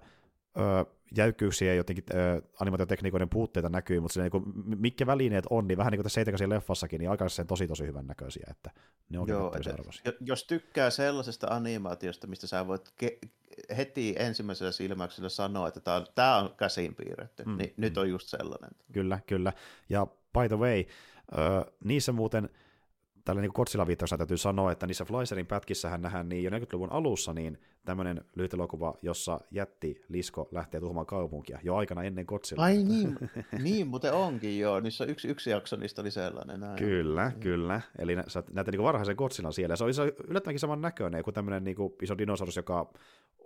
ö, jäykkyyksiä ja jotenkin ö, animaatiotekniikoiden puutteita näkyy, mutta niin kuin, mitkä välineet on, niin vähän niin kuin tässä Seitakasin leffassakin, niin aikaisen tosi tosi hyvän näköisiä, että ne on Joo, että, Jos tykkää sellaisesta animaatiosta, mistä sä voit ke- heti ensimmäisellä silmäyksellä sanoa, että tämä on, tää on käsin piirretty, mm, niin mm. nyt on just sellainen. Kyllä, kyllä. Ja by the way, ö, niissä muuten – tällä niin Godzilla viittauksena täytyy sanoa, että niissä Fleischerin pätkissähän nähdään niin jo 40-luvun alussa niin tämmöinen lyhyt elokuva, jossa jätti Lisko lähtee tuhoamaan kaupunkia jo aikana ennen Godzilla. Ai niin, niin muuten onkin joo. Niissä yksi, yksi jakso niistä oli sellainen. Näin. Kyllä, mm. kyllä. Eli nä, sä näet niin varhaisen Godzillan siellä. Se on yllättävänkin saman näköinen kuin tämmöinen niin kuin iso dinosaurus, joka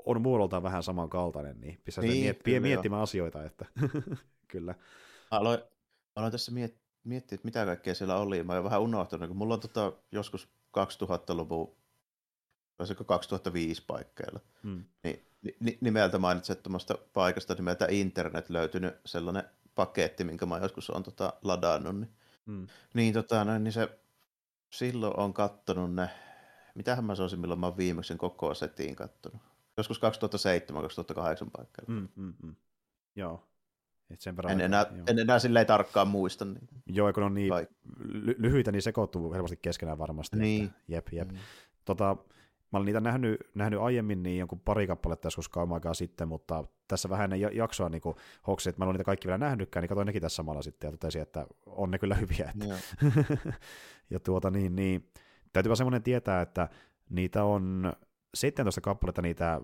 on muodoltaan vähän samankaltainen, niin pistää niin, miet- miettimään asioita, että kyllä. Aloin, aloin tässä miettiä miettiä, että mitä kaikkea siellä oli. Mä oon vähän unohtanut, kun mulla on tota, joskus 2000-luvun, olisiko 2005 paikkeilla, hmm. niin ni, nimeltä mainitsettomasta paikasta nimeltä internet löytynyt sellainen paketti, minkä mä joskus on tota, ladannut. Niin, hmm. niin, tota, no, niin se silloin on kattonut ne, mitähän mä soisin, milloin mä oon viimeksi koko setiin kattonut. Joskus 2007-2008 paikkeilla. Hmm, hmm, hmm. Joo. Et sen verran en, enää, en enää silleen tarkkaan muista. Niin. Joo, kun on niin ly- lyhyitä, niin sekoittuu helposti keskenään varmasti. Niin. Että, jep, jep. Mm. Tota, mä olin niitä nähnyt, nähnyt aiemmin niin jonkun pari kappaletta joskus kauan aikaa sitten, mutta tässä vähän ennen jaksoa niin hoksi, että mä olen niitä kaikki vielä nähnytkään, niin katsoin nekin tässä samalla sitten ja totesin, että on ne kyllä hyviä. Että. ja tuota niin, niin täytyy vaan semmoinen tietää, että niitä on 17 kappaletta niitä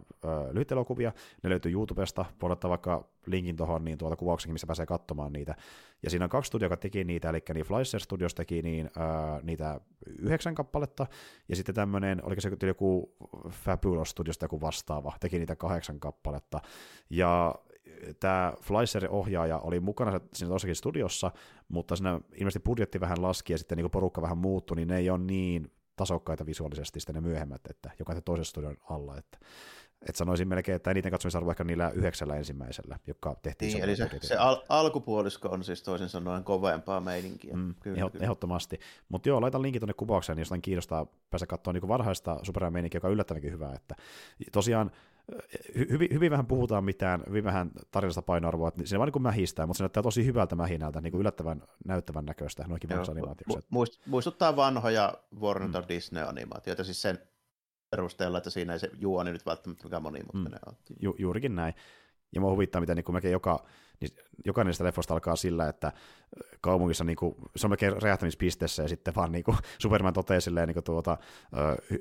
lyhytelokuvia, ne löytyy YouTubesta, voi ottaa vaikka linkin tuohon niin tuolta kuvauksenkin, missä pääsee katsomaan niitä. Ja siinä on kaksi studiota, joka teki niitä, eli niin Fleischer Studios teki niin, ö, niitä yhdeksän kappaletta, ja sitten tämmöinen, oliko se joku Fabulous Studios joku vastaava, teki niitä kahdeksan kappaletta. Ja tämä Fleischer-ohjaaja oli mukana siinä tossakin studiossa, mutta siinä ilmeisesti budjetti vähän laski ja sitten niin porukka vähän muuttui, niin ne ei ole niin tasokkaita visuaalisesti sitten ne myöhemmät, että jokaisen toisen studion alla, että et sanoisin melkein, että eniten katsomisarvo ehkä niillä yhdeksällä ensimmäisellä, joka tehtiin niin, eli se, se al- alkupuolisko on siis toisin sanoen kovempaa meininkiä. Mm, kyllä, ehot, kyllä. Ehdottomasti. Mutta joo, laitan linkin tuonne kuvaukseen, niin jos kiinnostaa päästä katsoa niin varhaista superman joka on yllättävänkin hyvää. Että tosiaan hyvin, hyvin vähän puhutaan mitään, hyvin vähän tarinasta painoarvoa, että siinä vaan niin mähistää, mutta se näyttää tosi hyvältä mähinältä, niin kuin yllättävän näyttävän näköistä, noikin animaatiokset. Mu- muistuttaa vanhoja Warner mm. Disney-animaatioita, siis sen perusteella, että siinä ei se juoni nyt välttämättä mikään monimutkainen mm. ole. Ju- juurikin näin. Ja mua huvittaa, miten niin melkein joka, niin jokainen niistä leffoista alkaa sillä, että kaupungissa niin kuin, se on melkein räjähtämispisteessä ja sitten vaan niin kuin, Superman toteaa silleen niin kuin, tuota,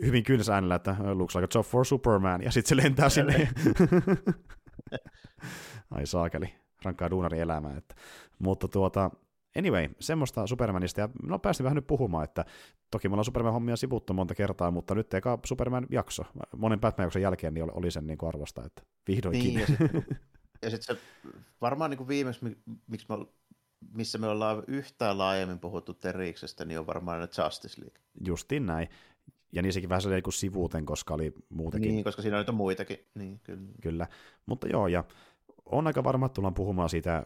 hyvin kyynässä äänellä, että looks like a job for Superman, ja sitten se lentää sinne. Ai saakeli, rankkaa duunari elämää. Että. Mutta tuota, Anyway, semmoista Supermanista, ja no päästiin vähän nyt puhumaan, että toki me ollaan Superman-hommia sivuttu monta kertaa, mutta nyt eka Superman-jakso, monen Batman-jakson jälkeen, niin oli, oli sen niin kuin arvosta, että vihdoinkin. Niin, ja sitten sit se varmaan niin kuin viimeksi, miksi me, missä me ollaan yhtään laajemmin puhuttu Teriksestä, niin on varmaan Justice League. Justin näin. Ja niissäkin vähän sellainen kuin sivuuten, koska oli muutenkin. Niin, koska siinä on muitakin. Niin, kyllä. kyllä. Mutta joo, ja on aika varma, että tullaan puhumaan siitä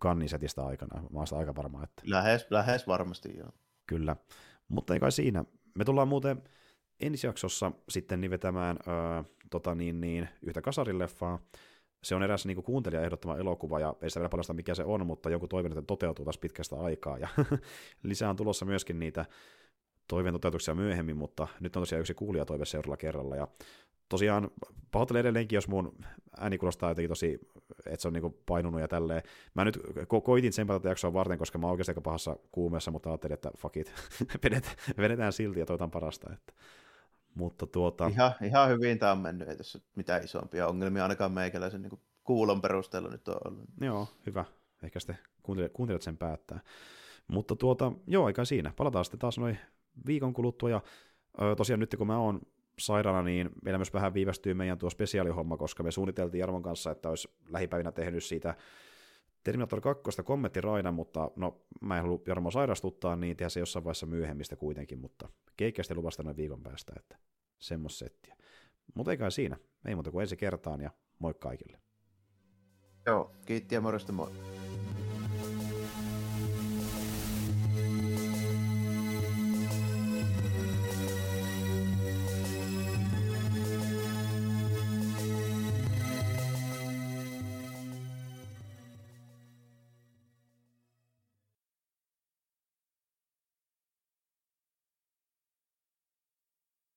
kannisetista aikana. Mä oon aika varma. Että... Lähes, lähes varmasti, joo. Kyllä. Mutta ei kai siinä. Me tullaan muuten ensi jaksossa sitten niin vetämään öö, tota niin, niin, yhtä kasarileffaa. Se on eräs niin kuuntelija ehdottama elokuva, ja ei sitä vielä paljasta mikä se on, mutta joku toivon, että toteutuu taas pitkästä aikaa. Ja lisää on tulossa myöskin niitä toiveen toteutuksia myöhemmin, mutta nyt on tosiaan yksi kuulijatoive seuraavalla kerralla, ja tosiaan pahoittelen edelleenkin, jos mun ääni kuulostaa jotenkin tosi, että se on niinku painunut ja tälleen. Mä nyt ko- koitin sen tätä jaksoa varten, koska mä oon oikeasti aika pahassa kuumeessa, mutta ajattelin, että fuck it, vedetään, silti ja toivotan parasta. Että. Mutta tuota... Ihan, ihan hyvin tämä on mennyt, ei tässä mitään isompia ongelmia ainakaan meikäläisen niin kuulon perusteella nyt on ollut. Joo, hyvä. Ehkä sitten kuuntelijat, kuuntelijat sen päättää. Mutta tuota, joo, eikä siinä. Palataan sitten taas noin viikon kuluttua, ja ö, tosiaan nyt kun mä oon sairaana, niin meillä myös vähän viivästyy meidän tuo spesiaalihomma, koska me suunniteltiin Jarmon kanssa, että olisi lähipäivinä tehnyt siitä Terminator 2 kommenttiraina, mutta no mä en halua Jarmo sairastuttaa, niin tehdään se jossain vaiheessa myöhemmistä kuitenkin, mutta keikkästi luvasta noin viikon päästä, että semmos settiä. Mutta eikä siinä, ei muuta kuin ensi kertaan ja moi kaikille. Joo, kiitti ja morjesta moi.